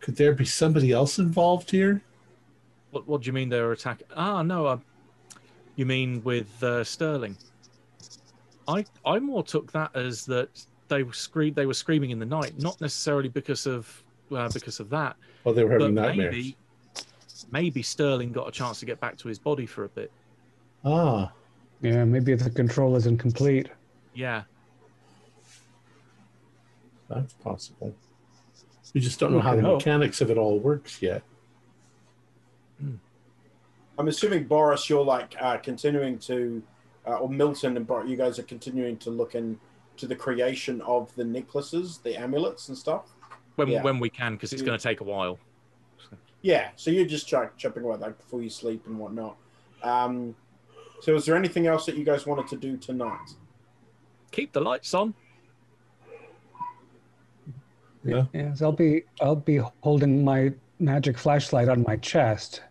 [SPEAKER 1] Could there be somebody else involved here?
[SPEAKER 4] What, what do you mean they were attacking? Ah, no. Uh, you mean with uh, Sterling? I I more took that as that they were scream they were screaming in the night, not necessarily because of uh, because of that,
[SPEAKER 1] Well, they were
[SPEAKER 4] but
[SPEAKER 1] having nightmares.
[SPEAKER 4] maybe maybe Sterling got a chance to get back to his body for a bit.
[SPEAKER 1] Ah,
[SPEAKER 3] Yeah, maybe the control isn't complete.
[SPEAKER 4] Yeah,
[SPEAKER 1] that's possible. We just don't know how the
[SPEAKER 3] hope.
[SPEAKER 1] mechanics of it all works yet.
[SPEAKER 5] I'm assuming Boris, you're like uh, continuing to, uh, or Milton and Boris, you guys are continuing to look into the creation of the necklaces, the amulets and stuff.
[SPEAKER 4] When
[SPEAKER 5] Yeah.
[SPEAKER 4] when we can, because it's
[SPEAKER 5] Yeah.
[SPEAKER 4] going to take a while.
[SPEAKER 5] Yeah, so you're just ch- chipping away like before you sleep and whatnot. Um, so, is there anything else that you guys wanted to do tonight?
[SPEAKER 4] Keep the lights on.
[SPEAKER 1] Yeah.
[SPEAKER 3] Yes, I'll be I'll be holding my magic flashlight on my chest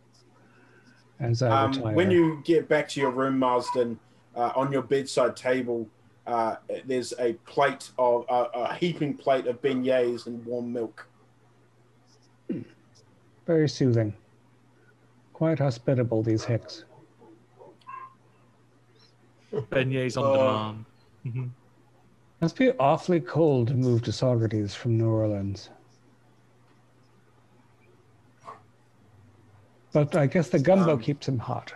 [SPEAKER 3] as I
[SPEAKER 5] Um,
[SPEAKER 3] retire.
[SPEAKER 5] when you get back to your room, Marsden, uh, on your bedside table, uh, there's a plate of uh, a heaping plate of beignets and warm milk.
[SPEAKER 3] Very soothing. Quite hospitable, these Hicks.
[SPEAKER 4] Beignets on
[SPEAKER 5] Oh.
[SPEAKER 4] demand. Mhm.
[SPEAKER 3] Must be awfully cold to move to Saugerties from New Orleans. But I guess the gumbo
[SPEAKER 5] Um,
[SPEAKER 3] keeps him hot.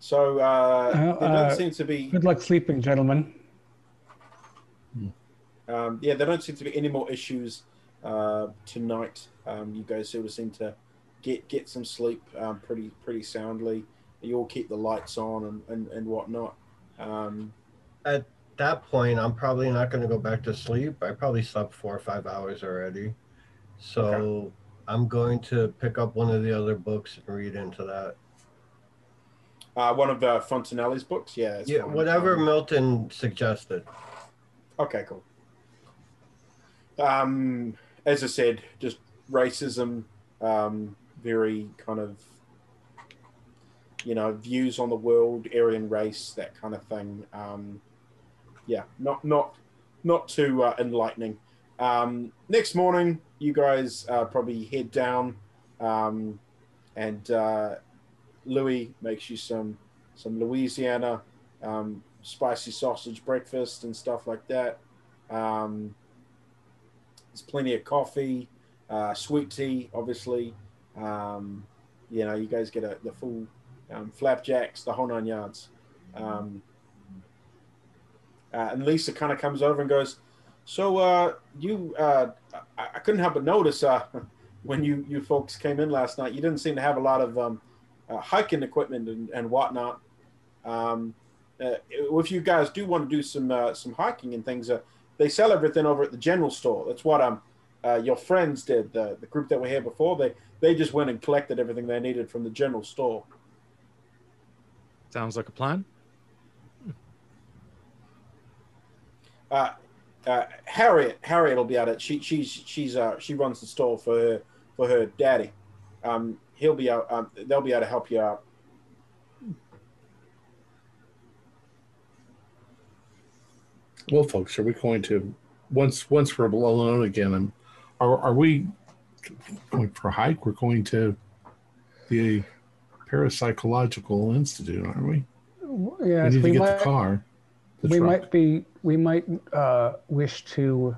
[SPEAKER 5] So uh,
[SPEAKER 3] Uh,
[SPEAKER 5] there don't
[SPEAKER 3] uh,
[SPEAKER 5] seem to be
[SPEAKER 3] Good luck sleeping, gentlemen.
[SPEAKER 5] um, yeah there don't seem to be any more issues uh, tonight. Um, you guys sort of seem to get get some sleep um, pretty pretty soundly. You all keep the lights on and and, and whatnot. Um,
[SPEAKER 2] At that point, I'm probably not going to go back to sleep. I probably slept four or five hours already. So I'm going to pick up one of the other books and read into that.
[SPEAKER 5] Uh, one of uh, Fontanelli's books, yeah.
[SPEAKER 2] Yeah, whatever
[SPEAKER 5] Um,
[SPEAKER 2] Milton suggested.
[SPEAKER 5] Okay, cool. Um, as I said, just racism, um, very kind of, you know, views on the world, Aryan race, that kind of thing. Um, yeah, not not not too uh, enlightening. Um, next morning, you guys uh, probably head down, um, and uh, Louis makes you some some Louisiana um, spicy sausage breakfast and stuff like that. Um, there's plenty of coffee, uh, sweet tea, obviously. Um, you know, you guys get a, the full um, flapjacks, the whole nine yards. Um, uh, and Lisa kind of comes over and goes, "So, uh, you, uh, I, I couldn't help but notice uh, when you you folks came in last night, you didn't seem to have a lot of um, uh, hiking equipment and, and whatnot. Um, uh, if you guys do want to do some uh, some hiking and things, uh, they sell everything over at the general store. That's what um uh, your friends did. The the group that were here before they they just went and collected everything they needed from the general store.
[SPEAKER 4] Sounds like a plan.
[SPEAKER 5] Uh, uh, Harriet Harriet will be at it. She she's she's uh she runs the store for her for her daddy. Um, he'll be out. Um, they'll be able to help you out.
[SPEAKER 1] Well, folks, are we going to once once we're alone again? I'm, are are we going for a hike? We're going to the parapsychological institute, aren't we?
[SPEAKER 3] Yeah,
[SPEAKER 1] we need to
[SPEAKER 3] we
[SPEAKER 1] get
[SPEAKER 3] might.
[SPEAKER 1] the car. the
[SPEAKER 3] we
[SPEAKER 1] truck.
[SPEAKER 3] might be. We might uh, wish to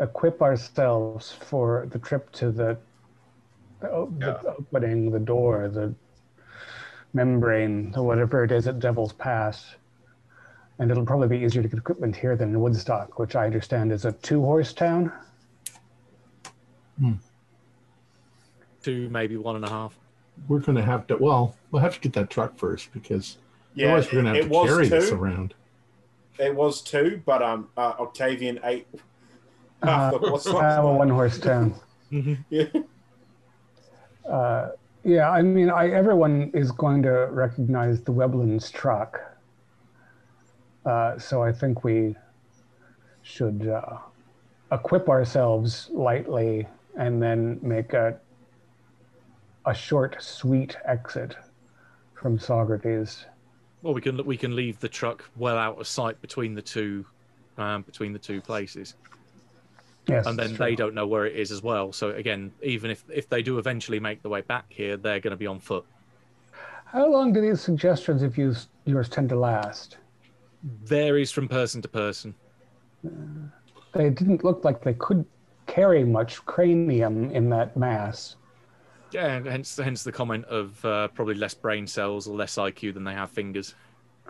[SPEAKER 3] equip ourselves for the trip to the, the, o- the
[SPEAKER 2] Yeah.
[SPEAKER 3] opening, the door, the membrane, or whatever it is at Devil's Pass. And it'll probably be easier to get equipment here than in Woodstock, which I understand is a two-horse town.
[SPEAKER 4] Two, maybe one and a half.
[SPEAKER 1] We're going to have to. Well, we'll have to get that truck first because otherwise we're going to
[SPEAKER 5] it
[SPEAKER 1] have to
[SPEAKER 5] was
[SPEAKER 1] carry this
[SPEAKER 5] two.
[SPEAKER 1] around.
[SPEAKER 5] It was two, but um, uh, Octavian ate half
[SPEAKER 3] Uh,
[SPEAKER 5] the what's
[SPEAKER 3] uh, a one-horse town.
[SPEAKER 5] yeah.
[SPEAKER 3] Uh, yeah, I mean, I, everyone is going to recognize the Weblands truck. Uh, so I think we should uh, equip ourselves lightly and then make a a short, sweet exit from Saugerties.
[SPEAKER 4] Well, we can we can leave the truck well out of sight between the two, um, between the two places,
[SPEAKER 3] Yes,
[SPEAKER 4] and then they don't know where it is as well. So again, even if if they do eventually make the way back here, they're going to be on foot.
[SPEAKER 3] How long do these suggestions of yours, yours tend to last?
[SPEAKER 4] Varies from person to person.
[SPEAKER 3] They didn't look like they could carry much cranium in that mass.
[SPEAKER 4] Yeah, and hence hence the comment of uh, probably less brain cells or less IQ than they have fingers.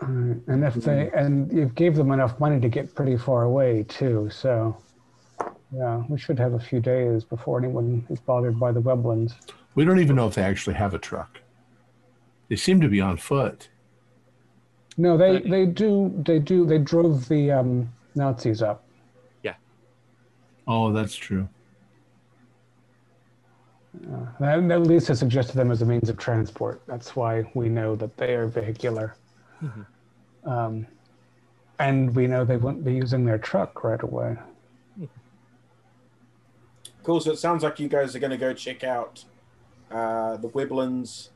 [SPEAKER 3] Uh, and if they and you gave them enough money to get pretty far away too, so yeah, we should have a few days before anyone is bothered by the Weblands.
[SPEAKER 1] We don't even know if they actually have a truck. They seem to be on foot.
[SPEAKER 3] No, they, they do they do they drove the um, Nazis up. Yeah.
[SPEAKER 1] Oh, that's true.
[SPEAKER 3] Uh, and at least it suggested them as a means of transport. That's why we know that they are vehicular.
[SPEAKER 4] Mhm.
[SPEAKER 3] Um, and we know they wouldn't be using their truck right away.
[SPEAKER 5] Cool. So it sounds like you guys are going to go check out uh, the Weblands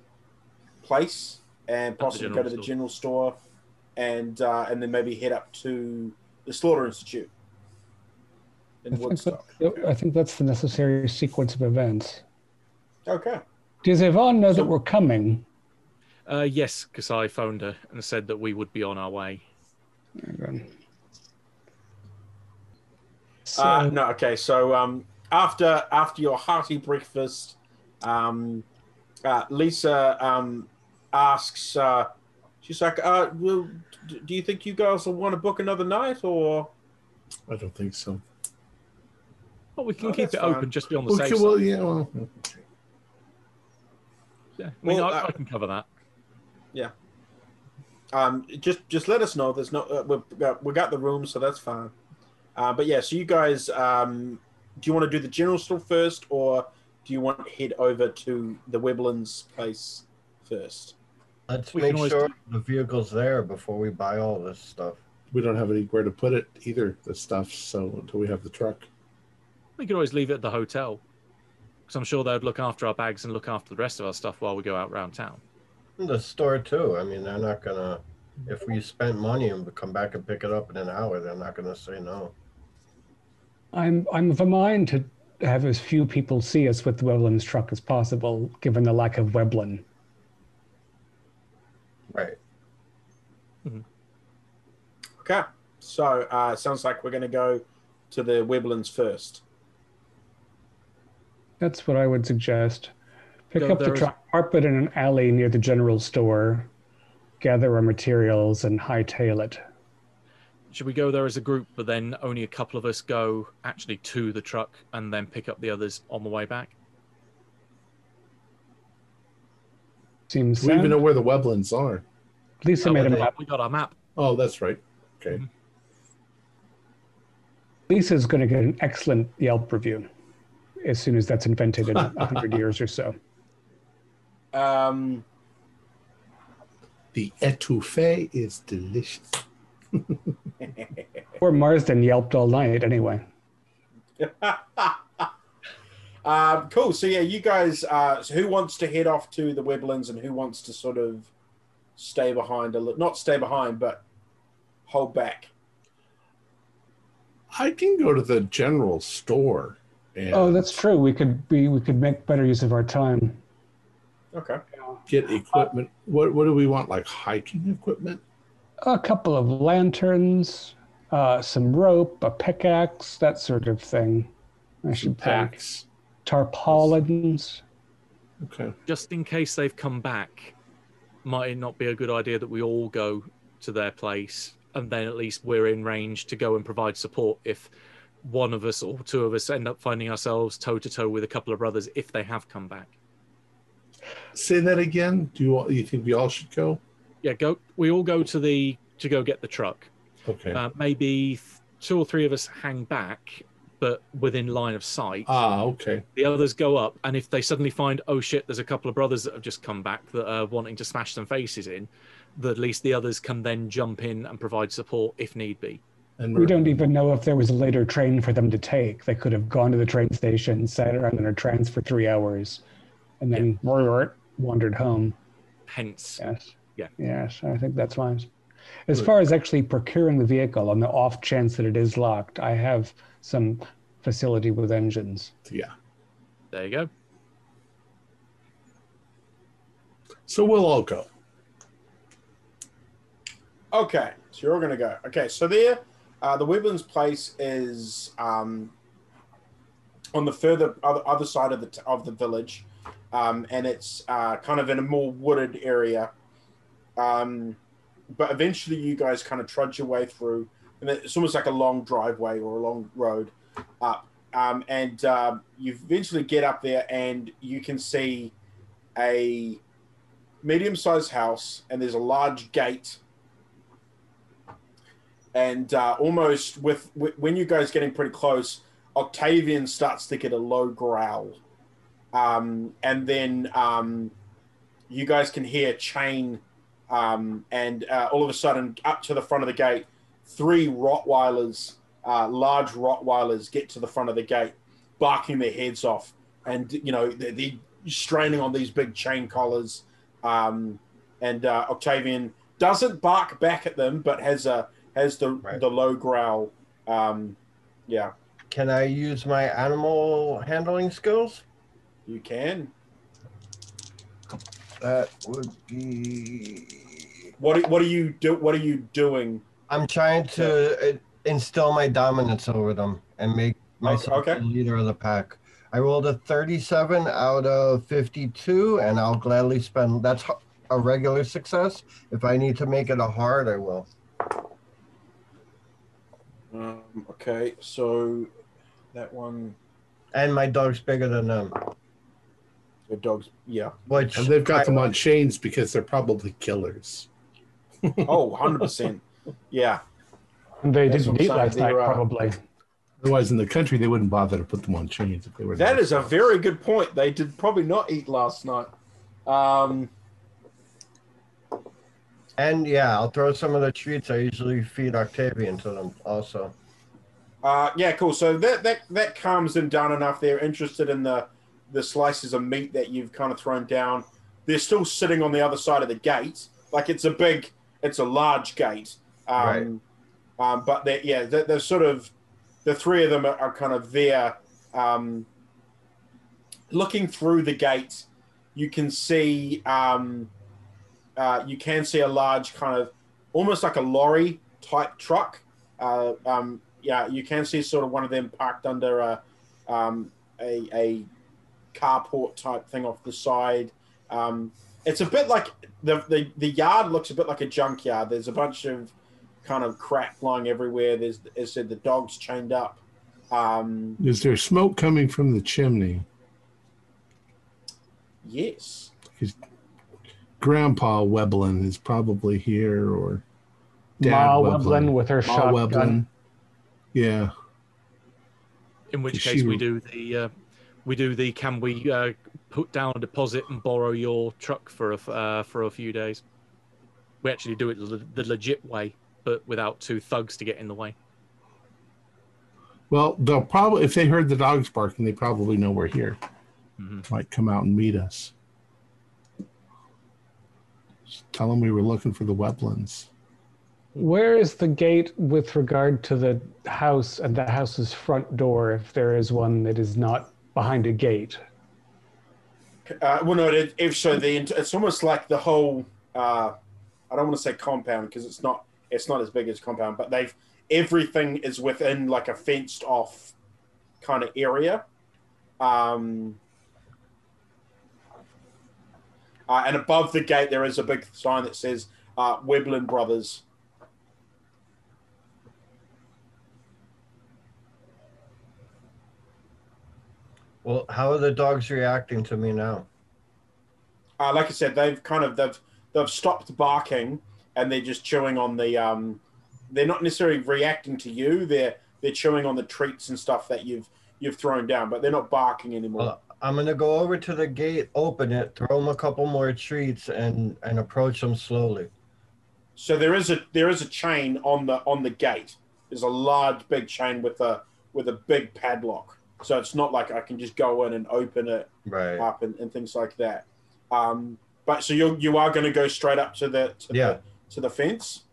[SPEAKER 5] place. and possibly go to the
[SPEAKER 4] store.
[SPEAKER 5] general store, and uh, and then maybe head up to the Slaughter Institute in
[SPEAKER 3] I think,
[SPEAKER 5] Woodstock.
[SPEAKER 3] that, I think that's the necessary sequence of events.
[SPEAKER 5] Okay.
[SPEAKER 3] Does Yvonne know
[SPEAKER 5] So-
[SPEAKER 3] that we're coming?
[SPEAKER 4] Uh, yes, because I phoned her and said that we would be on our way.
[SPEAKER 3] Hang. So,
[SPEAKER 5] Uh, no, okay. So um, after after your hearty breakfast, um, uh, Lisa um, asks, uh, she's like, uh, well, "Do you think you guys will want to book another night, or?"
[SPEAKER 1] I don't think so.
[SPEAKER 4] Well, we can
[SPEAKER 5] Oh,
[SPEAKER 4] keep it
[SPEAKER 5] fine.
[SPEAKER 4] open just be on the
[SPEAKER 1] Okay,
[SPEAKER 4] safe
[SPEAKER 1] well,
[SPEAKER 4] side.
[SPEAKER 1] yeah, well,
[SPEAKER 4] Yeah, I mean,
[SPEAKER 5] Well,
[SPEAKER 4] I,
[SPEAKER 5] uh,
[SPEAKER 4] I can cover that. Yeah.
[SPEAKER 5] Um, just just let us know. There's no uh, we've got we got the room, so that's fine. Uh, but yeah, so you guys, um, do you want to do the general store first, or do you want to head over to the Weblands place first?
[SPEAKER 2] Let's
[SPEAKER 4] We
[SPEAKER 2] make sure the vehicle's there before we buy all this stuff.
[SPEAKER 1] we don't have anywhere to put it either, the stuff, so until we have the truck.
[SPEAKER 4] We could always leave it at the hotel. Because I'm sure they'd look after our bags and look after the rest of our stuff while we go out round town.
[SPEAKER 2] The store too. I mean, they're not gonna. If we spent money and we come back and pick it up in an hour, they're not gonna say no.
[SPEAKER 3] I'm I'm of a mind to have as few people see us with the Weblin's truck as possible, given the lack of Weblin.
[SPEAKER 2] Right.
[SPEAKER 5] Okay, so uh, sounds like we're going to go to the Weblins first.
[SPEAKER 3] That's what I would suggest. Pick
[SPEAKER 4] Go
[SPEAKER 3] up the
[SPEAKER 4] there as-
[SPEAKER 3] truck, park it in an alley near the general store, gather our materials, and hightail it.
[SPEAKER 4] Should we go there as a group, but then only a couple of us go actually to the truck and then pick up the others on the way back?
[SPEAKER 3] Seems
[SPEAKER 1] Do we even know where the Weblands are?
[SPEAKER 3] Lisa
[SPEAKER 4] Oh,
[SPEAKER 3] made a
[SPEAKER 4] we-
[SPEAKER 3] map.
[SPEAKER 4] We got our map.
[SPEAKER 1] Oh, that's right. Okay.
[SPEAKER 3] Lisa's going to get an excellent Yelp review as soon as that's invented in a hundred years or so.
[SPEAKER 5] Um,
[SPEAKER 1] The etouffee is delicious.
[SPEAKER 3] Or Marsden yelped all night anyway.
[SPEAKER 5] um, cool. So yeah, you guys. Uh, so who wants to head off to the Weblands, and who wants to sort of stay behind a little? Not stay behind, but hold back.
[SPEAKER 1] I can go to the general store. And
[SPEAKER 3] Oh, that's true. We could be we could make better use of our time.
[SPEAKER 5] Okay.
[SPEAKER 1] get equipment. What what do we want? Like hiking equipment?
[SPEAKER 3] A couple of lanterns, uh, some rope, a pickaxe, that sort of thing. I should think.
[SPEAKER 1] Packs.
[SPEAKER 3] Tarpaulins.
[SPEAKER 1] Okay.
[SPEAKER 4] Just in case they've come back, might it not be a good idea that we all go to their place and then at least we're in range to go and provide support if one of us or two of us end up finding ourselves toe to toe with a couple of brothers if they have come back.
[SPEAKER 1] Say that again. Do you you think we all should go?
[SPEAKER 4] Yeah, go. We all go to the to go get the truck.
[SPEAKER 1] Okay.
[SPEAKER 4] Uh, maybe two or three of us hang back, but within line of sight.
[SPEAKER 1] ah, okay.
[SPEAKER 4] The others go up, and if they suddenly find, oh shit, there's a couple of brothers that have just come back that are wanting to smash some faces in, that at least the others can then jump in and provide support if need be.
[SPEAKER 1] And
[SPEAKER 3] We don't even know if there was a later train for them to take. They could have gone to the train station, sat around in a trance for three hours, and then wandered home.
[SPEAKER 4] Hence,
[SPEAKER 3] Yes.
[SPEAKER 4] Yeah.
[SPEAKER 3] Yes, I think that's wise. As far as actually procuring the vehicle, on the off chance that it is locked, I have some facility with engines.
[SPEAKER 1] yeah.
[SPEAKER 4] there you go.
[SPEAKER 1] So we'll all go.
[SPEAKER 5] Okay, so you're all gonna go. Okay, so there, uh, the Weblands place is um, on the further other, other side of the t- of the village, um, and it's uh, kind of in a more wooded area. Um, but eventually, you guys kind of trudge your way through, and it's almost like a long driveway or a long road up. Um, and um you eventually get up there, and you can see a medium-sized house, and there's a large gate and uh, almost with, with when you guys getting pretty close, Octavian starts to get a low growl, um, and then um, you guys can hear chain, um, and uh, all of a sudden, up to the front of the gate, three Rottweilers, uh, large Rottweilers, get to the front of the gate, barking their heads off, and you know they're, they're straining on these big chain collars. Um, and uh, Octavian doesn't bark back at them, but has a has the
[SPEAKER 2] Right.
[SPEAKER 5] the low growl. Um, yeah,
[SPEAKER 2] Can I use my animal handling skills?
[SPEAKER 5] you can.
[SPEAKER 2] That would be.
[SPEAKER 5] What are- what are you do? What are you doing?
[SPEAKER 2] I'm trying to uh, instill my dominance over them and make myself
[SPEAKER 5] okay.
[SPEAKER 2] the leader of the pack. I rolled a 37 out of 52, and I'll gladly spend. That's a regular success. If I need to make it a hard, I will.
[SPEAKER 5] Um, okay, so that one,
[SPEAKER 2] And my dog's bigger than them,
[SPEAKER 5] your dog's yeah.
[SPEAKER 2] which
[SPEAKER 1] And they've got
[SPEAKER 2] I-
[SPEAKER 1] them on chains because they're probably killers.
[SPEAKER 5] Oh, 100 percent. Yeah.
[SPEAKER 3] And they
[SPEAKER 5] That's
[SPEAKER 3] didn't eat
[SPEAKER 5] saying,
[SPEAKER 3] last night,
[SPEAKER 5] uh,
[SPEAKER 3] probably.
[SPEAKER 1] Otherwise, in the country, they wouldn't bother to put them on chains if they were.
[SPEAKER 5] That
[SPEAKER 1] nice
[SPEAKER 5] a
[SPEAKER 1] dogs.
[SPEAKER 5] very good point. They did probably not eat last night. Um,
[SPEAKER 2] And yeah, I'll throw some of the treats I usually feed Octavian to them also.
[SPEAKER 5] uh, yeah, cool. So that that that calms them down enough. They're interested in the the slices of meat that you've kind of thrown down. They're still sitting on the other side of the gate. Like it's a big, it's a large gate. Um, um, but they yeah, they're, they're sort of the three of them are, are kind of there, um, looking through the gate. You can see um, uh, you can see a large kind of almost like a lorry type truck. Uh, um, yeah, you can see sort of one of them parked under a um, a, a carport type thing off the side. Um, it's a bit like the, the the yard looks a bit like a junkyard. There's a bunch of kind of crap lying everywhere. There's as I said the dogs chained up. Um,
[SPEAKER 1] Is there smoke coming from the chimney?
[SPEAKER 5] yes.
[SPEAKER 1] Grandpa Weblin is probably here, or Dad
[SPEAKER 3] Ma
[SPEAKER 1] Weblin.
[SPEAKER 3] Weblin with her
[SPEAKER 1] Ma
[SPEAKER 3] shotgun.
[SPEAKER 1] Weblin. Yeah.
[SPEAKER 4] In which
[SPEAKER 1] Is
[SPEAKER 4] case,
[SPEAKER 1] she-
[SPEAKER 4] we do the uh, we do the can we uh, put down a deposit and borrow your truck for a f- uh, for a few days. We actually do it the, the legit way, but without two thugs to get in the way.
[SPEAKER 1] Well, they'll probably if they heard the dogs barking, they probably know we're here.
[SPEAKER 4] Mhm.
[SPEAKER 1] Might come out and meet us. Just tell them we were looking for the Weblins.
[SPEAKER 3] Where is the gate with regard to the house and the house's front door, if there is one that is not behind a gate?
[SPEAKER 5] Uh, well, no, it, if so, the it's almost like the whole. Uh, I don't want to say compound because it's not. It's not as big as compound, but they've everything is within like a fenced off kind of area. Um, uh, and above the gate, there is a big sign that says uh, Weblin Brothers.
[SPEAKER 2] Well, how are the dogs reacting to me now?
[SPEAKER 5] uh, like I said, they've kind of they've they've stopped barking and they're just chewing on the. Um, they're not necessarily reacting to you. They're they're chewing on the treats and stuff that you've you've thrown down, but they're not barking anymore.
[SPEAKER 2] Well, I'm gonna go over to the gate, open it, throw them a couple more treats, and and approach them slowly.
[SPEAKER 5] so there is a there is a chain on the on the gate. There's a large big chain with a with a big padlock. So it's not like I can just go in and open it
[SPEAKER 2] Right.
[SPEAKER 5] up and, and things like that. Um, but so you you are going to go straight up to the to
[SPEAKER 2] Yeah.
[SPEAKER 5] the, to the fence.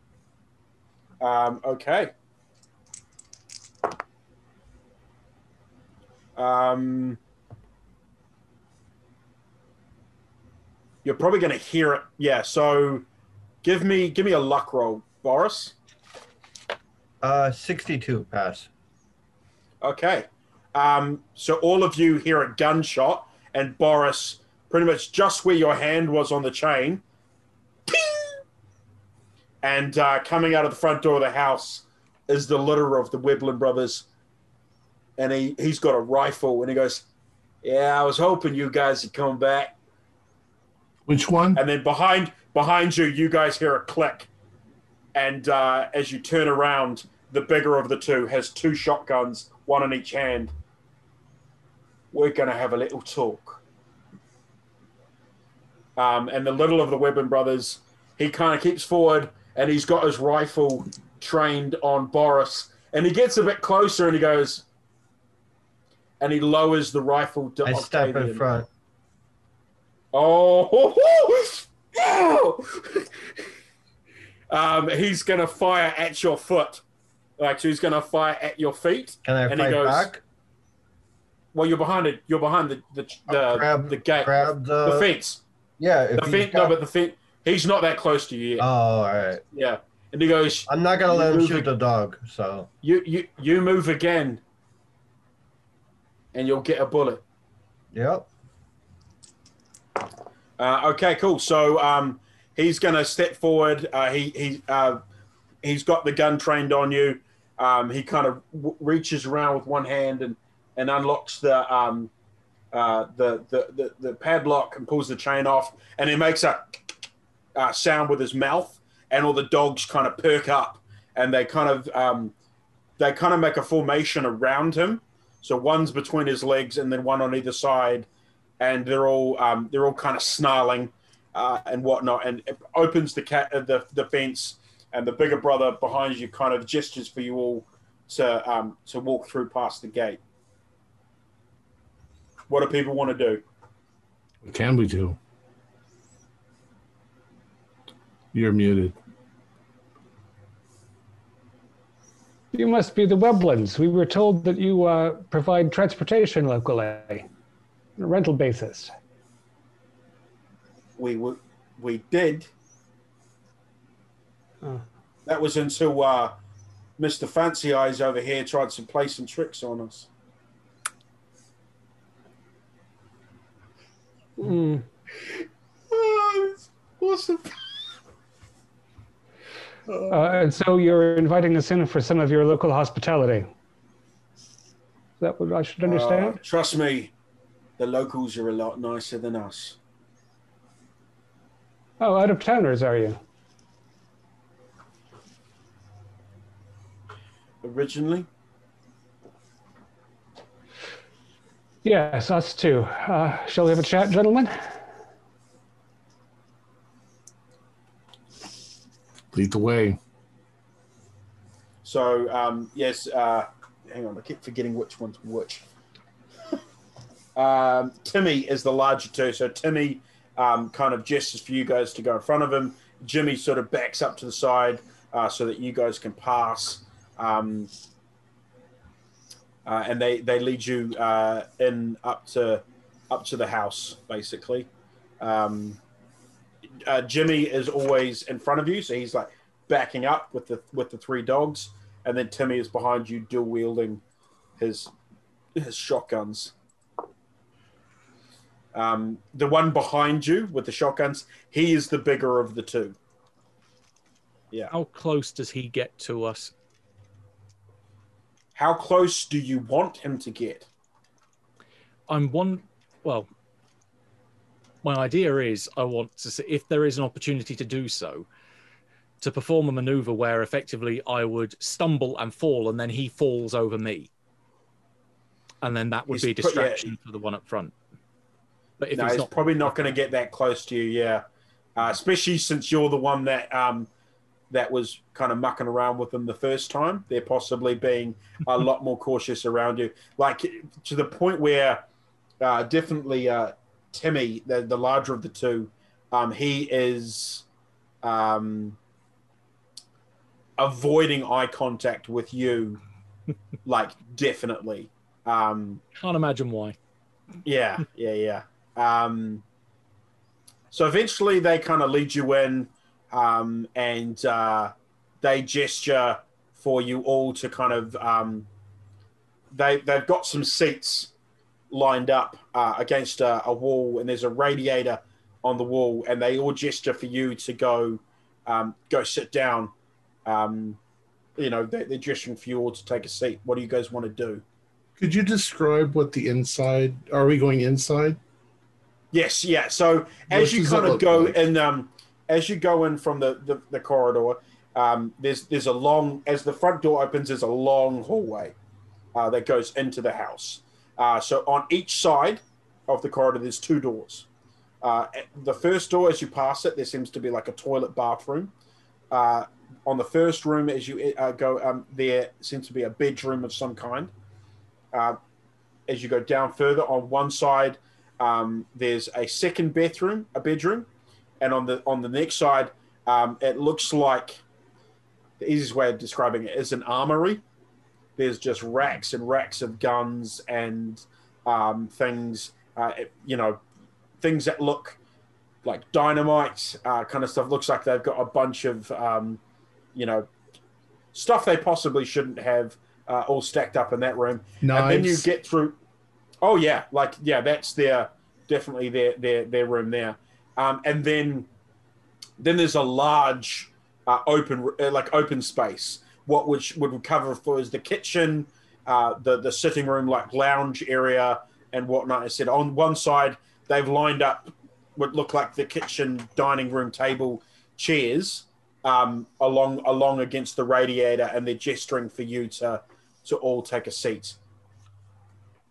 [SPEAKER 5] Um, okay. Um, you're probably going to hear it. Yeah. So give me give me a luck roll, Boris.
[SPEAKER 2] Uh, 62 pass.
[SPEAKER 5] Okay. Um, so all of you hear a gunshot, and Boris, pretty much just where your hand was on the chain, ping! and uh, coming out of the front door of the house is the litter of the Weblin brothers, and he he's got a rifle, and he goes, "Yeah, I was hoping you guys would come back."
[SPEAKER 1] Which one?
[SPEAKER 5] And then behind behind you, you guys hear a click, and uh, as you turn around, the bigger of the two has two shotguns, one in each hand. We're gonna have a little talk. Um, and the little of the Weblin brothers, he kind of keeps forward, and he's got his rifle trained on Boris, and he gets a bit closer, and he goes, and he lowers the rifle to
[SPEAKER 2] I step in front.
[SPEAKER 5] Oh, um, he's gonna fire at your foot. Like he's gonna fire at your feet.
[SPEAKER 2] Can I
[SPEAKER 5] And he goes-
[SPEAKER 2] back?
[SPEAKER 5] Well, you're behind it. You're behind the the the,
[SPEAKER 2] grab,
[SPEAKER 5] the gate,
[SPEAKER 2] grab the,
[SPEAKER 5] the fence.
[SPEAKER 2] Yeah, if
[SPEAKER 5] The fence. No, but the fence. He's not that close to you yet.
[SPEAKER 2] Oh, all right.
[SPEAKER 5] yeah. And he goes,
[SPEAKER 2] I'm not gonna let him shoot
[SPEAKER 5] it-
[SPEAKER 2] the dog. So
[SPEAKER 5] "You you you move again, and you'll get a bullet."
[SPEAKER 2] yep.
[SPEAKER 5] Uh, okay, cool. So um, he's going to step forward. Uh, he he uh, he's got the gun trained on you. Um, he kind of w- reaches around with one hand and, and unlocks the, um, uh, the, the the the padlock and pulls the chain off, and he makes a uh, sound with his mouth, and all the dogs kind of perk up, and they kind of um, they kind of make a formation around him. So one's between his legs, and then one on either side and they're all um, they're all kind of snarling uh, and whatnot, and it opens the cat uh, the the fence, and the bigger brother behind you kind of gestures for you all to um, to walk through past the gate. What do people want to do?
[SPEAKER 1] What can we do? You're muted.
[SPEAKER 3] You must be the Weblands. We were told that you uh, provide transportation locally on a rental basis.
[SPEAKER 5] We w- we did.
[SPEAKER 3] Oh.
[SPEAKER 5] That was until uh, Mister Fancy Eyes over here tried to play some tricks on us.
[SPEAKER 3] Mm.
[SPEAKER 5] Awesome.
[SPEAKER 3] Uh, and so you're inviting us in for some of your local hospitality. Is that what I should understand?
[SPEAKER 5] Uh, trust me, the locals are a lot nicer than us.
[SPEAKER 3] oh, out of towners, are you?
[SPEAKER 5] Originally,
[SPEAKER 3] Yes, us too. Uh, shall we have a chat, gentlemen?
[SPEAKER 1] Lead the way.
[SPEAKER 5] so um, yes. Uh, hang on, I keep forgetting which one's which. um, Timmy is the larger two, so Timmy um, kind of gestures for you guys to go in front of him. Jimmy sort of backs up to the side uh, so that you guys can pass. Um, uh, and they, they lead you uh, in up to up to the house basically. Um, uh, Jimmy is always in front of you, so he's like backing up with the with the three dogs, and then Timmy is behind you, dual wielding his his shotguns. Um, the one behind you with the shotguns, he is the bigger of the two. Yeah.
[SPEAKER 4] How close does he get to us?
[SPEAKER 5] How close do you want him to get?
[SPEAKER 4] I'm one. Well, my idea is I want to see if there is an opportunity to do so, to perform a maneuver where effectively I would stumble and fall, and then he falls over me, and then that would
[SPEAKER 5] He's
[SPEAKER 4] be a
[SPEAKER 5] put- yeah.
[SPEAKER 4] distraction for the one up front. But if
[SPEAKER 5] no,
[SPEAKER 4] he's
[SPEAKER 5] he's
[SPEAKER 4] not,
[SPEAKER 5] probably not going to get that close to you. Yeah, uh, especially since you're the one that um, that was kind of mucking around with them the first time. They're possibly being a lot more cautious around you, like to the point where uh, definitely uh, Timmy, the, the larger of the two, um, he is um, avoiding eye contact with you, like definitely. Um,
[SPEAKER 4] can't imagine why.
[SPEAKER 5] yeah, yeah, yeah. Um, so eventually they kind of lead you in um, and uh, they gesture for you all to kind of. Um, they, they've got some seats lined up uh, against a, a wall and there's a radiator on the wall and they all gesture for you to go um, go sit down. Um, you know, they, they're gesturing for you all to take a seat. What do you guys want to do?
[SPEAKER 1] Could you describe what the inside? Are we going inside?
[SPEAKER 5] Yes, yeah. So as
[SPEAKER 1] What
[SPEAKER 5] you kind of go
[SPEAKER 1] like?
[SPEAKER 5] in, um, as you go in from the the, the corridor, um, there's there's a long as the front door opens, there's a long hallway uh, that goes into the house. Uh, so on each side of the corridor, there's two doors. Uh, the first door, as you pass it, there seems to be like a toilet bathroom. Uh, on the first room, as you uh, go, um, there seems to be a bedroom of some kind. Uh, as you go down further, on one side, um, there's a second bathroom, a bedroom, and on the on the next side, um, it looks like the easiest way of describing it is an armory. There's just racks and racks of guns and um, things, uh, you know, things that look like dynamite uh, kind of stuff. Looks like they've got a bunch of, um, you know, stuff they possibly shouldn't have uh, all stacked up in that room. And then you get through. Oh yeah, like yeah, that's their definitely their their their room there. Um, and then then there's a large uh, open uh, like open space. What which would cover for is the kitchen, uh, the the sitting room like lounge area and whatnot. I said on one side they've lined up what look like the kitchen dining room table chairs um, along along against the radiator, and they're gesturing for you to to all take a seat.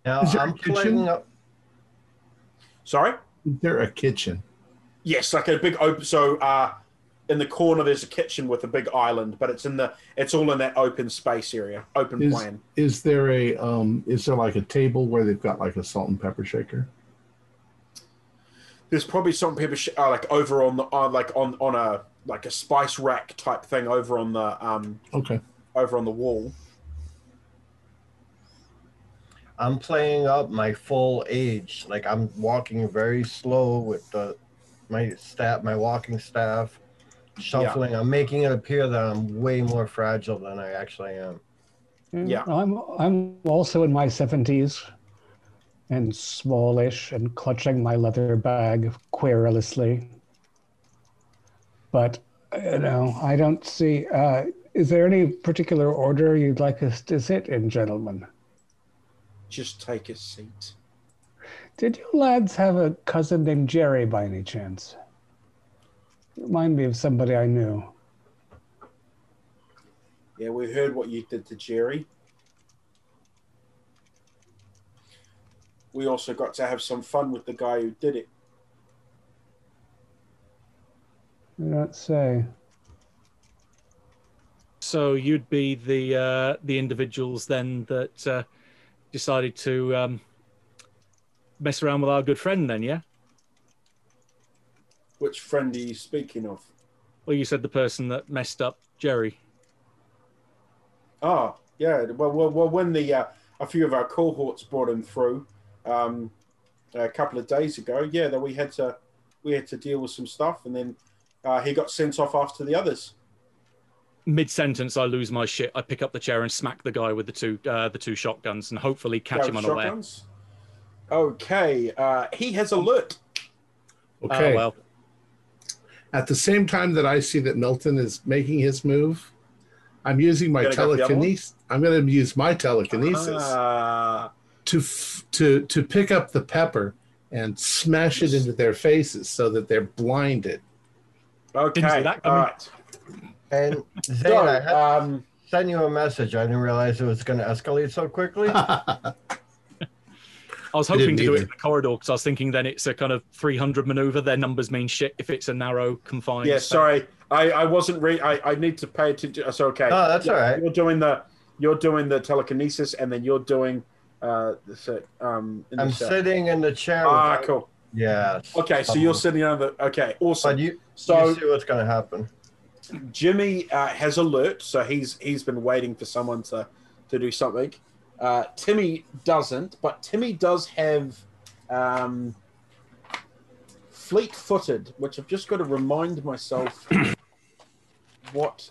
[SPEAKER 2] Now
[SPEAKER 1] Is there a
[SPEAKER 2] I'm
[SPEAKER 1] kitchen?
[SPEAKER 2] up.
[SPEAKER 5] Sorry.
[SPEAKER 1] Is there a kitchen?
[SPEAKER 5] Yes, like a big open. So uh, in the corner, there's a kitchen with a big island, but it's in the it's all in that open space area, open
[SPEAKER 1] Is
[SPEAKER 5] plan.
[SPEAKER 1] is there a um is there like a table where they've got like a salt and pepper shaker?
[SPEAKER 5] There's probably some people sh- uh, like over on the uh, like on on a like a spice rack type thing over on the um
[SPEAKER 1] Okay.
[SPEAKER 5] over on the wall.
[SPEAKER 2] I'm playing up my full age. Like I'm walking very slow with the my staff, my walking staff, shuffling. I'm making it appear that I'm way more fragile than I actually am.
[SPEAKER 5] Yeah.
[SPEAKER 3] I'm I'm also in my seventies and smallish and clutching my leather bag querulously. But you know, I don't see uh is there any particular order you'd like us to sit in, gentlemen?
[SPEAKER 5] Just take a seat.
[SPEAKER 3] Did you lads have a cousin named Jerry by any chance? Remind me of somebody I knew.
[SPEAKER 5] Yeah, we heard what you did to Jerry. We also got to have some fun with the guy who did it.
[SPEAKER 3] I don't say.
[SPEAKER 4] So you'd be the uh, the individuals then that uh, decided to um, mess around with our good friend, then, yeah?
[SPEAKER 5] Which friend are you speaking of?
[SPEAKER 4] Well, you said the person that messed up Jerry.
[SPEAKER 5] Oh, yeah. Well, well, well when the uh, a few of our cohorts brought him through um, a couple of days ago, yeah, that we had to we had to deal with some stuff, and then uh, he got sent off after the others.
[SPEAKER 4] Mid sentence, I lose my shit. I pick up the chair and smack the guy with the two uh, the two shotguns, and hopefully catch
[SPEAKER 5] Yeah,
[SPEAKER 4] him unaware.
[SPEAKER 5] shotguns. Okay, uh, he has alert.
[SPEAKER 1] Okay.
[SPEAKER 4] Oh well.
[SPEAKER 1] At the same time that I see that Milton is making his move, I'm using my
[SPEAKER 5] You gonna go for the other one?
[SPEAKER 1] telekinesis. I'm going to use my telekinesis
[SPEAKER 5] Ah,
[SPEAKER 1] to f- to to pick up the pepper and smash it into their faces so that they're blinded.
[SPEAKER 5] okay,
[SPEAKER 4] Didn't see that
[SPEAKER 5] all
[SPEAKER 4] coming.
[SPEAKER 5] right.
[SPEAKER 2] And Zane,
[SPEAKER 5] So,
[SPEAKER 2] I had
[SPEAKER 5] um,
[SPEAKER 2] sent you a message. I didn't realize it was going to escalate so quickly.
[SPEAKER 4] I was hoping
[SPEAKER 1] didn't
[SPEAKER 4] to do it in the corridor because I was thinking then it's a kind of 300 maneuver. Their numbers mean shit if it's a narrow, confined.
[SPEAKER 5] yeah,
[SPEAKER 4] space.
[SPEAKER 5] sorry, I, I wasn't re- I, I need to pay attention. It's okay.
[SPEAKER 2] Oh, that's all right.
[SPEAKER 5] You're doing the you're doing the telekinesis, and then you're doing uh the set. Um, in
[SPEAKER 2] I'm
[SPEAKER 5] set.
[SPEAKER 2] sitting in the chair.
[SPEAKER 5] Ah,
[SPEAKER 2] with-
[SPEAKER 5] cool.
[SPEAKER 2] Yes.
[SPEAKER 5] Okay, so you're sitting on the. Okay, awesome.
[SPEAKER 2] But you,
[SPEAKER 5] so
[SPEAKER 2] you see what's going to happen.
[SPEAKER 5] Jimmy uh, has alert, so he's he's been waiting for someone to to do something. Uh, Timmy doesn't, but Timmy does have um, fleet-footed, which I've just got to remind myself what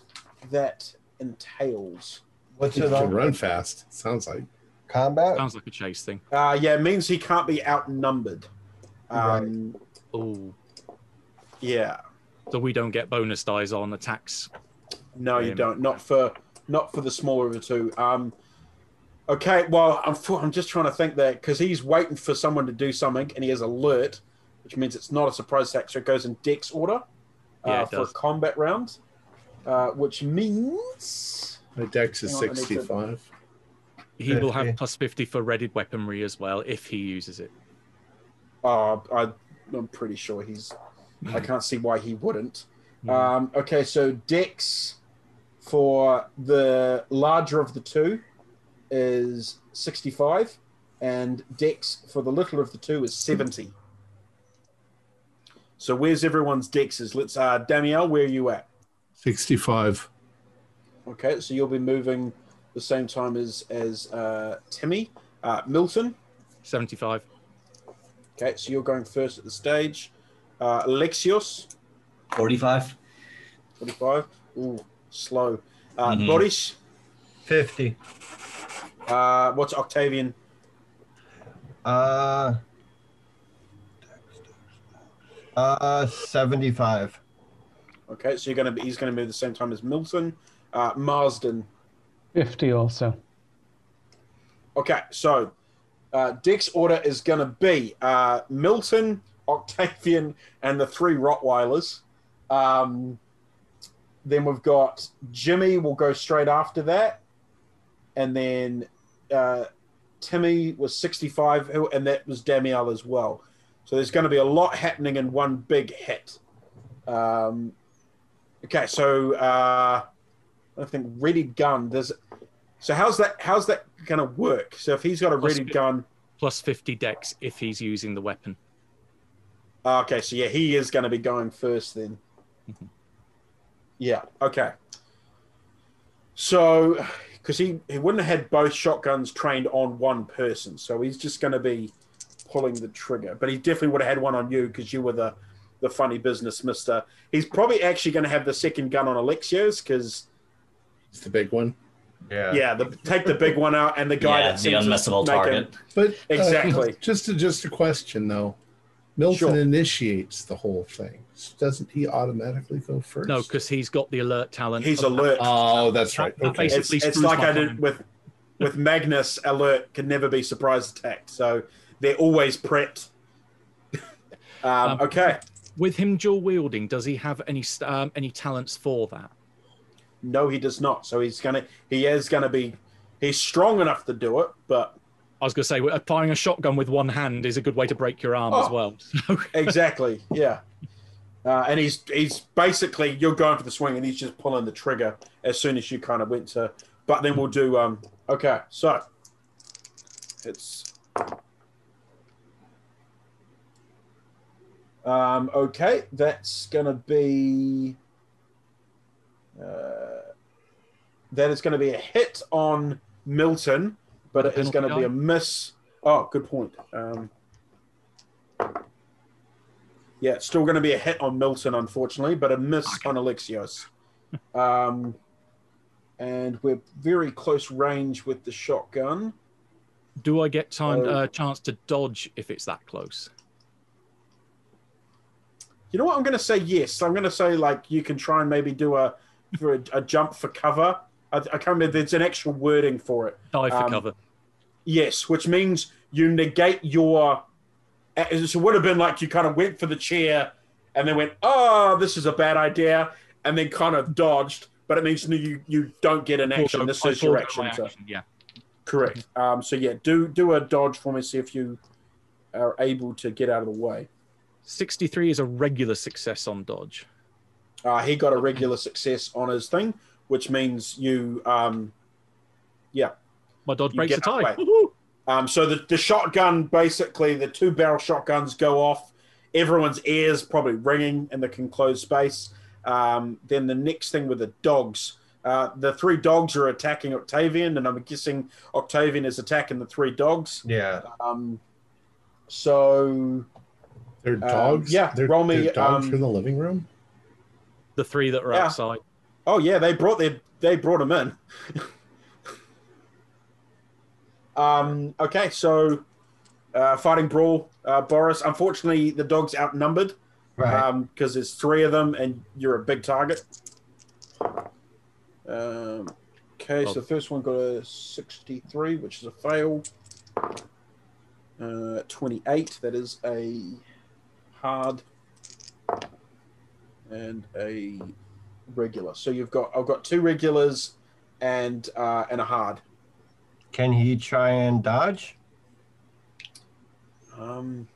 [SPEAKER 5] that entails.
[SPEAKER 2] What's
[SPEAKER 1] You
[SPEAKER 2] it
[SPEAKER 1] can
[SPEAKER 2] on?
[SPEAKER 1] run fast. Sounds like.
[SPEAKER 2] Combat?
[SPEAKER 4] Sounds like a chase thing.
[SPEAKER 5] Uh, yeah, it means he can't be outnumbered. Um,
[SPEAKER 4] Oh,
[SPEAKER 5] Yeah,
[SPEAKER 4] so we don't get bonus dice on attacks.
[SPEAKER 5] no, you
[SPEAKER 4] Um,
[SPEAKER 5] don't. Not for not for the smaller of the two. Um, okay, well, I'm I'm just trying to think that because he's waiting for someone to do something, and he has alert, which means it's not a surprise attack, so it goes in Dex order uh,
[SPEAKER 4] Yeah, it
[SPEAKER 5] for
[SPEAKER 4] does.
[SPEAKER 5] a combat round, uh, which means
[SPEAKER 1] My dex is
[SPEAKER 5] Hang on, I need to-
[SPEAKER 1] 65.
[SPEAKER 4] He will have plus 50 for readied weaponry as well if he uses it.
[SPEAKER 5] uh, I, I'm pretty sure he's. I can't see why he wouldn't.
[SPEAKER 4] Hmm.
[SPEAKER 5] Um, okay, so Dex for the larger of the two is 65, and Dex for the littler of the two is 70. So where's everyone's dexes? Let's uh Danielle, where are you at?
[SPEAKER 1] 65.
[SPEAKER 5] Okay, so you'll be moving the same time as as uh, Timmy. Uh, Milton.
[SPEAKER 4] 75.
[SPEAKER 5] Okay, so you're going first at the stage. Uh, Alexios,
[SPEAKER 6] 45.
[SPEAKER 5] 45. Ooh, slow. Uh,
[SPEAKER 6] Mhm.
[SPEAKER 5] Boris,
[SPEAKER 2] 50.
[SPEAKER 5] Uh, what's Octavian?
[SPEAKER 2] Uh, uh, 75.
[SPEAKER 5] Okay, so you're gonna be he's gonna move the same time as Milton. Uh, Marsden.
[SPEAKER 3] 50 also.
[SPEAKER 5] Okay, so uh, Dex order is going to be uh, Milton, Octavian, and the three Rottweilers. Um, then we've got Jimmy will go straight after that. And then uh, Timmy was 65, and that was Danielle as well. So there's going to be a lot happening in one big hit. Um, okay, so uh, I think ready gun. There's so how's that? How's that going to work? So if he's got a ready
[SPEAKER 4] Possibly.
[SPEAKER 5] gun,
[SPEAKER 4] Plus 50 Dex if he's using the weapon.
[SPEAKER 5] ah, okay. So yeah, he is going to be going first then.
[SPEAKER 4] Mhm.
[SPEAKER 5] Yeah. Okay. So because he he wouldn't have had both shotguns trained on one person, so he's just going to be pulling the trigger. But he definitely would have had one on you because you were the the funny business mister. He's probably actually going to have the second gun on Alexios because
[SPEAKER 1] It's the big one.
[SPEAKER 2] Yeah.
[SPEAKER 5] yeah, the, take the big one out and the guy
[SPEAKER 6] Yeah,
[SPEAKER 5] that
[SPEAKER 6] the
[SPEAKER 5] seems to
[SPEAKER 6] unmissable
[SPEAKER 5] make him-
[SPEAKER 6] target.
[SPEAKER 1] But uh,
[SPEAKER 5] Exactly.
[SPEAKER 1] just a, just a question though. Milton
[SPEAKER 5] Sure.
[SPEAKER 1] initiates the whole thing. Doesn't he automatically go first?
[SPEAKER 4] No, because he's got the alert talent.
[SPEAKER 5] He's alert.
[SPEAKER 1] Oh, that's right.
[SPEAKER 4] That
[SPEAKER 1] Okay.
[SPEAKER 4] basically
[SPEAKER 5] it's, it's like I did with with Magnus. Alert can never be surprise attacked, so they're always prepped. um,
[SPEAKER 4] Um,
[SPEAKER 5] okay,
[SPEAKER 4] With him dual wielding, does he have any um, any talents for that?
[SPEAKER 5] no, he does not. So he's gonna he is gonna be he's strong enough to do it, but
[SPEAKER 4] I was going to say, uh, firing a shotgun with one hand is a good way to break your arm as
[SPEAKER 5] Oh.
[SPEAKER 4] well. So,
[SPEAKER 5] exactly, yeah. Uh, and he's he's basically you're going for the swing, and he's just pulling the trigger as soon as you kind of went to. But then we'll do um. Okay, so it's um. Okay, that's gonna be. Uh, that is going to be a hit on Milton, but it is going to be a miss. Oh, good point. Um, yeah, it's still going to be a hit on Milton, unfortunately, but a miss on Alexios. um, and we're very close range with the shotgun.
[SPEAKER 4] do I get time
[SPEAKER 5] Oh.
[SPEAKER 4] uh, chance to dodge if it's that close?
[SPEAKER 5] You know what? I'm going to say yes. I'm going to say like you can try and maybe do a for a, a jump for cover. I, I can't remember. There's an actual wording for it.
[SPEAKER 4] Dive for
[SPEAKER 5] Um,
[SPEAKER 4] cover.
[SPEAKER 5] Yes, which means you negate your. It would have been like you kind of went for the chair and then went, "Oh, this is a bad idea," and then kind of dodged. But it means you you don't get an action.
[SPEAKER 4] Forego-
[SPEAKER 5] This
[SPEAKER 4] I
[SPEAKER 5] is your
[SPEAKER 4] forego
[SPEAKER 5] action.
[SPEAKER 4] my
[SPEAKER 5] To,
[SPEAKER 4] action, Yeah.
[SPEAKER 5] correct. Um, so yeah, do do a dodge for me. See if you are able to get out of the way.
[SPEAKER 4] 63 is a regular success on dodge.
[SPEAKER 5] Uh, he got a regular success on his thing, which means you. Um, yeah.
[SPEAKER 4] My dodge
[SPEAKER 5] You
[SPEAKER 4] breaks the tie.
[SPEAKER 5] Of the
[SPEAKER 4] Woohoo!
[SPEAKER 5] Um, so the, the shotgun, basically, the two barrel shotguns go off. Everyone's ears probably ringing in the enclosed space. Um, then the next thing with the dogs. Uh, the three dogs are attacking Octavian, and I'm guessing Octavian is attacking the three dogs.
[SPEAKER 2] Yeah.
[SPEAKER 5] Um, so
[SPEAKER 1] They're dogs.
[SPEAKER 5] yeah,
[SPEAKER 1] they're,
[SPEAKER 5] roll me,
[SPEAKER 1] they're dogs
[SPEAKER 5] um,
[SPEAKER 1] from the living room.
[SPEAKER 4] The three that are
[SPEAKER 5] Yeah.
[SPEAKER 4] outside.
[SPEAKER 5] Oh yeah, they brought their they brought them in. um, okay, so uh, fighting brawl, uh, Boris. Unfortunately, the dogs outnumbered
[SPEAKER 2] Right.
[SPEAKER 5] because there's three of them and you're a big target. Um, okay, so the first one got a 63, which is a fail. Uh, 28, that is a hard and a regular. So you've got I've got two regulars and uh, and a hard.
[SPEAKER 2] Can he try and dodge?
[SPEAKER 5] Um,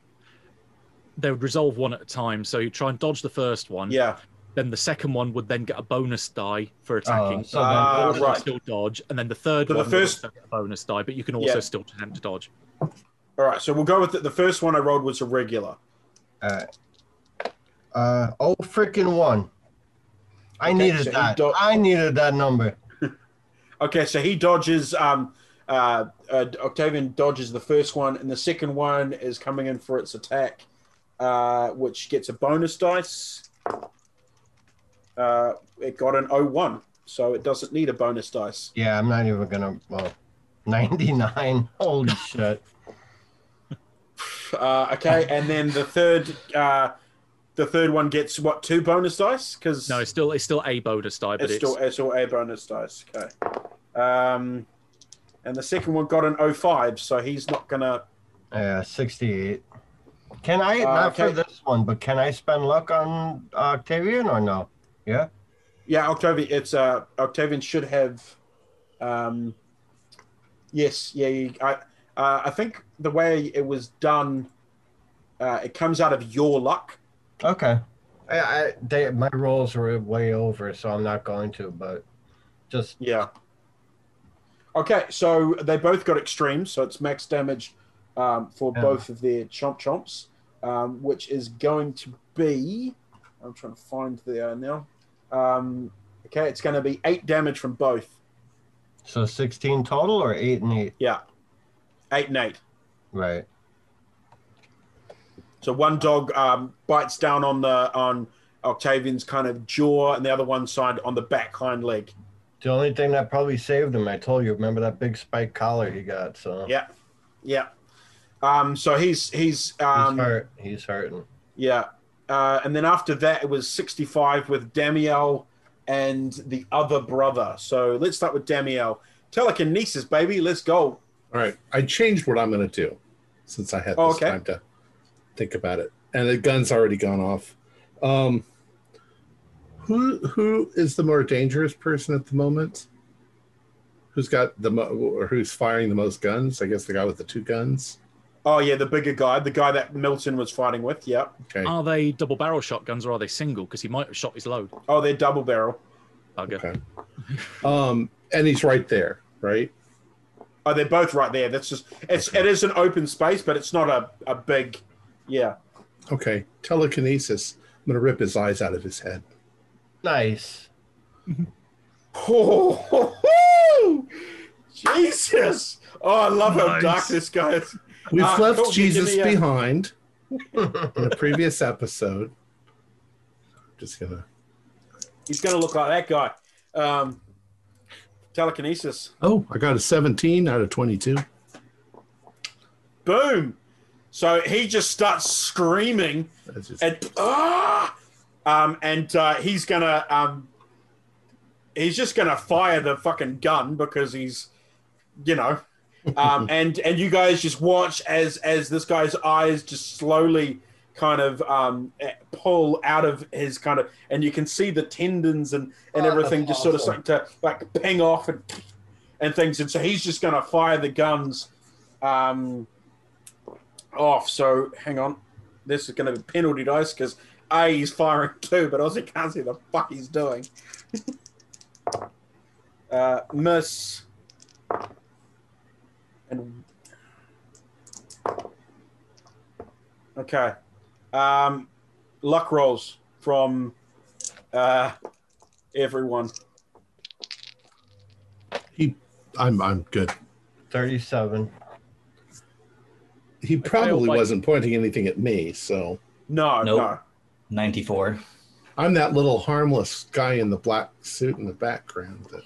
[SPEAKER 4] They would resolve one at a time. So you try and dodge the first one.
[SPEAKER 5] yeah,
[SPEAKER 4] Then the second one would then get a bonus die for attacking.
[SPEAKER 2] Oh, so
[SPEAKER 5] then-
[SPEAKER 4] also
[SPEAKER 5] right.
[SPEAKER 4] still dodge. And then the third
[SPEAKER 5] So the first...
[SPEAKER 4] would get a bonus die, but you can also
[SPEAKER 5] Yeah.
[SPEAKER 4] still attempt to dodge.
[SPEAKER 5] all right. So we'll go with it. The first one I rolled was a regular.
[SPEAKER 2] Uh, Uh oh, freaking one. I
[SPEAKER 5] Okay,
[SPEAKER 2] needed
[SPEAKER 5] so
[SPEAKER 2] that.
[SPEAKER 5] do-
[SPEAKER 2] I needed that number.
[SPEAKER 5] Okay, so he dodges. Um, uh, uh, Octavian dodges the first one, and the second one is coming in for its attack, uh, which gets a bonus dice. Uh, it got an 01, so it doesn't need a bonus dice.
[SPEAKER 2] Yeah, I'm not even gonna. Well, 99. Holy shit.
[SPEAKER 5] Uh, okay, and then the third, uh, the third one gets what two bonus dice? Because
[SPEAKER 4] No, it's still it's still a bonus die, but
[SPEAKER 5] it's
[SPEAKER 4] it's,
[SPEAKER 5] still it's all a bonus dice. Okay. Um, and the second one got an 05, so he's not gonna.
[SPEAKER 2] Yeah, 68. Can I,
[SPEAKER 5] Uh,
[SPEAKER 2] not for this one, but can I spend luck on Octavian or no? Yeah?
[SPEAKER 5] Yeah, Octavian. It's uh, Octavian should have. Um, yes, yeah. You, I uh, I think the way it was done, uh, it comes out of your luck.
[SPEAKER 2] Okay. I, I they, my rolls were way over, so I'm not going to, but just
[SPEAKER 5] Yeah. Okay, so they both got extremes, so it's max damage um, for
[SPEAKER 2] Yeah.
[SPEAKER 5] both of their chomp chomps, um, which is going to be. I'm trying to find there now. Um, okay, it's going to be eight damage from both.
[SPEAKER 2] so 16 total or 8 and 8?
[SPEAKER 5] Yeah, eight and eight.
[SPEAKER 2] Right.
[SPEAKER 5] So one dog um, bites down on the on Octavian's kind of jaw, and the other one side on the back hind leg.
[SPEAKER 2] The only thing that probably saved him, I told you, remember that big spike collar he got, so
[SPEAKER 5] Yeah, yeah. Um, so he's he's
[SPEAKER 2] he's
[SPEAKER 5] um,
[SPEAKER 2] hurt. He's hurting.
[SPEAKER 5] yeah, uh, and then after that it was sixty-five with Damiel and the other brother. So let's start with Damiel. Telekinesis, baby, let's go.
[SPEAKER 1] All right. I changed what I'm going to do since I had this
[SPEAKER 5] Oh, okay.
[SPEAKER 1] time to think about it. And the gun's already gone off. Um, who who is the more dangerous person at the moment? Who's got the mo- or who's firing the most guns? I guess the guy with the two guns.
[SPEAKER 5] Oh yeah, the bigger guy, the guy that Milton was fighting with. Yep.
[SPEAKER 1] Okay.
[SPEAKER 4] Are they double barrel shotguns or are they single? Because he might have shot his load.
[SPEAKER 5] Oh, they're double barrel.
[SPEAKER 4] Bugger.
[SPEAKER 1] Okay. Um, and he's right there, right?
[SPEAKER 5] Oh, they're both right there. That's just it's it is an open space, but it's not a, a big yeah.
[SPEAKER 1] Okay. Telekinesis. I'm gonna rip his eyes out of his head.
[SPEAKER 2] Nice.
[SPEAKER 5] Oh, Jesus! Oh, I love how dark this guy is.
[SPEAKER 1] We've
[SPEAKER 5] Ah,
[SPEAKER 1] left Jesus
[SPEAKER 5] me a-
[SPEAKER 1] behind in the previous episode. Just gonna.
[SPEAKER 5] He's going to look like that guy. Um, telekinesis.
[SPEAKER 1] Oh, I got a 17 out of 22.
[SPEAKER 5] Boom! So he just starts screaming
[SPEAKER 1] just,
[SPEAKER 5] and ah, um, and uh, he's gonna um, he's just gonna fire the fucking gun because he's, you know, um, and and you guys just watch as as this guy's eyes just slowly kind of um, eh, pull out of his kind of, and you can see the tendons and and
[SPEAKER 2] Oh,
[SPEAKER 5] everything just sort of
[SPEAKER 2] awesome.
[SPEAKER 5] starting to like ping off and and things, and so he's just gonna fire the guns. Um, off. So hang on, this is going to be penalty dice because A he's firing too, but also can't see the fuck he's doing. uh, miss and okay. Um, luck rolls from uh, everyone.
[SPEAKER 1] he, I'm, I'm good.
[SPEAKER 2] 37.
[SPEAKER 1] He probably wasn't pointing anything at me, so
[SPEAKER 5] No,
[SPEAKER 6] Nope.
[SPEAKER 5] no.
[SPEAKER 6] 94.
[SPEAKER 1] I'm that little harmless guy in the black suit in the background. That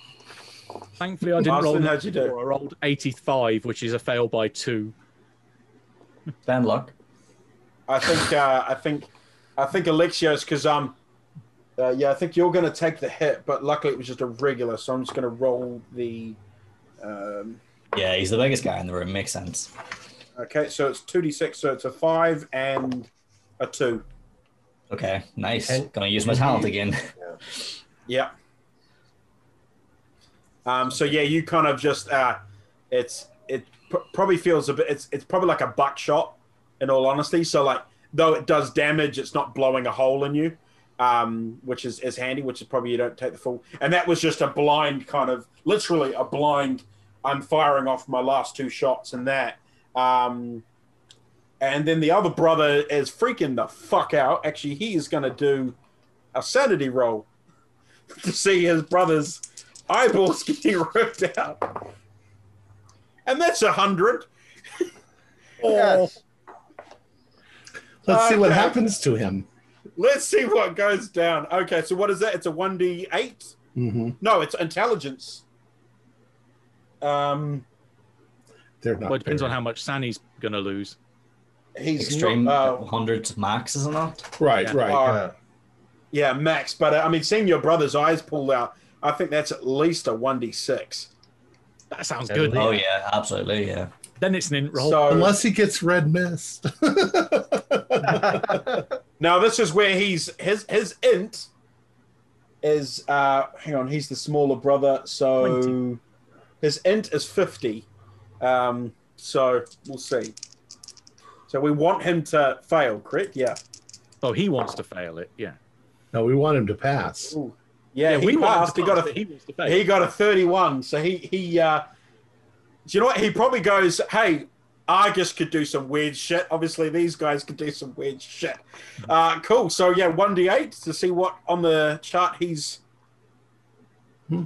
[SPEAKER 4] Thankfully, I didn't roll.
[SPEAKER 5] Austin, how'd you do?
[SPEAKER 4] I rolled 85, which is a fail by two.
[SPEAKER 6] Bad luck.
[SPEAKER 5] I think uh, I think I think Alexios because um uh, yeah I think you're going to take the hit, but luckily it was just a regular, so I'm just going to roll the. Um,
[SPEAKER 6] Yeah, he's the biggest guy in the room. Makes sense.
[SPEAKER 5] okay, so it's two d six, so it's a five and a two.
[SPEAKER 6] Okay, nice.
[SPEAKER 2] And-
[SPEAKER 6] Gonna use my talent again.
[SPEAKER 5] Yeah. Um. So yeah, you kind of just uh, it's it pr- probably feels a bit. It's it's probably like a buckshot, in all honesty. So like though it does damage, it's not blowing a hole in you. um, which is, is handy, which is probably you don't take the full. And that was just a blind kind of, literally a blind. I'm firing off my last two shots and that. Um, and then the other brother is freaking the fuck out. Actually, he is going to do a sanity roll to see his brother's eyeballs getting ripped out, and that's a hundred.
[SPEAKER 2] Yes.
[SPEAKER 1] Let's see what happens to him.
[SPEAKER 5] Let's see what goes down. Okay, so what is that? It's a one d eight.
[SPEAKER 1] hmm
[SPEAKER 5] No, it's intelligence. Um,
[SPEAKER 1] They're not.
[SPEAKER 4] Well, it depends
[SPEAKER 1] very-
[SPEAKER 4] on how much Sanny's going to lose.
[SPEAKER 5] He's
[SPEAKER 6] Extreme
[SPEAKER 5] not. Uh,
[SPEAKER 6] hundreds max, isn't it?
[SPEAKER 1] Right,
[SPEAKER 4] Yeah.
[SPEAKER 1] right.
[SPEAKER 5] Uh,
[SPEAKER 2] Yeah.
[SPEAKER 5] yeah, max. But uh, I mean, seeing your brother's eyes pulled out, I think that's at least a one d six.
[SPEAKER 4] That sounds
[SPEAKER 2] At
[SPEAKER 4] good.
[SPEAKER 2] least.
[SPEAKER 6] Oh yeah, absolutely, yeah.
[SPEAKER 4] Then it's an int roll.
[SPEAKER 5] So
[SPEAKER 1] Unless he gets red mist.
[SPEAKER 5] now this is where he's his his int is uh hang on, he's the smaller brother, so
[SPEAKER 4] 20.
[SPEAKER 5] his int is fifty. Um, so we'll see. So we want him to fail, correct? Yeah.
[SPEAKER 4] oh, he wants to fail it. Yeah.
[SPEAKER 1] no, we want him to pass.
[SPEAKER 5] Ooh. Yeah, he
[SPEAKER 4] we
[SPEAKER 5] passed. He got a
[SPEAKER 4] he wants to fail.
[SPEAKER 5] he got a 31 so he he uh do you know what he probably goes hey argus could do some weird shit obviously these guys could do some weird shit uh cool so yeah 1d8 to see what on the chart he's
[SPEAKER 1] Hmm.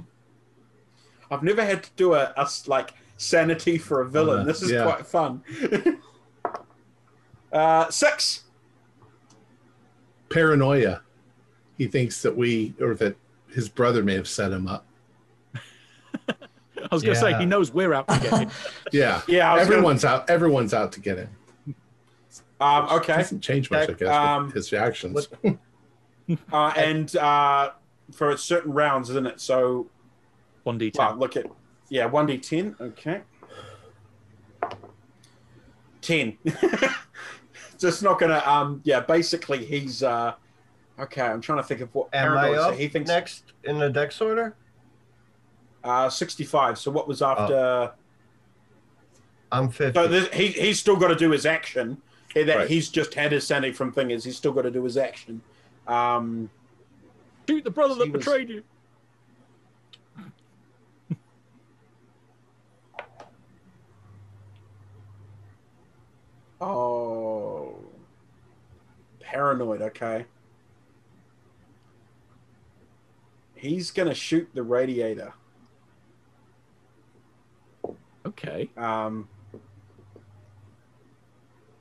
[SPEAKER 5] i've never had to do a, a like sanity for a villain
[SPEAKER 1] Uh,
[SPEAKER 5] this is
[SPEAKER 1] yeah.
[SPEAKER 5] quite fun uh six
[SPEAKER 1] Paranoia. He thinks that we, or that his brother may have set him up.
[SPEAKER 4] I was going to say he knows we're out to get him.
[SPEAKER 1] Yeah.
[SPEAKER 5] yeah I was gonna-
[SPEAKER 1] Everyone's out. Everyone's out to get him.
[SPEAKER 5] um okay
[SPEAKER 1] Doesn't change much, I guess,
[SPEAKER 5] Um,
[SPEAKER 1] with his actions.
[SPEAKER 5] uh and uh for certain rounds isn't it so
[SPEAKER 4] One d10.
[SPEAKER 5] Wow, look at yeah, one d ten. Okay, ten. Just not gonna. Um, yeah, basically he's. uh Okay, I'm trying to think of what
[SPEAKER 2] Am I up
[SPEAKER 5] he thinks
[SPEAKER 2] next in the dex order?
[SPEAKER 5] uh, 65. So what was after?
[SPEAKER 2] I'm 50.
[SPEAKER 5] So this, he he's still got to do his action. That
[SPEAKER 1] Right.
[SPEAKER 5] he's just had his sanity from thingers. He's still got to do his action. Um,
[SPEAKER 4] Shoot the brother
[SPEAKER 5] He
[SPEAKER 4] that
[SPEAKER 5] was-
[SPEAKER 4] betrayed you.
[SPEAKER 5] oh, paranoid. Okay. He's gonna shoot the radiator.
[SPEAKER 4] Okay.
[SPEAKER 5] um,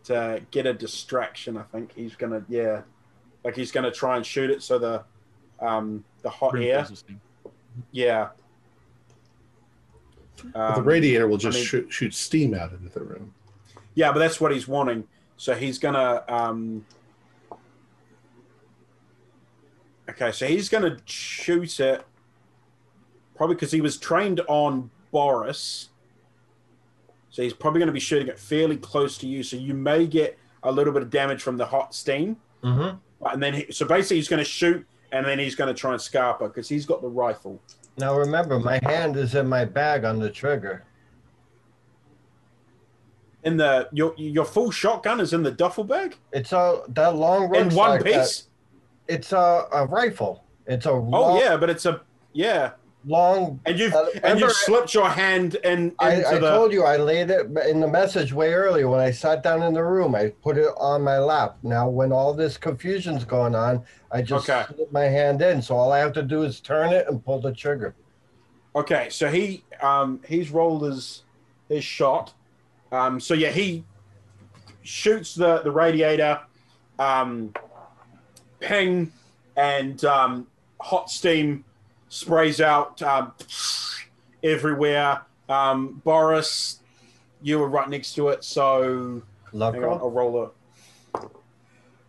[SPEAKER 5] to get a distraction. I think he's gonna, yeah, like he's gonna try and shoot it so the um, the hot
[SPEAKER 4] Room
[SPEAKER 5] air, yeah.
[SPEAKER 1] But the
[SPEAKER 5] Um,
[SPEAKER 1] radiator will just
[SPEAKER 5] I mean-
[SPEAKER 1] shoot, shoot steam out into the room.
[SPEAKER 5] yeah, but that's what he's wanting. So he's gonna. Um, okay, so he's gonna shoot it. Probably because he was trained on Boris. So he's probably going to be shooting it fairly close to you. So you may get a little bit of damage from the hot steam.
[SPEAKER 2] hmm
[SPEAKER 5] And then, he, so basically, he's going to shoot, and then he's going to try and scarper because he's got the rifle.
[SPEAKER 2] Now remember, my hand is in my bag on the trigger.
[SPEAKER 5] In the your your full shotgun is in the duffel bag
[SPEAKER 2] It's a that long
[SPEAKER 5] in one
[SPEAKER 2] rucksack that-
[SPEAKER 5] piece.
[SPEAKER 2] It's a, a rifle. It's a
[SPEAKER 5] Oh yeah, but it's a yeah,
[SPEAKER 2] long.
[SPEAKER 5] and you've
[SPEAKER 2] Uh,
[SPEAKER 5] and you've slipped your hand in into
[SPEAKER 2] I, I
[SPEAKER 5] the.
[SPEAKER 2] told you I laid it in the message way earlier when I sat down in the room. I put it on my lap. Now, when all this confusion's going on, I just
[SPEAKER 5] Okay.
[SPEAKER 2] slip my hand in. So all I have to do is turn it and pull the trigger.
[SPEAKER 5] Okay, so he um he's rolled his his shot. Um so yeah, he shoots the the radiator um ping and um hot steam sprays out um, everywhere. Um Boris you were right next to it, so hang on. I'll roll a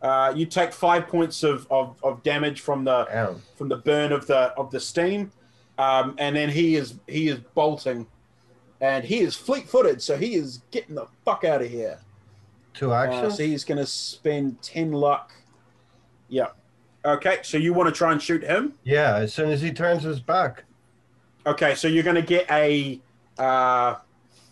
[SPEAKER 5] uh, you take five points of, of, of damage from the
[SPEAKER 2] Damn.
[SPEAKER 5] from the burn of the of the steam, um, and then he is he is bolting, and he is fleet-footed, so he is getting the fuck out of here.
[SPEAKER 2] Two
[SPEAKER 5] Uh,
[SPEAKER 2] actions.
[SPEAKER 5] so he's going to spend ten luck. Yeah. Okay, so you want to try and shoot him?
[SPEAKER 2] yeah, as soon as he turns his back.
[SPEAKER 5] Okay, so you're going to get a uh,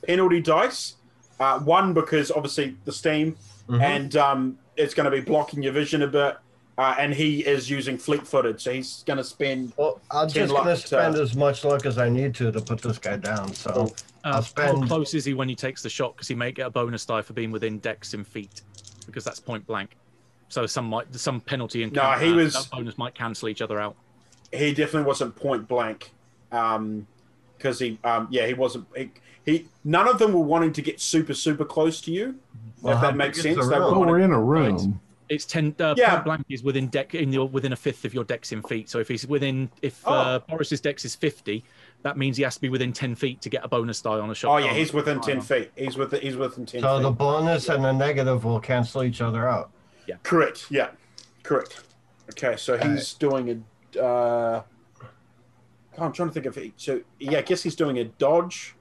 [SPEAKER 5] penalty dice. Uh, one because obviously the steam,
[SPEAKER 2] Mhm.
[SPEAKER 5] and um, it's going to be blocking your vision a bit. uh, and he is using fleet-footed, so he's going to spend.
[SPEAKER 2] Well, I'm
[SPEAKER 5] 10
[SPEAKER 2] just
[SPEAKER 5] luck
[SPEAKER 2] gonna
[SPEAKER 5] to-
[SPEAKER 2] spend as much luck as I need to to put this guy down. So
[SPEAKER 4] Uh,
[SPEAKER 2] I'll
[SPEAKER 4] how close is he when he takes the shot? Because he may get a bonus die for being within dex in feet, because that's point blank. So some might some penalty and
[SPEAKER 5] No, he
[SPEAKER 4] uh,
[SPEAKER 5] was-
[SPEAKER 4] that bonus might cancel each other out.
[SPEAKER 5] He definitely wasn't point blank, because he, um, yeah, he wasn't. He, he, none of them were wanting to get super, super close to you.
[SPEAKER 2] Well,
[SPEAKER 5] if that makes sense.
[SPEAKER 2] the
[SPEAKER 5] They were
[SPEAKER 2] room?
[SPEAKER 5] Wanting-
[SPEAKER 1] we're in a room.
[SPEAKER 4] It's ten. Uh,
[SPEAKER 5] Yeah.
[SPEAKER 4] Point blank is within deck in your within a fifth of your dex in feet. So if he's within, if uh,
[SPEAKER 5] Oh.
[SPEAKER 4] Boris's dex is fifty, that means he has to be within ten feet to get a bonus die on a shot.
[SPEAKER 5] Oh yeah, he's within ten
[SPEAKER 4] on-
[SPEAKER 5] feet. He's with he's within ten
[SPEAKER 2] So
[SPEAKER 5] feet.
[SPEAKER 2] the bonus and the negative will cancel each other out.
[SPEAKER 5] Correct. Yeah. Correct. Okay, so he's doing a. Uh, I'm trying to think of it. So yeah, I guess he's doing a dodge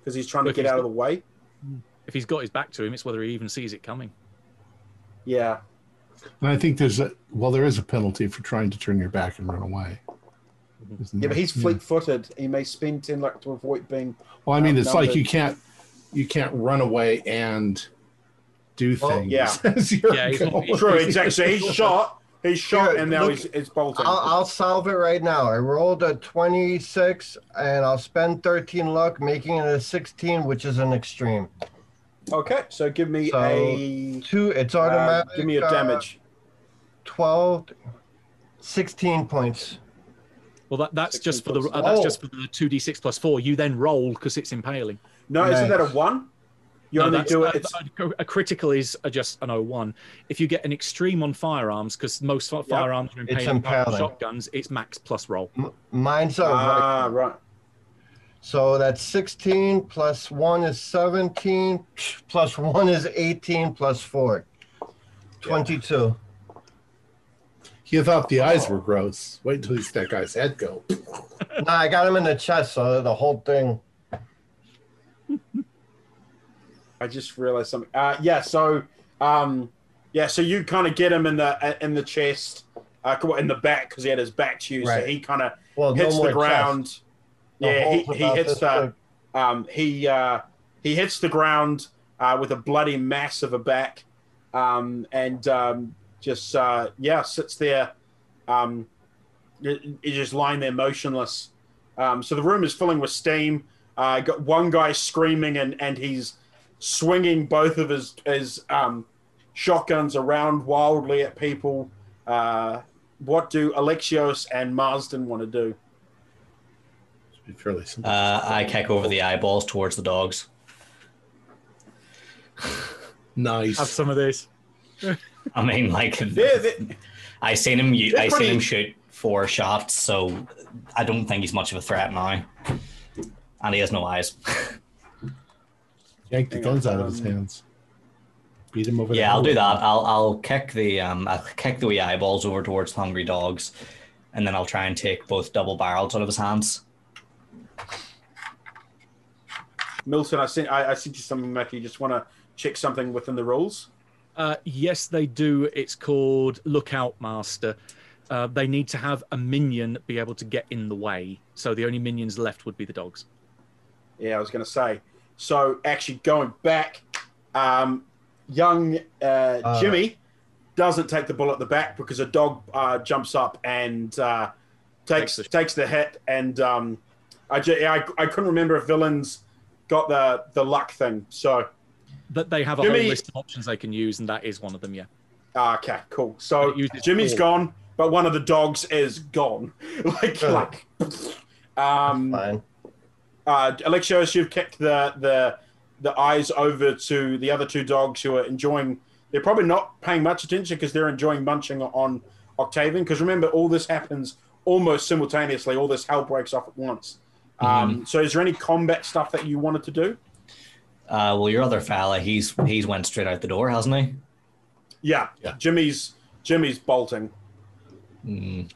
[SPEAKER 5] because he's trying to get
[SPEAKER 4] he's
[SPEAKER 5] out of the way.
[SPEAKER 4] If he's got his back to him, it's whether he even sees it coming.
[SPEAKER 5] Yeah.
[SPEAKER 1] And I think there's a well, there is a penalty for trying to turn your back and run away. Isn't
[SPEAKER 5] Yeah, but
[SPEAKER 1] there?
[SPEAKER 5] he's fleet-footed. He may spend ten luck to avoid being.
[SPEAKER 1] Well, I mean,
[SPEAKER 5] um,
[SPEAKER 1] it's like you can't you can't run away and do
[SPEAKER 5] Well,
[SPEAKER 1] things.
[SPEAKER 5] yeah.
[SPEAKER 4] Yeah, he's.
[SPEAKER 5] True. Exactly. So he's shot. He's shot,
[SPEAKER 2] Here,
[SPEAKER 5] and now
[SPEAKER 2] look-
[SPEAKER 5] he's it's bolting.
[SPEAKER 2] I'll, I'll solve it right now. I rolled a 26 and I'll spend 13 luck, making it a 16, which is an extreme.
[SPEAKER 5] Okay, so give me
[SPEAKER 2] So,
[SPEAKER 5] a.
[SPEAKER 2] Two, it's
[SPEAKER 5] uh,
[SPEAKER 2] automatic.
[SPEAKER 5] give me a
[SPEAKER 2] uh,
[SPEAKER 5] damage.
[SPEAKER 2] 12, 16 points.
[SPEAKER 4] Well, that, that's just for the uh, that's
[SPEAKER 2] Oh.
[SPEAKER 4] just for the two d six plus four. You then roll because it's impaling.
[SPEAKER 5] No, isn't that a one? You
[SPEAKER 4] No,
[SPEAKER 5] only do
[SPEAKER 4] a,
[SPEAKER 5] it. It's,
[SPEAKER 4] a, a critical is just an 01. If you get an extreme on firearms, because most fi- firearms are
[SPEAKER 2] It's
[SPEAKER 4] impaling, apart from
[SPEAKER 2] impaling.
[SPEAKER 4] shotguns, it's max plus roll.
[SPEAKER 2] M- mine's a
[SPEAKER 5] ah, right.
[SPEAKER 2] So that's 16 plus 1 is 17, plus 1 is 18, plus 4. 22.
[SPEAKER 1] You thought the eyes were gross. Wait until you see that guy's head go.
[SPEAKER 2] no, I got him in the chest, so the whole thing.
[SPEAKER 5] I just realized something. Uh, yeah, so um, yeah, so you kind of get him in the in the chest, uh, in the back because he had his back to you, so he kind of
[SPEAKER 2] Well,
[SPEAKER 5] hits
[SPEAKER 2] no
[SPEAKER 5] the ground.
[SPEAKER 2] chest.
[SPEAKER 5] Yeah, he, he hits the um, he uh, he hits the ground uh, with a bloody mass of a back, um, and um, just uh, yeah sits there, um, just lying there motionless. Um, so the room is filling with steam. Uh, got one guy screaming and and he's swinging both of his his um, shotguns around wildly at people. Uh, what do Alexios and Marsden want to do?
[SPEAKER 1] Be fairly simple.
[SPEAKER 6] Uh, I kick over the eyeballs towards the dogs.
[SPEAKER 1] nice.
[SPEAKER 4] Have some of this.
[SPEAKER 6] I mean, like
[SPEAKER 5] They're, they
[SPEAKER 6] I seen him. u-
[SPEAKER 5] They're
[SPEAKER 6] I seen him shoot four shots, so I don't think he's much of a threat now. And he has no eyes.
[SPEAKER 1] Yank the guns out of his
[SPEAKER 5] um,
[SPEAKER 1] hands. Beat him over the
[SPEAKER 6] yeah, I'll do that. I'll I'll kick the um I'll kick the wee eyeballs over towards the hungry dogs, and then I'll try and take both double barrels out of his hands.
[SPEAKER 5] Milton, I sent I, I sent you something, Matthew. You just want to check something within the rules.
[SPEAKER 4] Uh, yes, they do. It's called Lookout Master. Uh, they need to have a minion be able to get in the way. So the only minions left would be the dogs.
[SPEAKER 5] Yeah, I was going to say. So actually, going back, um, young uh,
[SPEAKER 2] Uh.
[SPEAKER 5] Jimmy doesn't take the bullet at the back because a dog uh, jumps up and uh, takes
[SPEAKER 4] Takes
[SPEAKER 5] takes the hit. And um, I, ju- I I couldn't remember if villains got the the luck thing. So
[SPEAKER 4] that they have a
[SPEAKER 5] Jimmy-
[SPEAKER 4] whole list of options they can use, and that is one of them. Yeah.
[SPEAKER 5] ah, okay, cool. So
[SPEAKER 4] It uses
[SPEAKER 5] Jimmy's
[SPEAKER 4] four.
[SPEAKER 5] gone, but one of the dogs is gone. like
[SPEAKER 2] Good.
[SPEAKER 5] like. Um,
[SPEAKER 2] Fine.
[SPEAKER 5] Uh, Alexios, you've kicked the the the eyes over to the other two dogs who are enjoying. They're probably not paying much attention because they're enjoying munching on Octavian. Because remember, all this happens almost simultaneously. All this hell breaks off at once. Um, so, is there any combat stuff that you wanted to do?
[SPEAKER 6] Uh, well, your other fella, he's he's went straight out the door, hasn't he?
[SPEAKER 5] Yeah,
[SPEAKER 1] Yeah.
[SPEAKER 5] Jimmy's Jimmy's bolting.
[SPEAKER 6] Mm.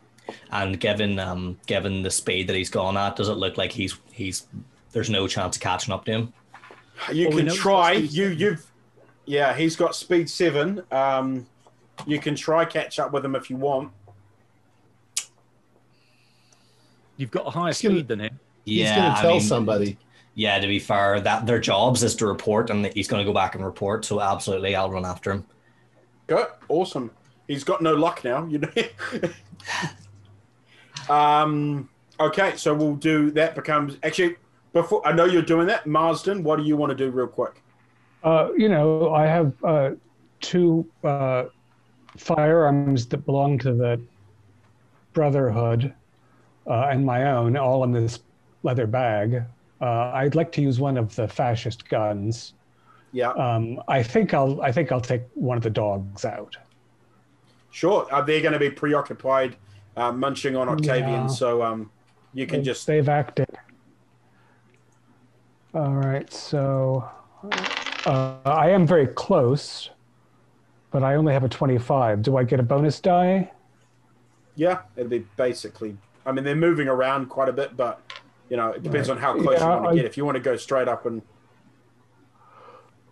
[SPEAKER 6] And given um given the speed that he's gone at, does it look like he's he's there's no chance of catching up to him?
[SPEAKER 5] You
[SPEAKER 4] Well,
[SPEAKER 5] can try. You
[SPEAKER 4] seven.
[SPEAKER 5] you've yeah. He's got speed seven. Um, you can try catch up with him if you want.
[SPEAKER 4] You've got a higher
[SPEAKER 1] He's gonna-
[SPEAKER 4] speed than him.
[SPEAKER 1] He's going to tell
[SPEAKER 6] mean,
[SPEAKER 1] somebody.
[SPEAKER 6] Yeah, to be fair, that their jobs is to report, and he's going to go back and report. So absolutely, I'll run after him.
[SPEAKER 5] Good, awesome. he's got no luck now. You know. um. Okay, so we'll do that. Becomes actually before I know you're doing that, Marsden. What do you want to do real quick?
[SPEAKER 3] Uh, you know, I have uh, two uh, firearms that belong to the Brotherhood uh, and my own, all in this leather bag. Uh, I'd like to use one of the fascist guns.
[SPEAKER 5] Yeah.
[SPEAKER 3] Um, I think I'll. I think I'll take one of the dogs out.
[SPEAKER 5] Sure. Are they going to be preoccupied uh, munching on Octavian?
[SPEAKER 3] Yeah.
[SPEAKER 5] So um, you can just
[SPEAKER 3] They've acted. All right, so uh, I am very close, but I only have a 25. Do I get a bonus die?
[SPEAKER 5] yeah. It'd be basically. I mean, they're moving around quite a bit, but you know, it depends on how close
[SPEAKER 3] Yeah,
[SPEAKER 5] you want to
[SPEAKER 3] I-
[SPEAKER 5] get. If you want to go straight up and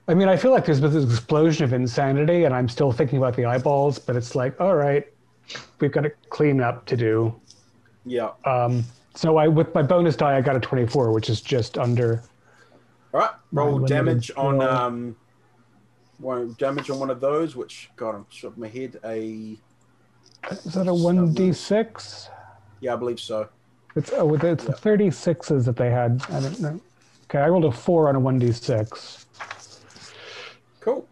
[SPEAKER 3] I mean, I feel like there's been this explosion of insanity, and I'm still thinking about the eyeballs, but it's like, all right, we've got a clean up to do.
[SPEAKER 5] yeah.
[SPEAKER 3] Um, so I, with my bonus die, I got a 24, which is just under.
[SPEAKER 5] All right. Roll damage on um, one damage on one of those. Which God, I'm shot my head. A
[SPEAKER 3] Is that a 1d6?
[SPEAKER 5] yeah, I believe so.
[SPEAKER 3] It's oh, it's the 36s that they had. I don't know. Okay, I rolled a four on a 1d6.
[SPEAKER 5] Cool.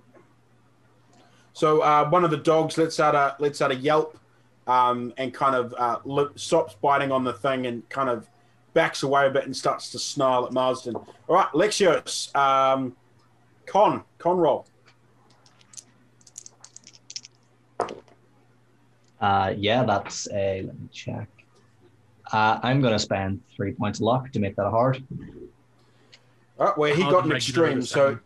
[SPEAKER 5] So uh, one of the dogs lets out a lets out a yelp, um, and kind of uh, lip, stops biting on the thing and kind of backs away a bit and starts to snarl at Marsden. All right, Lexios, um, con con roll.
[SPEAKER 6] Uh, yeah, that's a. Let me check. Uh, I'm going to spend three points of luck to make that a hard.
[SPEAKER 5] All right, where he got an extreme, so.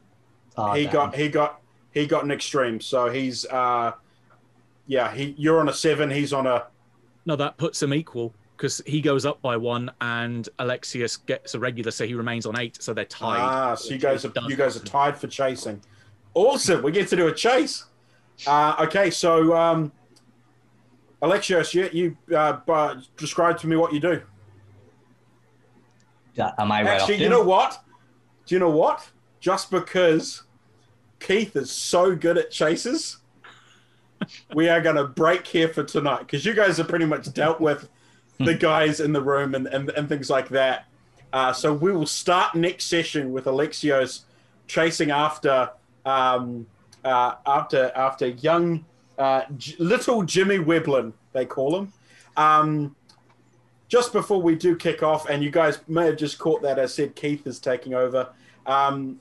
[SPEAKER 6] Oh,
[SPEAKER 5] he
[SPEAKER 6] damn.
[SPEAKER 5] got he got he got an extreme. So he's uh, yeah, he you're on a seven, he's on a
[SPEAKER 4] No, that puts them equal because he goes up by one and Alexios gets a regular, so he remains on eight. So they're tied.
[SPEAKER 5] Ah, so you guys are you guys are tied for chasing. Awesome. We get to do a chase. Uh, okay, so um, Alexios, you, you uh, uh, describe to me what you do.
[SPEAKER 6] Yeah, Am I right
[SPEAKER 5] Actually,
[SPEAKER 6] up
[SPEAKER 5] you know what? Do you know what? Just because Keith is so good at chases, we are going to break here for tonight because you guys have pretty much dealt with the guys in the room and, and, and things like that. Uh, so we will start next session with Alexios chasing after um, uh, after after young uh, J- little Jimmy Weblin, they call him. Um, just before we do kick off, and you guys may have just caught that I said Keith is taking over. Um,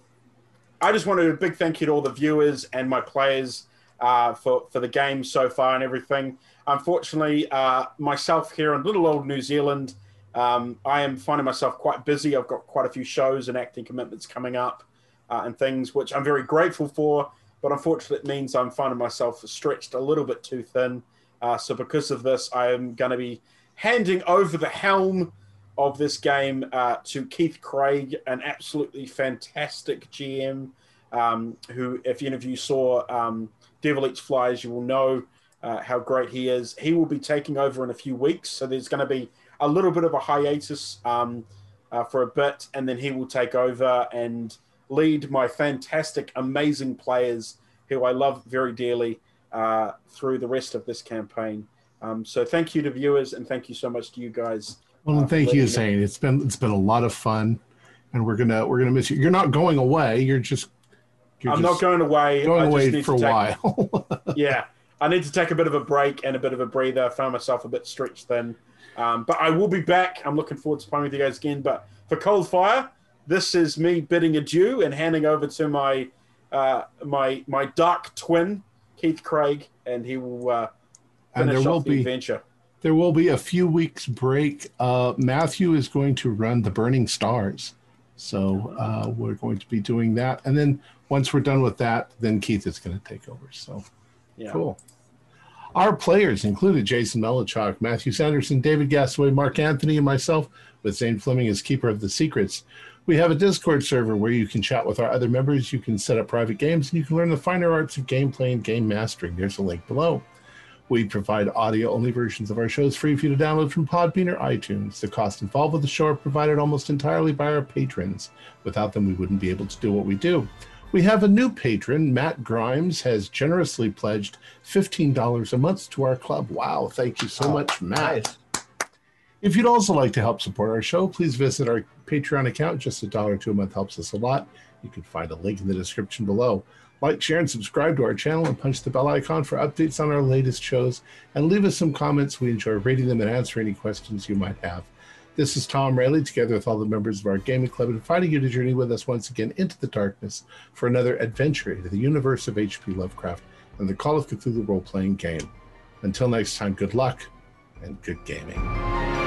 [SPEAKER 5] I just wanted a big thank you to all the viewers and my players uh, for for the game so far and everything. Unfortunately, uh, myself here in little old New Zealand, um, I am finding myself quite busy. I've got quite a few shows and acting commitments coming up uh, and things, which I'm very grateful for. But unfortunately, it means I'm finding myself stretched a little bit too thin. Uh, so because of this, I am going to be handing over the helm of this game uh, to Keith Craig, an absolutely fantastic GM. Um, who, if any of you saw um, Devil Eats Flies, you will know uh, how great he is. He will be taking over in a few weeks, so there's going to be a little bit of a hiatus um, uh, for a bit, and then he will take over and lead my fantastic, amazing players who I love very dearly uh, through the rest of this campaign. Um, so thank you to viewers, and thank you so much to you guys.
[SPEAKER 1] Well,
[SPEAKER 5] Uh,
[SPEAKER 1] and thank
[SPEAKER 5] letting
[SPEAKER 1] you, Zane. It's been it's been a lot of fun, and we're gonna we're gonna miss you. You're not going away. You're just you're
[SPEAKER 5] I'm not going away.
[SPEAKER 1] going
[SPEAKER 5] I just
[SPEAKER 1] away
[SPEAKER 5] need
[SPEAKER 1] for a
[SPEAKER 5] to take,
[SPEAKER 1] while.
[SPEAKER 5] yeah, I need to take a bit of a break and a bit of a breather. I found myself a bit stretched thin, um, but I will be back. I'm looking forward to playing with you guys again. But for Cold Fire, this is me bidding adieu and handing over to my uh, my my dark twin, Keith Craig, and he will uh,
[SPEAKER 1] and
[SPEAKER 5] finish
[SPEAKER 1] there will
[SPEAKER 5] the
[SPEAKER 1] be
[SPEAKER 5] adventure.
[SPEAKER 1] there will be a few weeks break. Uh, Matthew is going to run the Burning Stars, so uh, we're going to be doing that. And then once we're done with that, then Keith is going to take over. So
[SPEAKER 5] Yeah.
[SPEAKER 1] cool. Our players included Jason Melichok, Matthew Sanderson, David Gasaway, Mark Anthony, and myself, with Zane Fleming as keeper of the secrets. We have a Discord server where you can chat with our other members. You can set up private games, and you can learn the finer arts of gameplay and game mastering. There's a link below. We provide audio only versions of our shows free for you to download from Podbean or iTunes. The costs involved with the show are provided almost entirely by our patrons. Without them, we wouldn't be able to do what we do. We have a new patron. Matt Grimes has generously pledged $15 a month to our club. Wow, thank you so
[SPEAKER 2] Oh,
[SPEAKER 1] much, Matt.
[SPEAKER 2] Nice.
[SPEAKER 1] If you'd also like to help support our show, please visit our Patreon account. Just a dollar to a month helps us a lot. You can find a link in the description below. Like, share, and subscribe to our channel and punch the bell icon for updates on our latest shows. And leave us some comments. We enjoy reading them and answering any questions you might have. This is Tom Rayleigh, together with all the members of our gaming club, inviting you to journey with us once again into the darkness for another adventure into the universe of H.P. Lovecraft and the Call of Cthulhu role playing game. Until next time, good luck and good gaming.